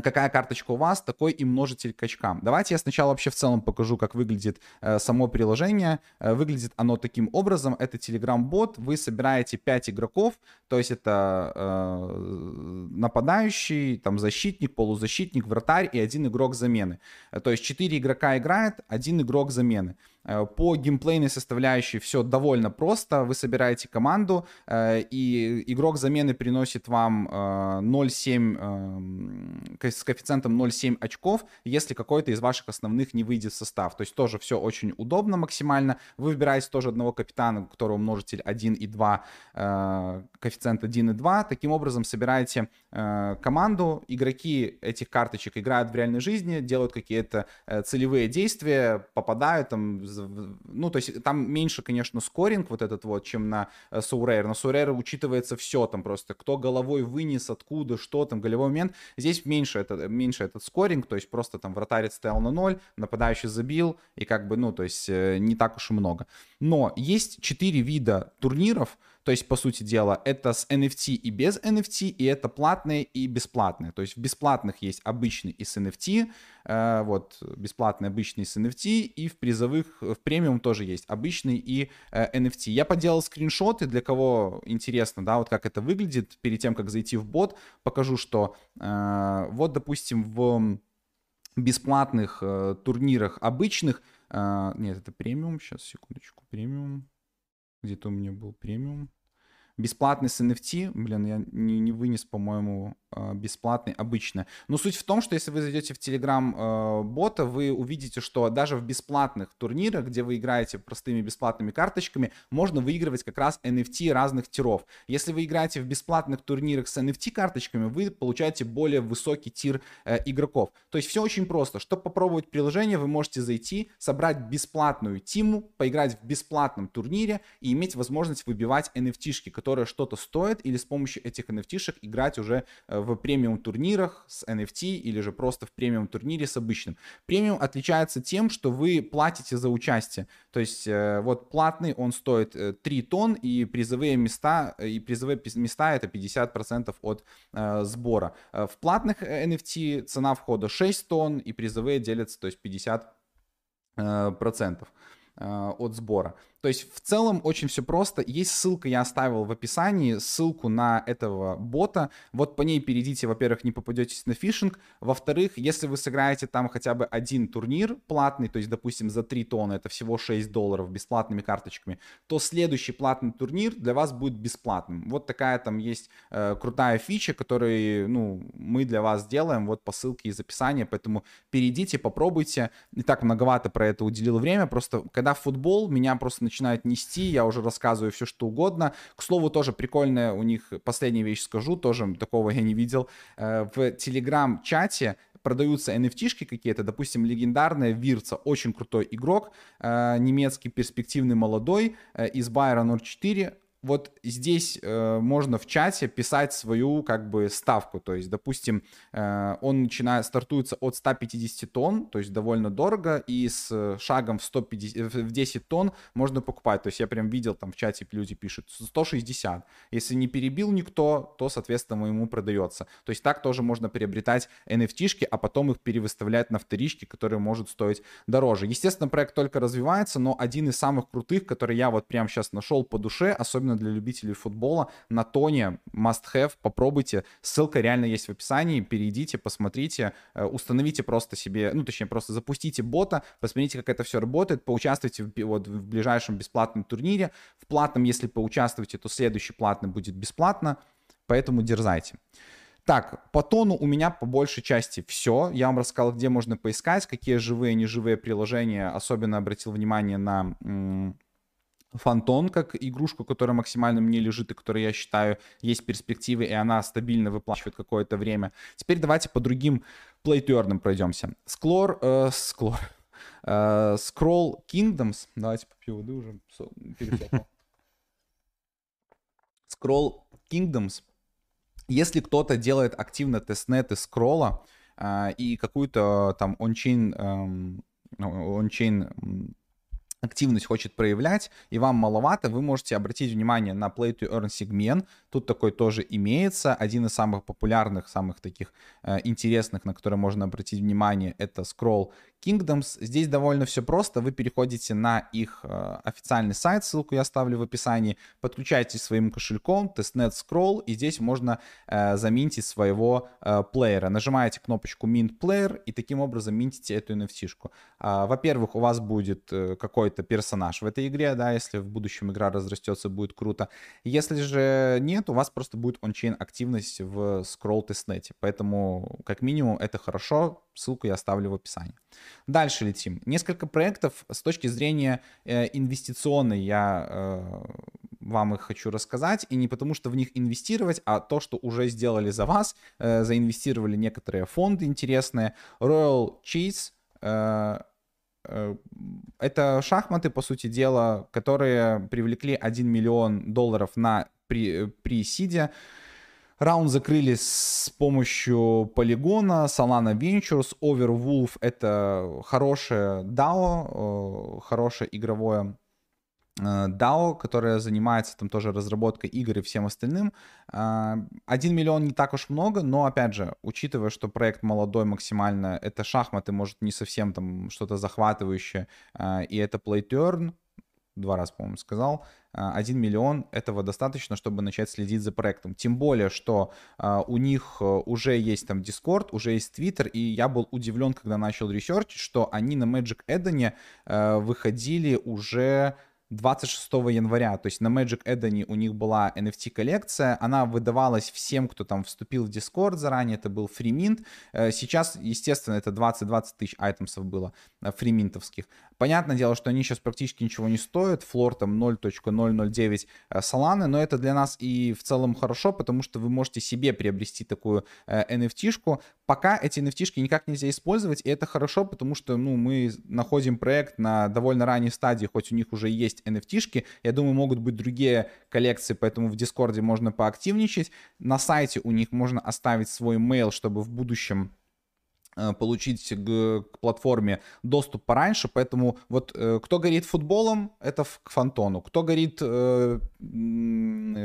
какая карточка у вас, такой и множитель к очкам. Давайте я сначала вообще в целом покажу, как выглядит э, само приложение. Э, выглядит оно таким образом. Это Telegram-бот. Вы собираете 5 игроков, то есть это э, нападающий, там защитник, полузащитник, вратарь и один игрок замены. Э, то есть 4 игрока играет, один игрок замены. Э, по геймплейной составляющей все довольно просто. Вы собираете команду, э, и игрок замены приносит вам 0,7 э, с коэффициентом 0,7 очков, если какой-то из ваших основных не выйдет в состав. То есть тоже все очень удобно максимально. Вы выбираете тоже одного капитана, у которого множитель 1 и 2, коэффициент 1 и 2. Таким образом собираете команду. Игроки этих карточек играют в реальной жизни, делают какие-то целевые действия, попадают там ну, то есть там меньше, конечно, скоринг вот этот вот, чем на Sourare. На Sourare учитывается все там просто, кто головой вынес, откуда, что там, голевой момент. Здесь меньше, это, меньше этот скоринг, то есть просто там вратарец стоял на ноль, нападающий забил, и как бы, ну, то есть э, не так уж и много. Но есть четыре вида турниров, то есть, по сути дела, это с NFT и без NFT, и это платные и бесплатные. То есть в бесплатных есть обычный и с NFT, э, вот, бесплатный обычный с NFT, и в призовых, в премиум тоже есть обычный и э, NFT. Я поделал скриншоты, для кого интересно, да, вот как это выглядит, перед тем, как зайти в бот, покажу, что э, вот, допустим, в бесплатных э, турнирах обычных, э, нет, это премиум, сейчас, секундочку, премиум, где-то у меня был премиум. Бесплатный с NFT, блин, я не, не вынес, по-моему, а, бесплатный обычно. Но суть в том, что если вы зайдете в Telegram э, бота, вы увидите, что даже в бесплатных турнирах, где вы играете простыми бесплатными карточками, можно выигрывать как раз NFT разных тиров. Если вы играете в бесплатных турнирах с NFT карточками, вы получаете более высокий тир э, игроков. То есть все очень просто. Чтобы попробовать приложение, вы можете зайти, собрать бесплатную тиму, поиграть в бесплатном турнире и иметь возможность выбивать NFT-шки, которые что-то стоят, или с помощью этих NFT-шек играть уже э, в премиум турнирах с NFT или же просто в премиум турнире с обычным. Премиум отличается тем, что вы платите за участие. То есть э, вот платный он стоит 3 э, тонн и призовые места, и призовые места это 50% от сбора. В платных NFT цена входа 6 тонн и призовые делятся, то есть 50%. процентов. Э, от сбора. То есть в целом очень все просто. Есть ссылка, я оставил в описании, ссылку на этого бота. Вот по ней перейдите, во-первых, не попадетесь на фишинг. Во-вторых, если вы сыграете там хотя бы один турнир платный, то есть, допустим, за 3 тонны, это всего 6 долларов бесплатными карточками, то следующий платный турнир для вас будет бесплатным. Вот такая там есть э, крутая фича, которую, ну, мы для вас делаем вот по ссылке из описания, поэтому перейдите, попробуйте. Не так многовато про это уделил время, просто когда футбол, меня просто начинает нести, я уже рассказываю все, что угодно. К слову, тоже прикольная у них, последняя вещь скажу, тоже такого я не видел. Э, в телеграм-чате продаются NFT-шки какие-то, допустим, легендарная Вирца, очень крутой игрок, э, немецкий перспективный молодой э, из Байрон 04, вот здесь э, можно в чате писать свою как бы ставку. То есть, допустим, э, он начинает, стартуется от 150 тонн, то есть довольно дорого, и с шагом в, 150, в 10 тонн можно покупать. То есть я прям видел там в чате люди пишут 160. Если не перебил никто, то, соответственно, ему продается. То есть так тоже можно приобретать NFT-шки, а потом их перевыставлять на вторички, которые может стоить дороже. Естественно, проект только развивается, но один из самых крутых, который я вот прямо сейчас нашел по душе, особенно особенно для любителей футбола. На Тоне must have, попробуйте. Ссылка реально есть в описании. Перейдите, посмотрите, э, установите просто себе, ну, точнее, просто запустите бота, посмотрите, как это все работает, поучаствуйте в, вот, в ближайшем бесплатном турнире. В платном, если поучаствуете, то следующий платный будет бесплатно, поэтому дерзайте. Так, по тону у меня по большей части все. Я вам рассказал, где можно поискать, какие живые, неживые приложения. Особенно обратил внимание на Фантон как игрушку, которая максимально мне лежит и которая, я считаю, есть перспективы, и она стабильно выплачивает какое-то время. Теперь давайте по другим плейтернам пройдемся. Склор, э, склор, э, Scroll Kingdoms. Давайте попью воды уже. Scroll Kingdoms. Если кто-то делает активно тестнеты скролла э, и какую-то там ончейн, эм, ончейн активность хочет проявлять, и вам маловато, вы можете обратить внимание на Play to Earn сегмент. Тут такой тоже имеется. Один из самых популярных, самых таких э, интересных, на который можно обратить внимание, это Scroll Kingdoms. Здесь довольно все просто. Вы переходите на их э, официальный сайт, ссылку я оставлю в описании, подключаетесь своим кошельком, testnet scroll, и здесь можно э, заминтить своего э, плеера. Нажимаете кнопочку Mint Player, и таким образом минтите эту NFT-шку. Э, во-первых, у вас будет э, какой-то персонаж в этой игре, да, если в будущем игра разрастется, будет круто. Если же нет, у вас просто будет ончейн активность в scroll тестнете. Поэтому, как минимум, это хорошо. Ссылку я оставлю в описании. Дальше летим. Несколько проектов с точки зрения э, инвестиционной я э, вам их хочу рассказать. И не потому, что в них инвестировать, а то, что уже сделали за вас. Э, заинвестировали некоторые фонды интересные. Royal Cheese. Э, э, это шахматы, по сути дела, которые привлекли 1 миллион долларов на при, при сиде. Раунд закрыли с помощью полигона, Solana Ventures, Overwolf — это хорошее DAO, э, хорошее игровое э, DAO, которое занимается там тоже разработкой игр и всем остальным. Э, один миллион не так уж много, но опять же, учитывая, что проект молодой максимально, это шахматы, может, не совсем там что-то захватывающее, и это play turn, два раза, по-моему, сказал, 1 миллион этого достаточно, чтобы начать следить за проектом. Тем более, что uh, у них э, уже есть там Discord, уже есть Twitter, и я был удивлен, когда начал ресерчить, что они на Magic Eden uh, выходили уже 26 января, то есть на Magic Eden у них была NFT-коллекция, она выдавалась всем, кто там вступил в Discord заранее, это был фриминт. Э, сейчас, естественно, это 20-20 тысяч айтемсов было фриминтовских. Понятное дело, что они сейчас практически ничего не стоят, флор там 0.009 Solana, но это для нас и в целом хорошо, потому что вы можете себе приобрести такую NFT-шку. Э, Пока эти NFT-шки никак нельзя использовать, и это хорошо, потому что ну, мы находим проект на довольно ранней стадии, хоть у них уже есть NFT-шки, я думаю, могут быть другие коллекции, поэтому в Дискорде можно поактивничать. На сайте у них можно оставить свой mail, чтобы в будущем э, получить к, к платформе доступ пораньше, поэтому вот э, кто горит футболом, это к фантону, кто горит э,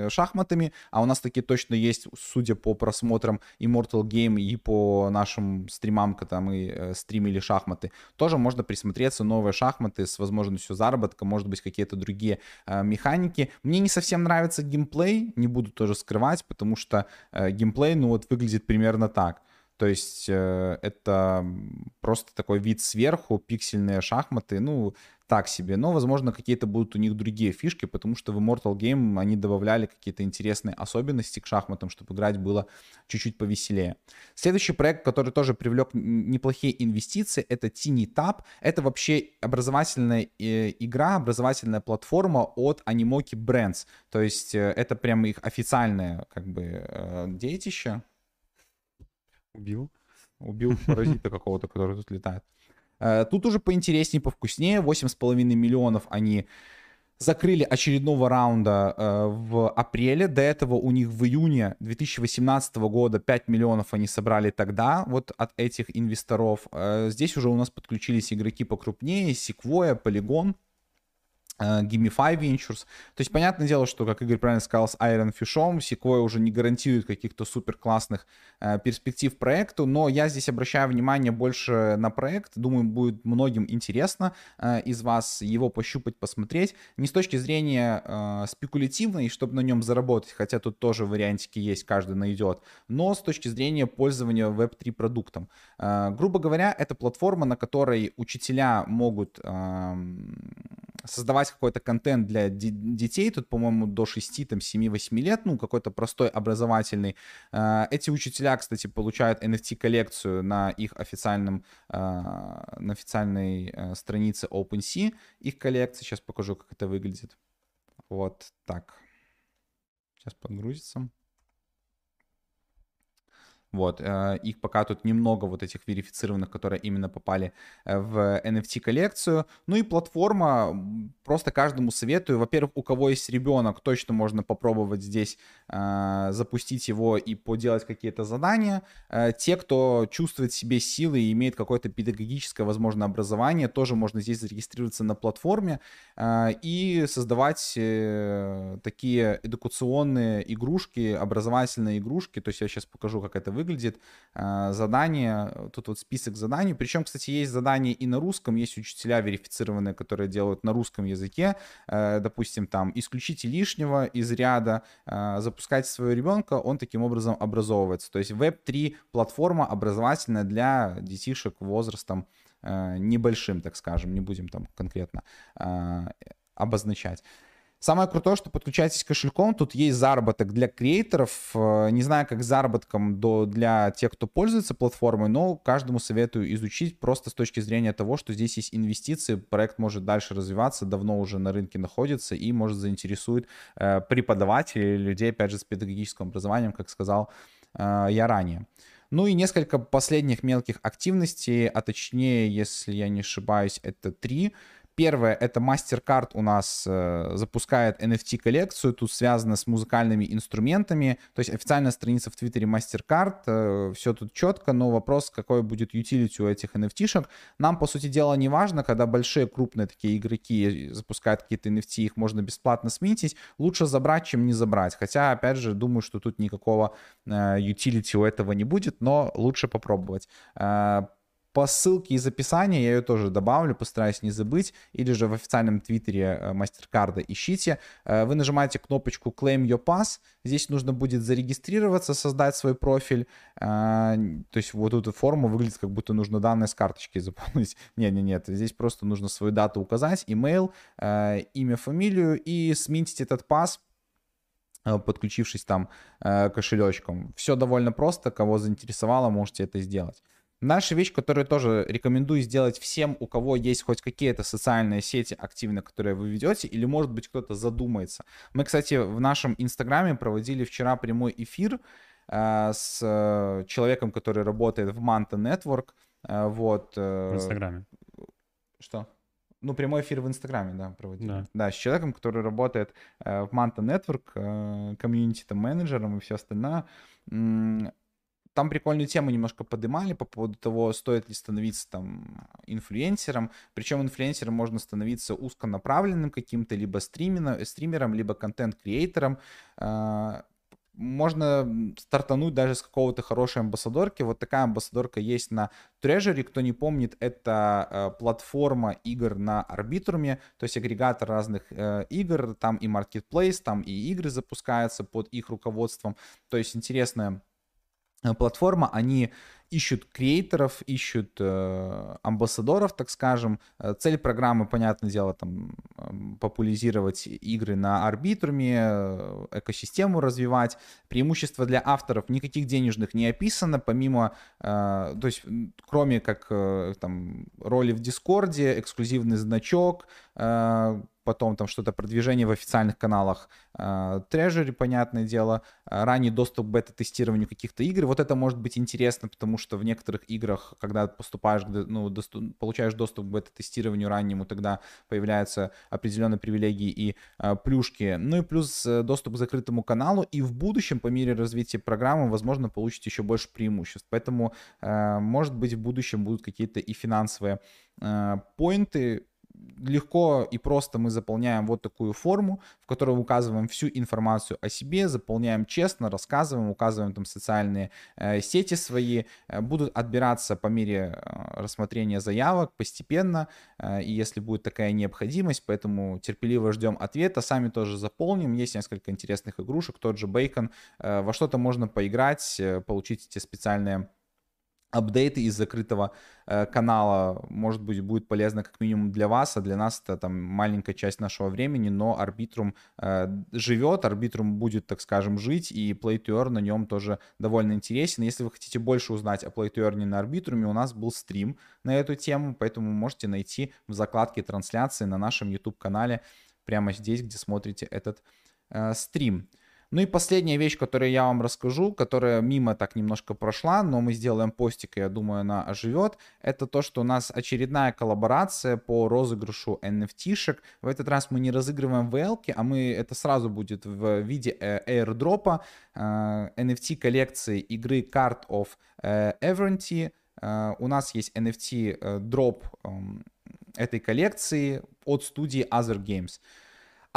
шахматами, а у нас такие точно есть, судя по просмотрам Immortal Game и по нашим стримам, когда мы э, стримили шахматы, тоже можно присмотреться, новые шахматы с возможностью заработка, может быть, какие-то другие э, механики. Мне не совсем нравится геймплей, не буду тоже скрывать, потому что э, геймплей, ну вот, выглядит примерно так. То есть э, это просто такой вид сверху, пиксельные шахматы, ну, так себе. Но, возможно, какие-то будут у них другие фишки, потому что в Immortal Game они добавляли какие-то интересные особенности к шахматам, чтобы играть было чуть-чуть повеселее. Следующий проект, который тоже привлек неплохие инвестиции, это Tiny Tap. Это вообще образовательная э, игра, образовательная платформа от Animoki Brands. То есть э, это прямо их официальное как бы детище. Убил. Убил паразита какого-то, который тут летает. Э, тут уже поинтереснее, повкуснее. 8,5 миллионов они закрыли очередного раунда э, в апреле. До этого у них в июне 2018 года 5 миллионов они собрали тогда вот от этих инвесторов. Э, здесь уже у нас подключились игроки покрупнее. Sequoia, Polygon, Э, Gimify Ventures. То есть, понятное дело, что, как Игорь правильно сказал, с Iron Fish, Sequoia уже не гарантирует каких-то супер классных э, перспектив проекту, но я здесь обращаю внимание больше на проект. Думаю, будет многим интересно э, из вас его пощупать, посмотреть. Не с точки зрения э, спекулятивной, чтобы на нем заработать, хотя тут тоже вариантики есть, каждый найдет, но с точки зрения пользования Web3 продуктом. Э, грубо говоря, это платформа, на которой учителя могут э, создавать какой-то контент для детей, тут, по-моему, до 6, там, 7-8 лет, ну, какой-то простой образовательный. А, эти учителя, кстати, получают NFT-коллекцию на их официальном, а, на официальной а, странице OpenSea, их коллекции. Сейчас покажу, как это выглядит. Вот так. Сейчас подгрузится. Вот, э, их пока тут немного вот этих верифицированных, которые именно попали э, в NFT-коллекцию. Ну и платформа, просто каждому советую. Во-первых, у кого есть ребенок, точно можно попробовать здесь э, запустить его и поделать какие-то задания. Те, кто чувствует в себе силы и имеет какое-то педагогическое, возможно, образование, тоже можно здесь зарегистрироваться на платформе и создавать такие эдукационные игрушки, образовательные игрушки. То есть я сейчас покажу, как это выглядит. А, задание, тут вот список заданий. Причем, кстати, есть задания и на русском, есть учителя верифицированные, которые делают на русском языке. Э, допустим, там, исключите лишнего из ряда, а, запускайте своего ребенка, он таким образом образовывается. То есть Web3 платформа образовательная для детишек возрастом э, небольшим, так скажем, не будем там конкретно а, обозначать. Самое крутое, что подключайтесь кошельком, тут есть заработок для креаторов, э, не знаю, как заработком до, для тех, кто пользуется платформой, но каждому советую изучить просто с точки зрения того, что здесь есть инвестиции, проект может дальше развиваться, давно уже на рынке находится и может заинтересует э, преподавателей, людей, опять же, с педагогическим образованием, как сказал э, я ранее. Ну и несколько последних мелких активностей, а точнее, если я не ошибаюсь, это три. Первое, это MasterCard у нас э, запускает NFT-коллекцию, тут связано с музыкальными инструментами, то есть официальная страница в Твиттере MasterCard, э, все тут четко, но вопрос, какой будет utility у этих NFT-шек, нам, по сути дела, не важно, когда большие крупные такие игроки запускают какие-то NFT, их можно бесплатно сменить, лучше забрать, чем не забрать, хотя, опять же, думаю, что тут никакого э, utility у этого не будет, но лучше попробовать. Э, по ссылке из описания, я ее тоже добавлю, постараюсь не забыть, или же в официальном твиттере MasterCard ищите. Э, вы нажимаете кнопочку Claim Your Pass, здесь нужно будет зарегистрироваться, создать свой профиль, э, то есть вот эта форма выглядит, как будто нужно данные с карточки заполнить. Не-не-нет, здесь просто нужно свою дату указать, э, имя, фамилию и сменить этот пас, подключившись там кошелечком. Все довольно просто, кого заинтересовало, можете это сделать. Наша вещь, которую тоже рекомендую сделать всем, у кого есть хоть какие-то социальные сети активно, которые вы ведете, или, может быть, кто-то задумается. Мы, кстати, в нашем инстаграме проводили вчера прямой эфир э, с э, человеком, который работает в Manta Network. Э, вот, э, в инстаграме. Что? Ну, прямой эфир в Инстаграме, да, проводили. Да. да, с человеком, который работает э, в Manta Network, э, комьюнити-менеджером и все остальное там прикольную тему немножко поднимали по поводу того, стоит ли становиться там инфлюенсером. Причем инфлюенсером можно становиться узконаправленным каким-то, либо стримером, стримером либо контент-креатором можно стартануть даже с какого-то хорошей амбассадорки. Вот такая амбассадорка есть на Treasury. Кто не помнит, это э, платформа игр на арбитруме, то есть агрегатор разных э, игр. Там и marketplace, там и игры запускаются под их руководством. То есть интересная платформа. Они ищут креаторов, ищут э, амбассадоров, так скажем. Э, цель программы, понятное дело, там популяризировать игры на арбитруме, э, экосистему развивать. Преимущество для авторов никаких денежных не описано, помимо, э, то есть кроме как э, там роли в Дискорде, эксклюзивный значок, э, потом там что-то продвижение в официальных каналах э, Treasury, понятное дело, э, ранний доступ к бета-тестированию каких-то игр. Вот это может быть интересно, потому что в некоторых играх, когда поступаешь, ну, доступ, получаешь доступ к бета-тестированию раннему, тогда появляются определенные привилегии и э, плюшки. Ну и плюс доступ к закрытому каналу, и в будущем, по мере развития программы, возможно, получите еще больше преимуществ. Поэтому, может быть, в будущем будут какие-то и финансовые поинты, легко и просто мы заполняем вот такую форму, в которой указываем всю информацию о себе, заполняем честно, рассказываем, указываем там социальные э, сети свои, э, будут отбираться по мере э, рассмотрения заявок постепенно, э, и если будет такая необходимость, поэтому терпеливо ждем ответа, сами тоже заполним, есть несколько интересных игрушек, тот же Бейкон, э, во что-то можно поиграть, э, получить эти специальные апдейты из закрытого э, канала, может быть, будет полезно как минимум для вас, а для нас это там маленькая часть нашего времени, но Арбитрум э, живет, Арбитрум будет, так скажем, жить, и Play to Earn на нем тоже довольно интересен. Если вы хотите больше узнать о Play to Earn на Арбитруме, у нас был стрим на эту тему, поэтому можете найти в закладке трансляции на нашем YouTube-канале прямо здесь, где смотрите этот э, стрим. Ну и последняя вещь, которую я вам расскажу, которая мимо так немножко прошла, но мы сделаем постик, и я думаю, она оживет, это то, что у нас очередная коллаборация по розыгрышу NFT-шек. В этот раз мы не разыгрываем vl а мы это сразу будет в виде э, airdropа э, NFT коллекции игры Card of э, Everenty. У нас есть NFT дроп эм, этой коллекции от студии Other Games.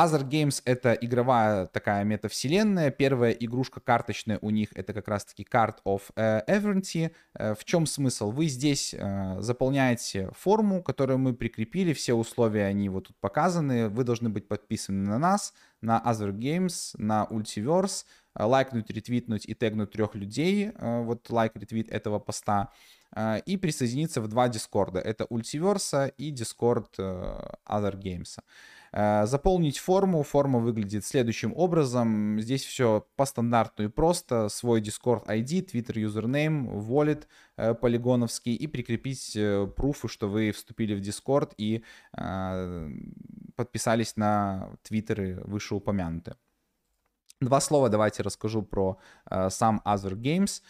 Other Games — это игровая такая метавселенная. Первая игрушка карточная у них — это как раз-таки Card of uh, Everenty. Uh, в чем смысл? Вы здесь uh, заполняете форму, которую мы прикрепили, все условия, они вот тут показаны. Вы должны быть подписаны на нас, на Other Games, на Ultiverse, лайкнуть, ретвитнуть и тегнуть трех людей, вот лайк, ретвит этого поста, и присоединиться в два дискорда. Это Ultiverse и Discord Other Games. Э, заполнить форму. Форма выглядит следующим образом. Здесь все по стандарту и просто. Свой Discord ID, Twitter username, wallet э, полигоновский и прикрепить э, пруфы, что вы вступили в Discord и подписались на твиттеры вышеупомянутые. Два слова давайте расскажу про сам Other Games.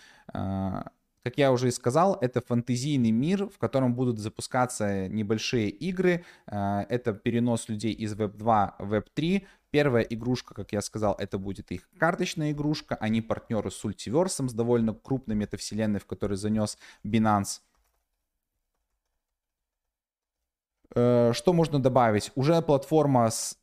Как я уже и сказал, это фантазийный мир, в котором будут запускаться небольшие игры. Э, это перенос людей из Web 2 в Web 3. Первая игрушка, как я сказал, это будет их карточная игрушка. Они партнеры с Ultiverse, с довольно крупной метавселенной, в которой занес Binance. Э, что можно добавить? Уже платформа с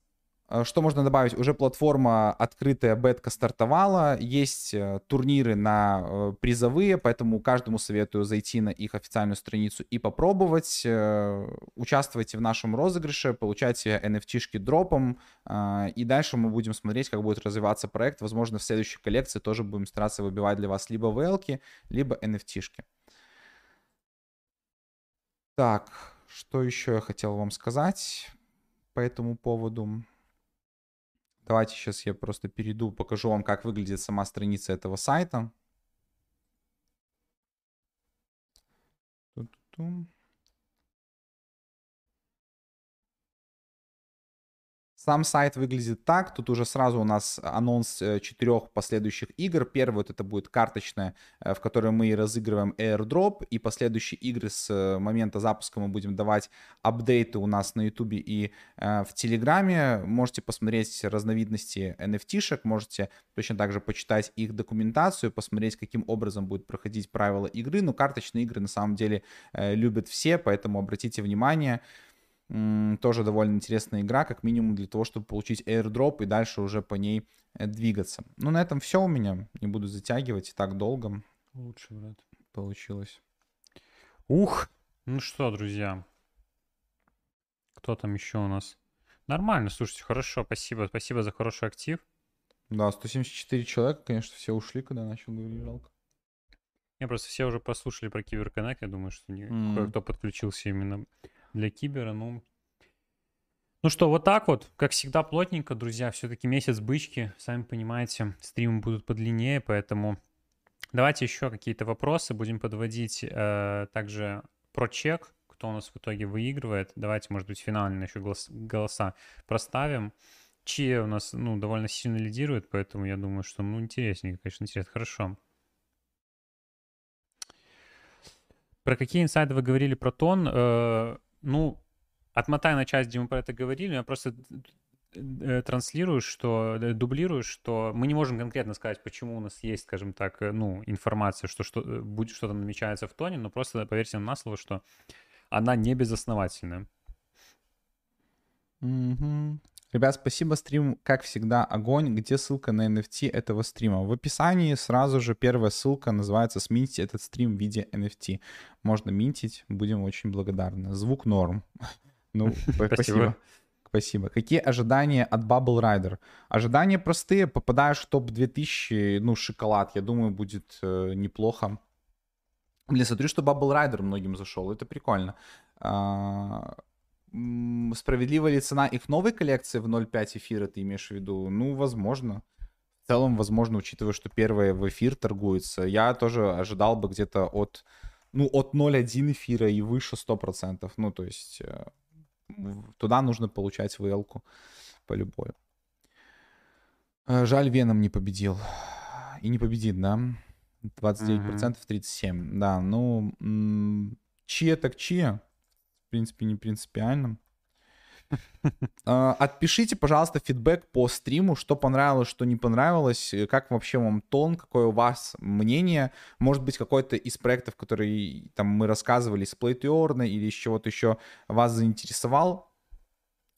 что можно добавить? Уже платформа открытая, бетка стартовала, есть э, турниры на э, призовые, поэтому каждому советую зайти на их официальную страницу и попробовать. Участвуйте в нашем розыгрыше, получайте NFT-шки дропом, и дальше мы будем смотреть, как будет развиваться проект. Возможно, в следующей коллекции тоже будем стараться выбивать для вас либо VL, либо NFT-шки. Так, что еще я хотел вам сказать по этому поводу? Давайте сейчас я просто перейду, покажу вам, как выглядит сама страница этого сайта. Сам сайт выглядит так. Тут уже сразу у нас анонс э, четырех последующих игр. Первый вот это будет карточная, э, в которой мы разыгрываем airdrop. И последующие игры с э, момента запуска мы будем давать апдейты у нас на YouTube и в Телеграме. Можете посмотреть разновидности NFT-шек. Можете точно так же почитать их документацию, посмотреть, каким образом будет проходить правила игры. Но карточные игры на самом деле любят все, поэтому обратите внимание. Тоже довольно интересная игра, как минимум для того, чтобы получить airdrop и дальше уже по ней э, двигаться. Ну, на этом все у меня. Не буду затягивать так долго. Лучше, брат. Получилось. Ух! Ну что, друзья. Кто там еще у нас? Нормально, слушайте, хорошо, спасибо. Спасибо за хороший актив. Да, 174 человека, конечно, все ушли, когда начал говорить, жалко. Я просто все уже послушали про Киберконнект, я думаю, что mm. кое-кто подключился именно для кибера, ну... Ну что, вот так вот, как всегда, плотненько, друзья. Все-таки месяц бычки, сами понимаете, стримы будут подлиннее, поэтому давайте еще какие-то вопросы будем подводить. Э, также про чек, кто у нас в итоге выигрывает. Давайте, может быть, финально еще голос, голоса проставим. Чьи у нас, ну, довольно сильно лидирует, поэтому я думаю, что, ну, интересненько, конечно, интересно. Хорошо. Про какие инсайды вы говорили про тон? Ну, отмотай на часть, где мы про это говорили, я просто э, транслирую, что, э, дублирую, что мы не можем конкретно сказать, почему у нас есть, скажем так, э, ну, информация, что, что будет что-то намечается в тоне, но просто поверьте нам на слово, что она не безосновательная. Mm-hmm. Ребят, спасибо, стрим, как всегда, огонь. Где ссылка на NFT этого стрима? В описании сразу же первая ссылка называется «Смените этот стрим в виде NFT». Можно минтить, будем очень благодарны. Звук норм. Ну, спасибо. Спасибо. Какие ожидания от Bubble Rider? Ожидания простые. Попадаешь в топ-2000, ну, шоколад, я думаю, будет э, неплохо. Блин, смотрю, что Bubble Rider многим зашел. Это прикольно. А, справедлива ли цена их новой коллекции в 0.5 эфира, ты имеешь в виду? Ну, возможно. В целом, возможно, учитывая, что первые в эфир торгуется. Я тоже ожидал бы где-то от, ну, от 0.1 эфира и выше 100%. Ну, то есть э, туда нужно получать vl по любой. Э, жаль, Веном не победил. И не победит, да? 29% mm-hmm. 37. Да, ну, чьи так чьи? В принципе, не принципиально. А, отпишите, пожалуйста, фидбэк по стриму, что понравилось, что не понравилось, э, как вообще вам тон, какое у вас мнение, может быть, какой-то из проектов, которые там мы рассказывали, с Playtyorn или из чего-то еще вас заинтересовал.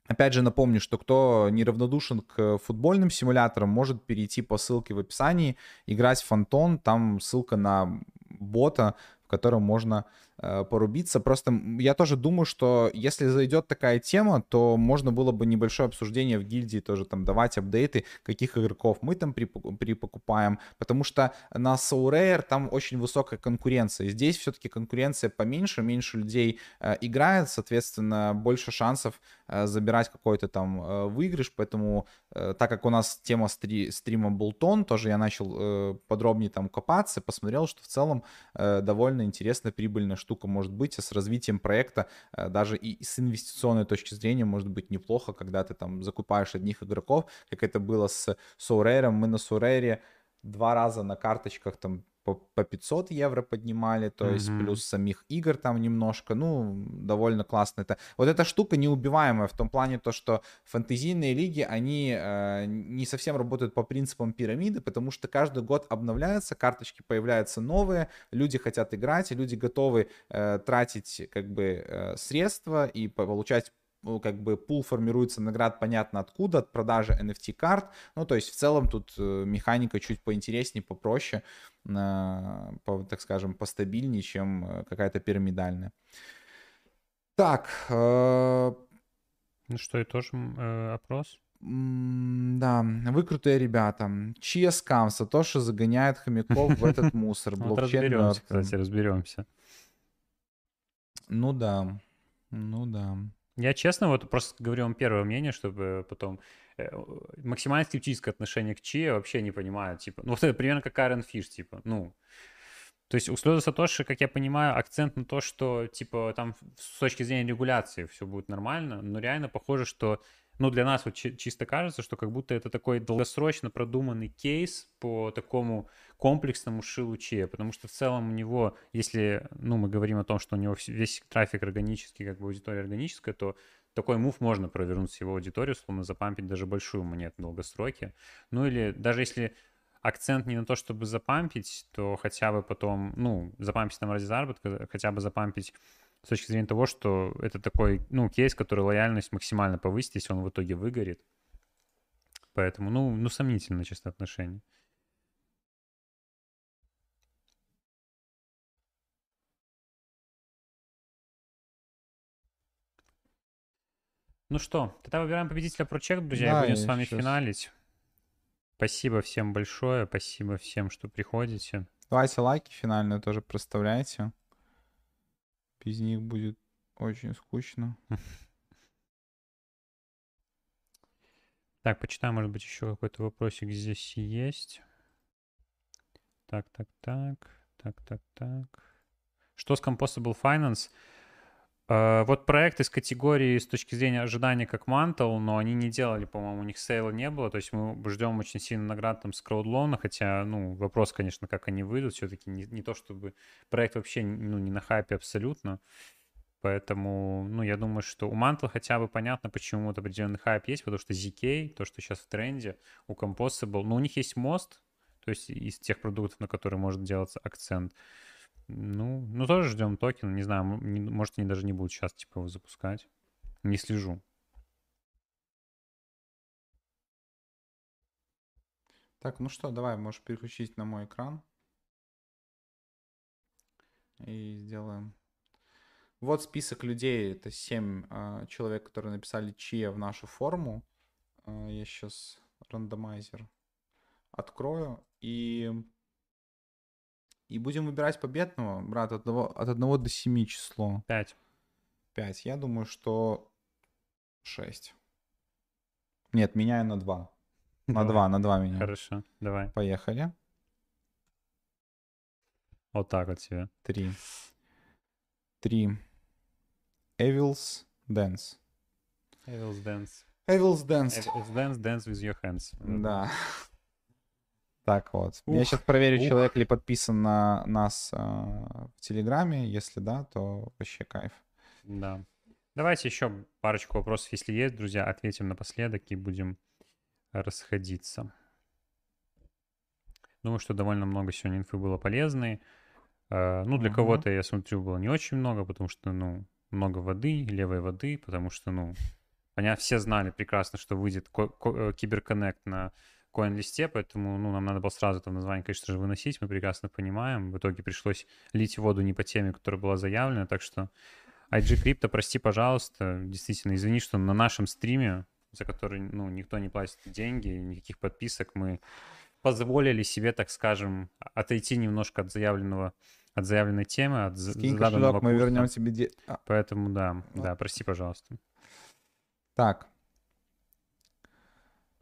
Опять же напомню, что кто неравнодушен к футбольным симуляторам, может перейти по ссылке в описании, играть в Фантон, там ссылка на бота, в котором можно порубиться. Просто я тоже думаю, что если зайдет такая тема, то можно было бы небольшое обсуждение в гильдии тоже там давать апдейты, каких игроков мы там припокупаем, потому что на SoRare там очень высокая конкуренция. Здесь все-таки конкуренция поменьше, меньше людей э, играет, соответственно, больше шансов э, забирать какой-то там э, выигрыш, поэтому э, так как у нас тема стри стрима был тон, тоже я начал э, подробнее там копаться, посмотрел, что в целом э, довольно интересно, прибыльно, штука может быть, а с развитием проекта э, даже и с инвестиционной точки зрения может быть неплохо, когда ты там закупаешь одних игроков, как это было с Sourare, мы на Sourare два раза на карточках там по, по 500 евро поднимали, то mm-hmm. есть плюс самих игр там немножко, ну, довольно классно это. Вот эта штука неубиваемая в том плане то, что фэнтезийные лиги, они э, не совсем работают по принципам пирамиды, потому что каждый год обновляются, карточки появляются новые, люди хотят играть, и люди готовы э, тратить как бы э, средства и получать ну, как бы пул формируется наград понятно откуда, от продажи NFT карт. Ну, то есть в целом тут э, механика чуть поинтереснее, попроще, э, по, так скажем, постабильнее, чем э, какая-то пирамидальная. Так. Э... Ну что, и тоже э, опрос? Да, вы крутые ребята. Чья скам? Сатоши загоняет хомяков в этот мусор. Блокчейн разберемся, кстати, разберемся. Ну да, ну да. Я честно вот просто говорю вам первое мнение, чтобы потом э, максимально скептическое отношение к Чи я вообще не понимаю. Типа, ну вот это примерно как Карен Фиш, типа, ну. То есть у Слеза Сатоши, как я понимаю, акцент на то, что, типа, там с точки зрения регуляции все будет нормально, но реально похоже, что ну, для нас вот чи- чисто кажется, что как будто это такой долгосрочно продуманный кейс по такому комплексному шилуче, потому что в целом у него, если, ну, мы говорим о том, что у него весь трафик органический, как бы аудитория органическая, то такой мув можно провернуть с его аудиторией, условно запампить даже большую монету в долгосроке. Ну или даже если акцент не на то, чтобы запампить, то хотя бы потом, ну, запампить там ради заработка, хотя бы запампить с точки зрения того, что это такой, ну, кейс, который лояльность максимально повысит, если он в итоге выгорит. Поэтому, ну, ну сомнительно чисто отношения. Ну что, тогда выбираем победителя прочек, друзья, да, и будем с вами сейчас... финалить. Спасибо всем большое, спасибо всем, что приходите. Давайте лайки финальные тоже проставляйте. Без них будет очень скучно. Так, почитаю, может быть, еще какой-то вопросик здесь есть. Так, так, так, так, так, так. Что с Composable Finance? Uh, вот проект из категории с точки зрения ожидания как Mantle, но они не делали, по-моему, у них сейла не было, то есть мы ждем очень сильно наград там с краудлона, хотя, ну, вопрос, конечно, как они выйдут, все-таки не, не то, чтобы проект вообще, ну, не на хайпе абсолютно, поэтому, ну, я думаю, что у Mantle хотя бы понятно, почему вот определенный хайп есть, потому что ZK, то, что сейчас в тренде, у Composable, ну, у них есть мост, то есть из тех продуктов, на которые может делаться акцент, ну, ну тоже ждем токен. Не знаю, может, они даже не будут сейчас типа его запускать. Не слежу. Так, ну что, давай, можешь переключить на мой экран. И сделаем. Вот список людей. Это 7 э, а, человек, которые написали чье в нашу форму. Э, я сейчас рандомайзер открою. И и будем выбирать победного, брат, от 1, от 1 до 7 число. 5. 5. Я думаю, что 6. Нет, меняю на 2. На давай. 2, на 2 меняю. Хорошо, давай. Поехали. Вот так вот тебе. 3. 3. Evil's Dance. Evil's Dance. Evil's Dance. Evil's Dance, Dance with your hands. Да. Так вот. Ух, Я сейчас проверю, ух. человек ли подписан на нас э, в Телеграме. Если да, то вообще кайф. Да. Давайте еще парочку вопросов, если есть, друзья, ответим напоследок и будем расходиться. Думаю, что довольно много сегодня инфы было полезной. Э, ну, для uh-huh. кого-то, я смотрю, было не очень много, потому что, ну, много воды, левой воды, потому что, ну, понятно, все знали прекрасно, что выйдет э, Киберконнект на коин-листе, поэтому ну, нам надо было сразу это название, конечно же, выносить, мы прекрасно понимаем. В итоге пришлось лить воду не по теме, которая была заявлена, так что IG Crypto, прости, пожалуйста, действительно, извини, что на нашем стриме, за который ну, никто не платит деньги, никаких подписок, мы позволили себе, так скажем, отойти немножко от заявленного от заявленной темы, от Скинь кошелек, мы вернем тебе... Де... А. Поэтому да, вот. да, прости, пожалуйста. Так,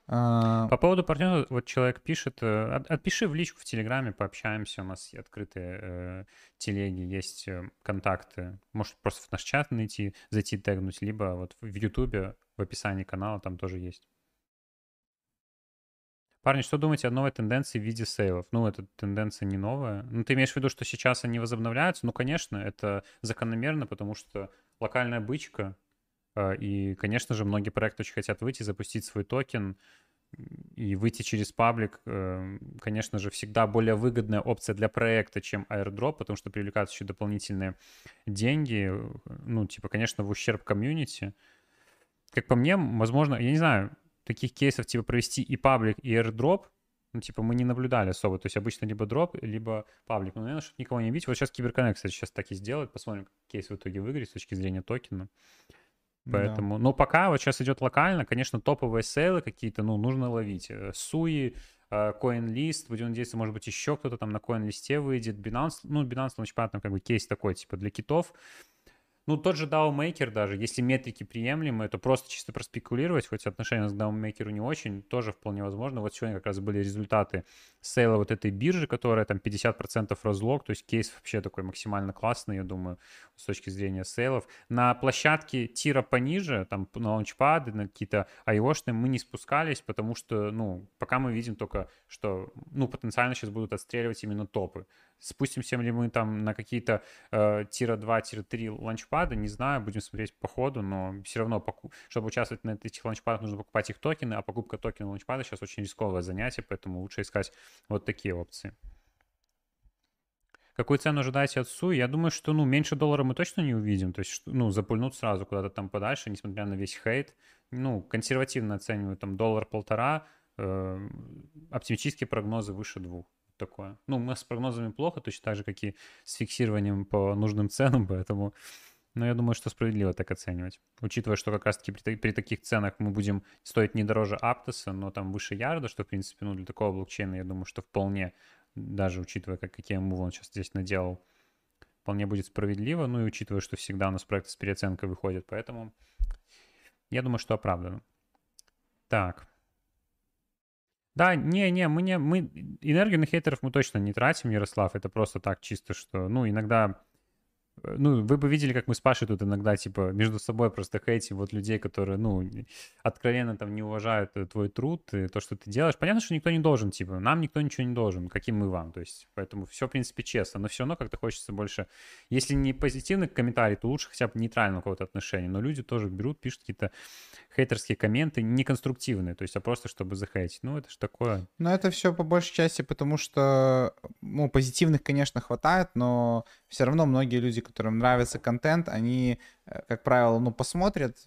По поводу партнера, вот человек пишет, э, отпиши в личку в Телеграме, пообщаемся, у нас открытые э, телеги, есть э, контакты. Может просто в наш чат найти, зайти тегнуть, либо вот в Ютубе, в описании канала там тоже есть. Парни, что думаете о новой тенденции в виде sale ов? Ну, эта тенденция не новая. Ну, ты имеешь в виду, что сейчас они возобновляются? Ну, конечно, это закономерно, потому что локальная бычка, а, и, конечно же, многие проекты очень хотят выйти, запустить свой токен и выйти через public, э, конечно же, всегда более выгодная опция для проекта, чем airdrop, потому что привлекаются еще дополнительные деньги, ну, типа, конечно, в ущерб комьюнити. Как по мне, возможно, я не знаю, таких кейсов, типа, провести и паблик, и airdrop, ну, типа, мы не наблюдали особо. То есть обычно либо дроп, либо паблик. Ну, наверное, чтобы никого не бить. Вот сейчас Киберконнект, кстати, сейчас так и сделает. Посмотрим, как кейс в итоге выиграет с точки зрения токена. Поэтому, да. но пока вот сейчас идет локально, конечно, топовые сейлы какие-то, ну, нужно ловить. Э, Суи, э, CoinList, будем надеяться, может быть, еще кто-то там на CoinList выйдет. Binance, ну, Binance, ну, понятно, как бы кейс такой, типа, для китов. Ну, тот же DAO Maker даже, если метрики приемлемы, то просто чисто проспекулировать, хоть отношение к DAO Maker не очень, тоже вполне возможно. Вот сегодня как раз были результаты сейла вот этой биржи, которая там 50% разлог, то есть кейс вообще такой максимально классный, я думаю, с точки зрения сейлов. На площадке тира пониже, там на лаунчпады, на какие-то ios мы не спускались, потому что, ну, пока мы видим только, что, ну, потенциально сейчас будут отстреливать именно топы. Спустимся ли мы там на какие-то э, тира 2, тира 3 ланчпады, не знаю, будем смотреть по ходу, но все равно, поку... чтобы участвовать на этих ланчпадах, нужно покупать их токены, а покупка токена ланчпада сейчас очень рисковое занятие, поэтому лучше искать вот такие опции. Какую цену ожидаете от СУ? Я думаю, что, ну, меньше доллара мы точно не увидим. То есть, ну, запульнут сразу куда-то там подальше, несмотря на весь хейт. Ну, консервативно оцениваю, там, доллар-полтора, э, оптимистические прогнозы выше двух такое. Ну, мы с прогнозами плохо, точно так же, как и с фиксированием по нужным ценам, поэтому... Но я думаю, что справедливо так оценивать. Учитывая, что как раз-таки при, при таких ценах мы будем стоить не дороже Аптоса, но там выше Ярда, что, в принципе, ну, для такого блокчейна, я думаю, что вполне, даже учитывая, как, какие мувы он сейчас здесь наделал, вполне будет справедливо. Ну и учитывая, что всегда у нас проекты с переоценкой выходят, поэтому я думаю, что оправдано. Так. Да, не-не, мы не, мы энергию на хейтеров мы точно не тратим, Ярослав, это просто так чисто, что, ну, иногда Э, ну, вы бы видели, как мы с Пашей тут иногда, типа, между собой просто хейтим вот людей, которые, ну, откровенно там не уважают э, твой труд и то, что ты делаешь. Понятно, что никто не должен, типа, нам никто ничего не должен, каким мы вам, то есть, поэтому все, в принципе, честно, но все равно как-то хочется больше, если не позитивных комментариев, то лучше хотя бы нейтрального какого-то отношения, но люди тоже берут, пишут какие-то хейтерские комменты, не конструктивные, то есть, а просто чтобы захейтить. Ну, это ж такое. Ну, это все по большей части потому, что, ну, позитивных, конечно, хватает, но все равно многие люди, которым нравится контент, они, э, как правило, ну, посмотрят,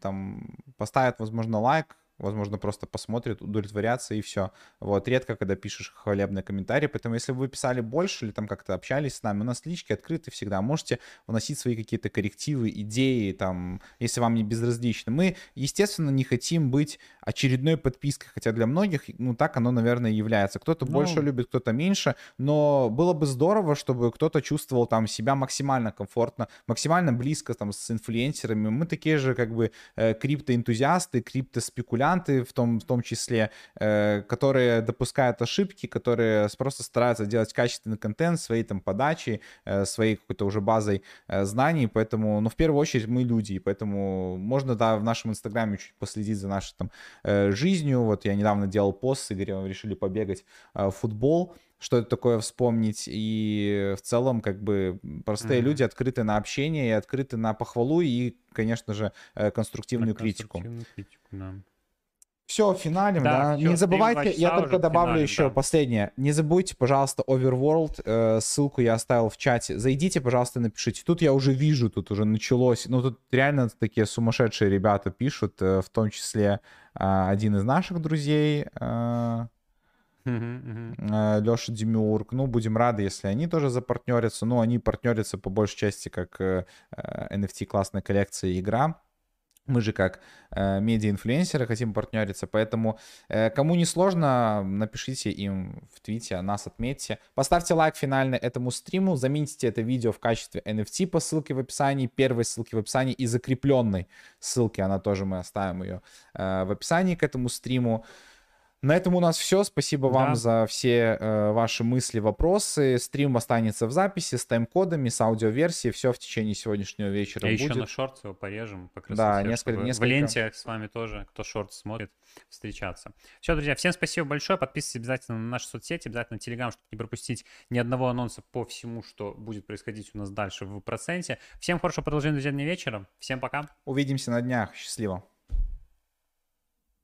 там, поставят, возможно, лайк, возможно, просто посмотрят, удовлетворятся и все. Вот, редко, когда пишешь хвалебные комментарии, поэтому если вы писали больше или там как-то общались с нами, у нас лички открыты всегда, можете вносить свои какие-то коррективы, идеи, там, если вам не безразлично. Мы, естественно, не хотим быть очередной подпиской, хотя для многих, ну, так оно, наверное, является. Кто-то ну... больше любит, кто-то меньше, но было бы здорово, чтобы кто-то чувствовал там себя максимально комфортно, максимально близко там с инфлюенсерами. Мы такие же, как бы, э, криптоэнтузиасты, криптоспекулянты, спекулянты в том, в том числе, э, которые допускают ошибки, которые просто стараются делать качественный контент своей там подачей, э, своей какой-то уже базой э, знаний, поэтому, ну, в первую очередь мы люди, и поэтому можно, да, в нашем инстаграме чуть последить за нашей там э, жизнью, вот я недавно делал пост с Игорем, решили побегать э, в футбол, что это такое вспомнить. И в целом, как бы, простые mm-hmm. люди открыты на общение и открыты на похвалу и, конечно же, э, конструктивную на критику. критику да. Все, финалем, да. да. Все, не забывайте, я только добавлю финалем, еще да. последнее. Не забудьте, пожалуйста, Overworld. Э, ссылку я оставил в чате. Зайдите, пожалуйста, напишите. Тут я уже вижу, тут уже началось. Ну, тут реально такие сумасшедшие ребята пишут, э, в том числе э, один из наших друзей. Э, Uh-huh, Леша Демиург. Ну, будем рады, если они тоже запартнерятся. Ну, они партнерятся по большей части как э, NFT классная коллекция игра. Мы же как э, медиа-инфлюенсеры хотим партнериться, поэтому э, кому не сложно, напишите им в твите, нас отметьте. Поставьте лайк финально этому стриму, заметьте это видео в качестве NFT по ссылке в описании, первой ссылке в описании и закрепленной ссылки, она тоже мы оставим ее э, в описании к этому стриму. На этом у нас все. Спасибо вам да. за все э, ваши мысли, вопросы. Стрим останется в записи с тайм-кодами, с аудиоверсией. Все в течение сегодняшнего вечера Я будет. еще на шорт его порежем по красоте. Да, несколько, несколько... В ленте с вами тоже, кто шорт смотрит, встречаться. Все, друзья, всем спасибо большое. Подписывайтесь обязательно на наши соцсети, обязательно на Телеграм, чтобы не пропустить ни одного анонса по всему, что будет происходить у нас дальше в проценте. Всем хорошего продолжения, друзья, дня вечера. Всем пока. Увидимся на днях. Счастливо.